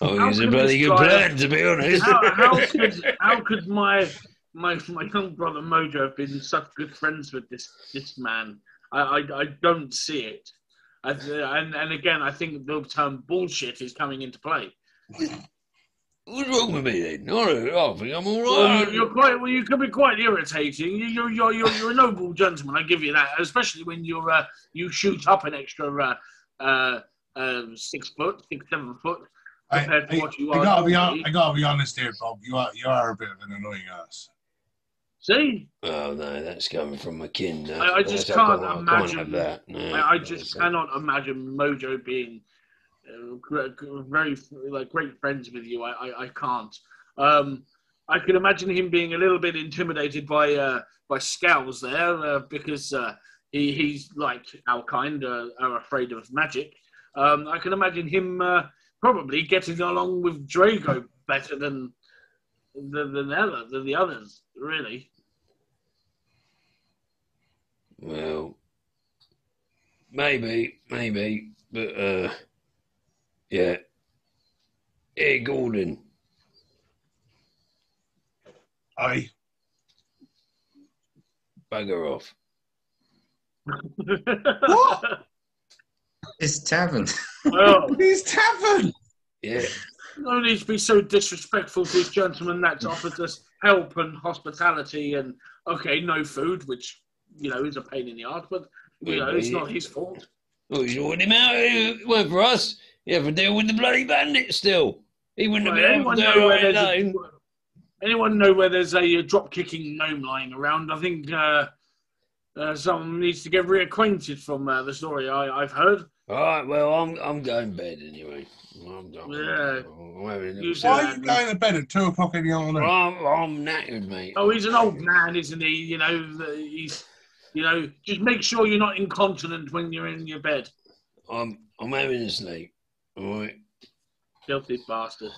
I mean, How it's a can bloody good guy- plan, to be honest. How, how could how could my my my young brother Mojo have been such good friends with this this man? I I, I don't see it. I, and and again, I think the term bullshit is coming into play. What's wrong with me then? I, I think I'm all Well, you- you're quite well. You can be quite irritating. You- You're you're you're, you're a noble gentleman. I give you that, especially when you're uh, you shoot up an extra uh, uh, uh, six foot, six seven foot I, compared to I- what you I are. gotta be. I gotta be honest here, Bob. You are you are a bit of an annoying ass. See, Oh no, that's coming from my kin. That's, I- I just can't can't imagine- have that. No, I, I just no. cannot imagine Mojo being uh, very like great friends with you. I I, I can't. Um, I can imagine him being a little bit intimidated by uh, by Scowls there uh, because uh, he he's like our kind uh, are afraid of magic. Um, I can imagine him uh, probably getting along with Drago better than than than, than the others. Really, Well, maybe, maybe, but uh, yeah. Hey, Gordon. I Bugger off. What? It's tavern. well, His tavern! Yeah. no need to be so disrespectful to this gentleman that's offered us help and hospitality and okay, no food, which you know is a pain in the ass, but you know it's not his fault. Oh, you sorted him out. It weren't for us. You have to deal with the bloody bandit still. He wouldn't Well, have been able anyone to do know where it there's a, alone. anyone know where there's a, drop kicking gnome lying around? I think uh, uh, someone needs to get reacquainted from uh, the story I, I've heard. All right, well, I'm I'm going to bed anyway. I'm, I'm, Yeah. I'm having a You why are you going to bed at two o'clock in the afternoon? I'm, I'm knackered, mate. Oh, he's an old man, isn't he? You know, he's you know, just make sure you're not incontinent when you're in your bed. I'm I'm having a sleep. All right. Filthy bastard.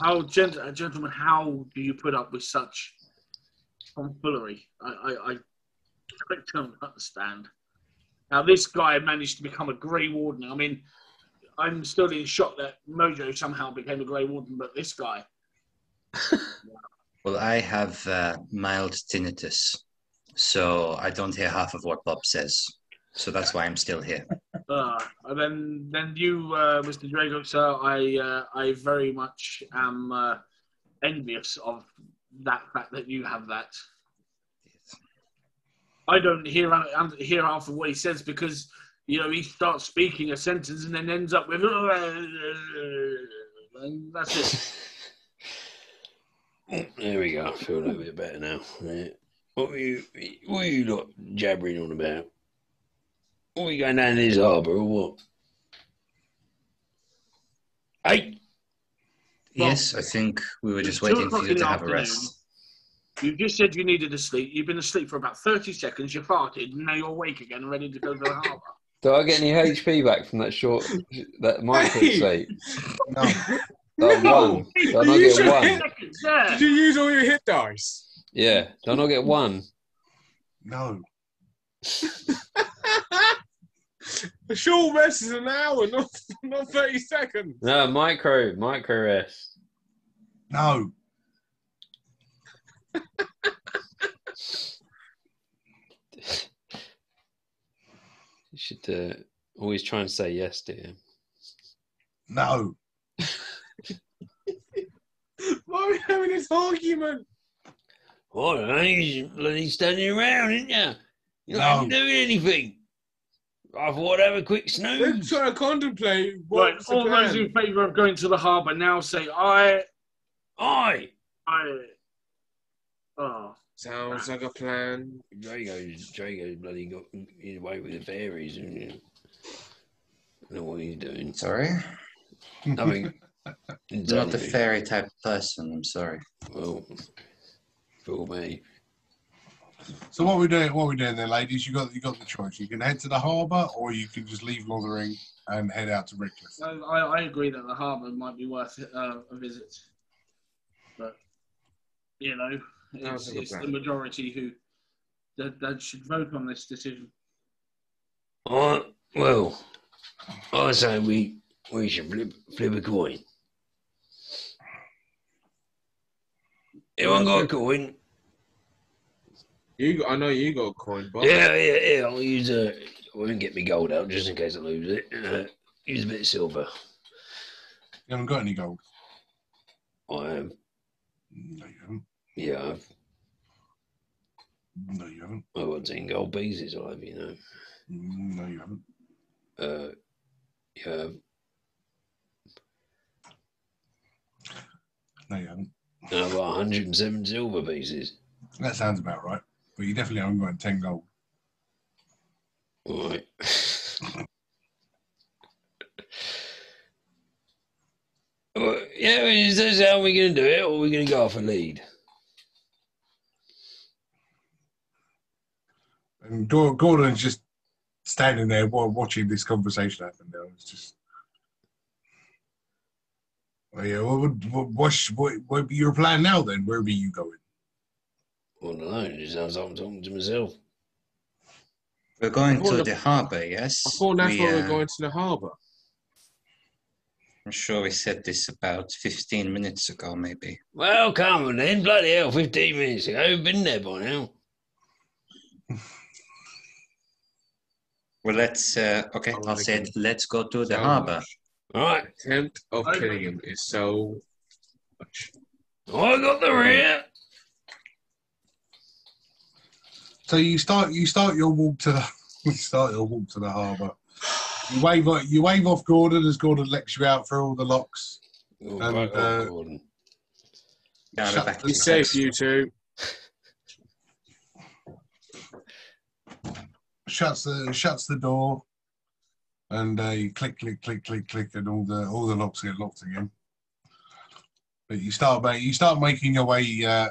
How, gent- uh, gentlemen, how do you put up with such tomfoolery? I, I, I, I don't understand. Now, this guy managed to become a Grey Warden. I mean, I'm still in shock that Mojo somehow became a Grey Warden, but this guy. Well, I have uh, mild tinnitus, so I don't hear half of what Bob says. So that's why I'm still here. Uh, and then, then you, uh, Mr. Drago, sir, I, uh, I very much am uh, envious of that fact that you have that. I don't hear hear half of what he says because you know he starts speaking a sentence and then ends up with and that's it. Oh, There we go. I feel a little bit better now. Yeah. What were you what were you lot jabbering on about? What were you going down this harbour or what? Hey, yes, I think we were just two waiting for o'clock you in to the have a afternoon. rest. You just said you needed to sleep. You've been asleep for about thirty seconds. You farted, and now you're awake again, and ready to go to the harbour. Do I get any HP back from that short, that micro Hey! sleep? No, That No! one. Do I You not get one? hit- yeah. Did you use all your hit dice? Yeah. Do I not get one? no. A short rest is an hour, not not thirty seconds. No, micro, micro rest. No. You should uh, always try and say yes to him. No. Why are we having this argument? all right, you're bloody standing around, ain't you? You're not even doing anything. I thought I'd have a quick We're snooze. trying to contemplate. Right, What's the all those in favour of going to the harbour now say aye. Aye. I. Oh, ah. Sounds like a plan. Drago's, Drago's bloody got in away with the fairies. And, you know, I don't know what he's doing. Sorry? Nothing. You're not the fairy type person. I'm sorry. Well, for me. So what we doing? What we doing there, ladies? You got you got the choice. You can head to the harbour, or you can just leave Lothering and head out to Redcliffe. So I, I agree that the harbour might be worth uh, a visit, but you know, it's, it's the majority who that, that should vote on this decision. I, well, I say we we should flip, flip a coin. Anyone got a coin? You, I know you got a coin, but Yeah, yeah, yeah. I'll use a. I won't get me gold out just in case I lose it. Uh, use a bit of silver. You haven't got any gold. I have. No, you haven't. Yeah, I've. No, you haven't. I got ten gold pieces. I have, you know. No, you haven't. Uh, yeah, No, you haven't. I've got 107 silver pieces. That sounds about right. But you definitely haven't got ten gold. All right. well, yeah, is this how we're going to do it, or are we going to go off a lead? And Gordon's just standing there wa- watching this conversation happen. Now it's just. Oh yeah, what would what, what's, what what be your plan now then? Where be you going? I don't know. It just sounds like I'm talking to myself. We're going to the- the harbour, yes? I thought that's We, why uh, we're going to the harbour. I'm sure we said this about 15 minutes ago, maybe. Well, come on then. Bloody hell, 15 minutes ago. We've been there by now. Well, let's, uh, okay, I I'll say. Let's go to the So harbour. Much. All right. Attempt of I- killing him is so much. I got the rear. So you start you start your walk to the you start your walk to the harbour. You wave you wave off Gordon as Gordon lets you out through all the locks. Oh, And, right, uh, oh, Gordon. Now Shut back Be the- the safe, you two. Shuts the shuts the door, and you click click click click click, and all the all the locks get locked again. But you start ma- you start making your way uh,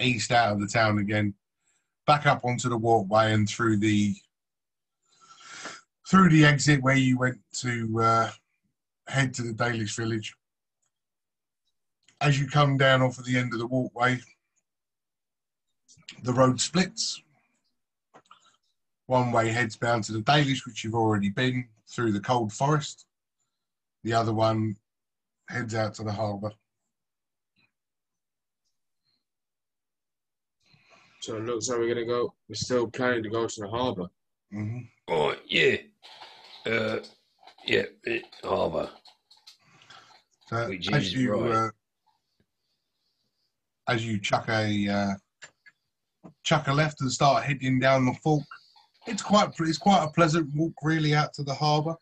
east out of the town again, back up onto the walkway and through the through the exit where you went to uh, head to the Dalish village. As you come down off of the end of the walkway, the road splits. One way heads bound to the Dalish, which you've already been through the cold forest. The other one heads out to the harbour. So it looks like we're gonna go. We're still planning to go to the harbour. hmm All right, yeah. Uh, yeah, it, harbour. So Which as is you right. uh, as you chuck a uh, chuck a left and start heading down the fork, it's quite it's quite a pleasant walk really out to the harbour.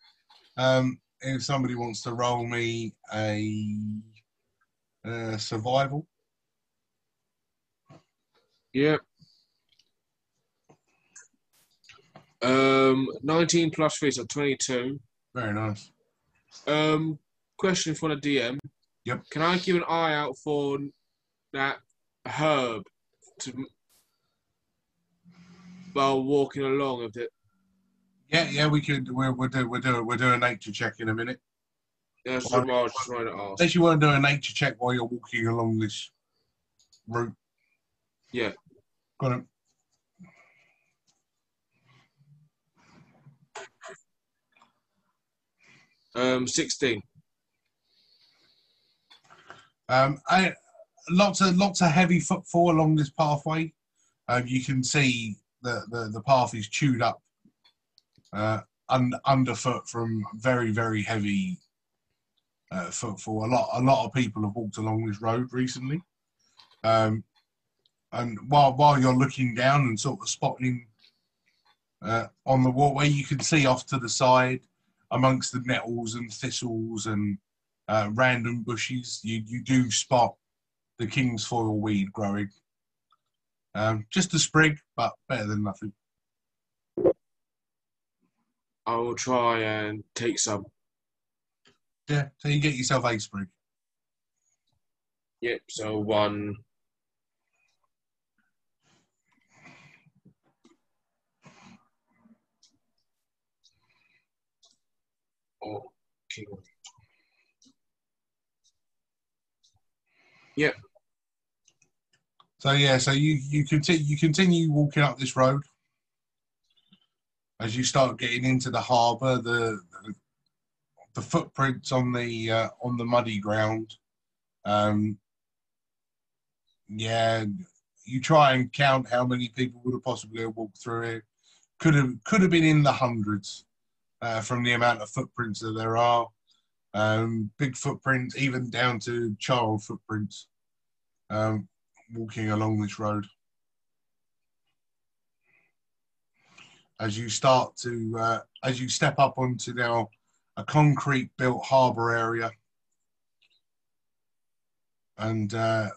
Um, if somebody wants to roll me a uh, survival, Yeah. Um, 19 plus 3, so 22. very nice. Um, question for the DM. Yep. Can I keep an eye out for that herb to while walking along with it? Yeah, yeah, we can. We're we're do we're doing we're doing a nature check in a minute. That's what I was trying to ask. Unless you want to do a nature check while you're walking along this route. Yeah. Got it. Um, 16. Um, I, lots of lots of heavy footfall along this pathway. Um, you can see the, the, the path is chewed up uh, un, underfoot from very very heavy uh, footfall. A lot a lot of people have walked along this road recently. Um, and while while you're looking down and sort of spotting uh, on the walkway, you can see off to the side amongst the nettles and thistles and uh, random bushes, you, you do spot the king's foil weed growing. Um, just a sprig, but better than nothing. I will try and take some. Yeah, so you get yourself a sprig. Yep. So one. Oh, king. So yeah, so you you continue you continue walking up this road. As you start getting into the harbour, the the, the footprints on the uh, on the muddy ground. Um, yeah, you try and count how many people would have possibly walked through it. Could have could have been in the hundreds uh, from the amount of footprints that there are. Um, big footprints, even down to child footprints. Um, walking along this road. As you start to, uh, as you step up onto now a concrete built harbour area, and uh,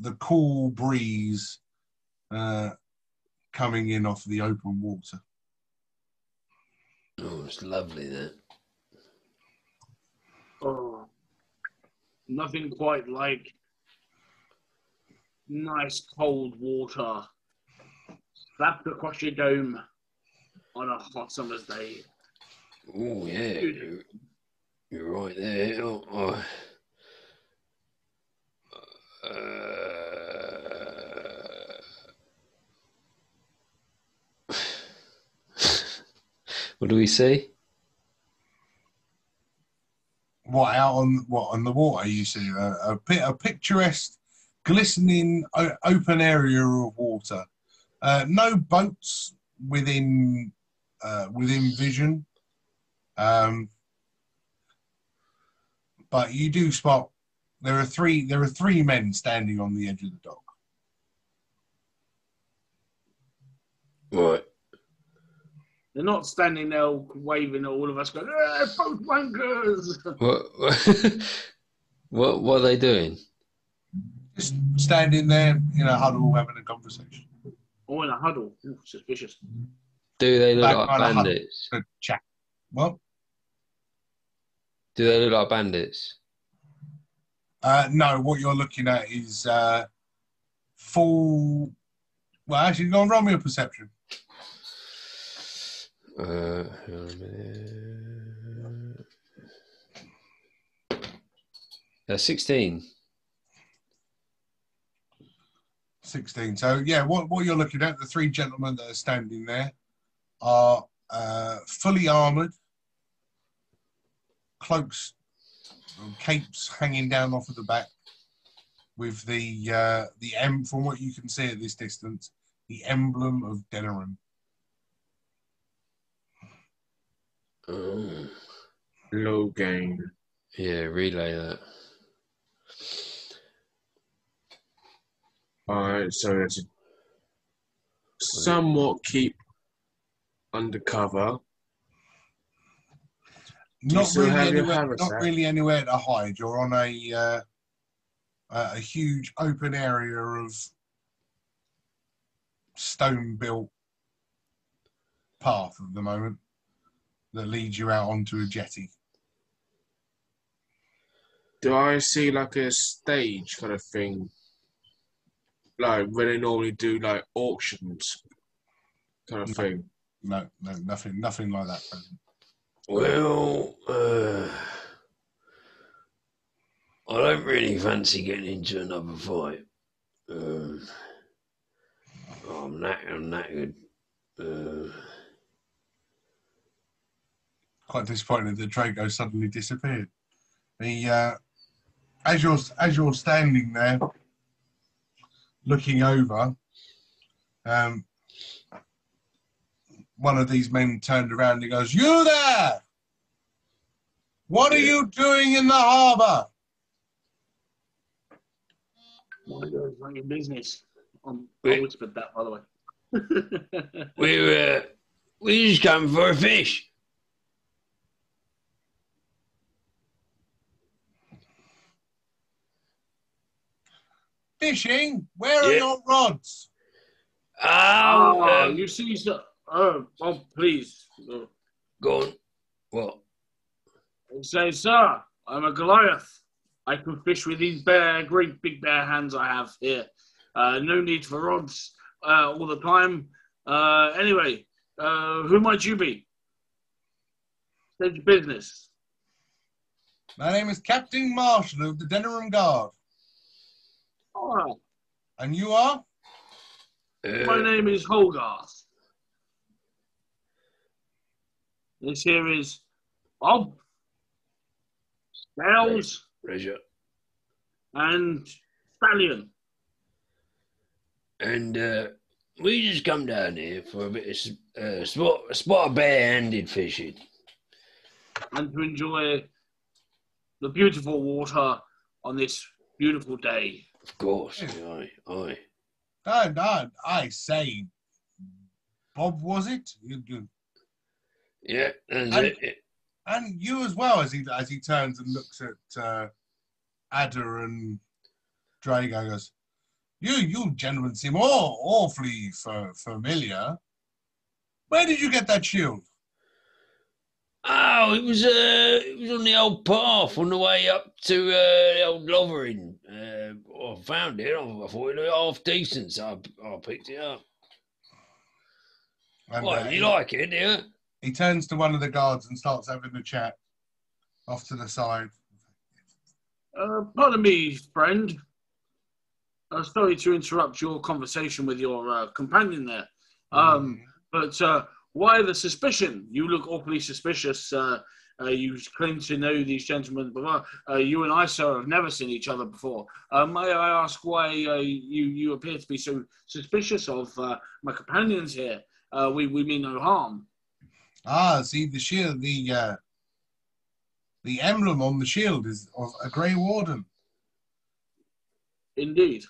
the cool breeze uh, coming in off the open water. Oh, it's lovely that. Oh, nothing quite like nice cold water slapped across your dome on a hot summer's day. Oh yeah, you're, you're right there. Oh, oh. Uh, What do we see? What out on what on the water? You see a, a, a picturesque, glistening open area of water. Uh, no boats within uh, within vision, um, but you do spot there are three there are three men standing on the edge of the dock. right. They're not standing there waving at all of us going, eh, boat wankers! What, what, what are they doing? Just standing there in a huddle having a conversation. Or in a huddle. Ooh, suspicious. Do they look Back like on a bandits? Good chat. Well, Do they look like bandits? Uh, no, what you're looking at is uh, full. Well, actually, go on, roll me a perception. Uh, hang on a minute. Uh, 16. 16. So, yeah, what, what you're looking at, the three gentlemen that are standing there are uh, fully armoured, cloaks, and capes hanging down off of the back, with the uh, the M from what you can see at this distance, the emblem of Denerim. Oh, Loghain. yeah, relay that. Alright, so it's somewhat keep undercover. Do Not really, anywhere, not really anywhere to hide. You're on a uh, a a huge open area of stone built path at the moment that leads you out onto a jetty. Do I see like a stage kind of thing? Like where they normally do like auctions kind of No. thing. No, no, nothing, nothing like that. Present. Well, uh, I don't really fancy getting into another fight. Um, I'm knackered. I'm knackered. Uh, Quite disappointed that Drago suddenly disappeared. The uh, as you're as you're standing there, looking over, um, one of these men turned around and he goes, "You there? What are you doing in the harbour?" My God, it's not your business. Um, I Wait. whispered that, by the way. we're uh, we're just coming for a fish. Fishing? Where are Yeah. your rods? Oh, Oh, um, you see, sir. Oh, oh, please. Go on. What? Say, sir, I'm a Goliath. I can fish with these bare, great big bare hands I have here. Uh, no need for rods uh, all the time. Uh, anyway, uh, who might you be? State your business. My name is Captain Marshall of the Denerim Guard. And you are? my Uh, name is Hogarth. This here is Bob, Spells, pleasure. and Stallion. And uh, we just come down here for a bit of uh, spot, spot of bare-handed fishing. and to enjoy the beautiful water on this beautiful day. Of course, aye, aye. No, no, I say, Bob, was it? You, you, Yeah, And- it. and you as well, as he as he turns and looks at uh, Ada and Drago, goes, "You, you gentlemen seem all awfully fa- familiar. Where did you get that shield? Oh, it was uh, it was on the old path on the way up to uh, the old Lothering. Uh, I found it. I, I thought it looked half decent, so I, I picked it up. And, What, uh, you like it, do you? he turns to one of the guards and starts having a chat off to the side. Uh, pardon me, friend. Uh, sorry to interrupt your conversation with your uh, companion there. Um, but uh, why the suspicion? You look awfully suspicious. Uh, uh, you claim to know these gentlemen, but uh, you and I, sir, have never seen each other before. Uh, may I ask why uh, you you appear to be so suspicious of uh, my companions here? Uh, we we mean no harm. Ah, see the shield, the uh, the emblem on the shield is of a Grey Warden, Indeed.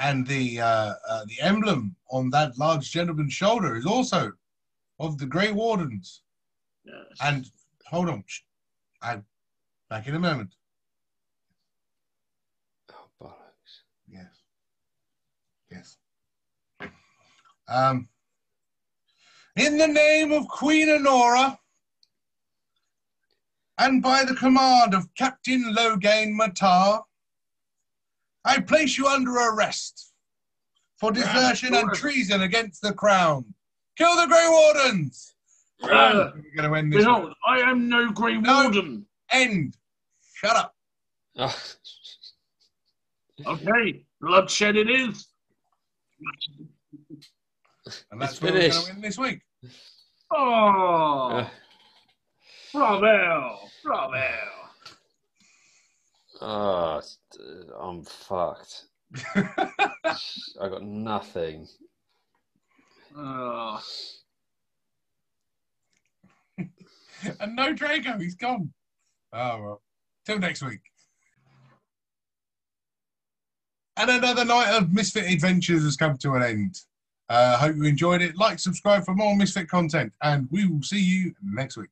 and the uh, uh, the emblem on that large gentleman's shoulder is also of the Grey Wardens. Yes. And hold on, I'm back in a moment. Oh, bollocks. Yes, yes. Um, in the name of Queen Anora, and by the command of Captain Loghain Mac Tir, I place you under arrest for desertion and treason against the crown. Kill the Grey Wardens! Uh, We're going to end this. behold, I am no Grey No. Warden. End. Shut up. Oh, Okay, bloodshed it is. And that's where we're going finished. to end this week. Oh, uh, bravo, bravo. oh, I'm fucked. I got nothing. Oh. and no Drago, he's gone. Oh well. Till next week. And another night of Misfit Adventures has come to an end. Uh, hope you enjoyed it. Like, subscribe for more Misfit content, and we will see you next week.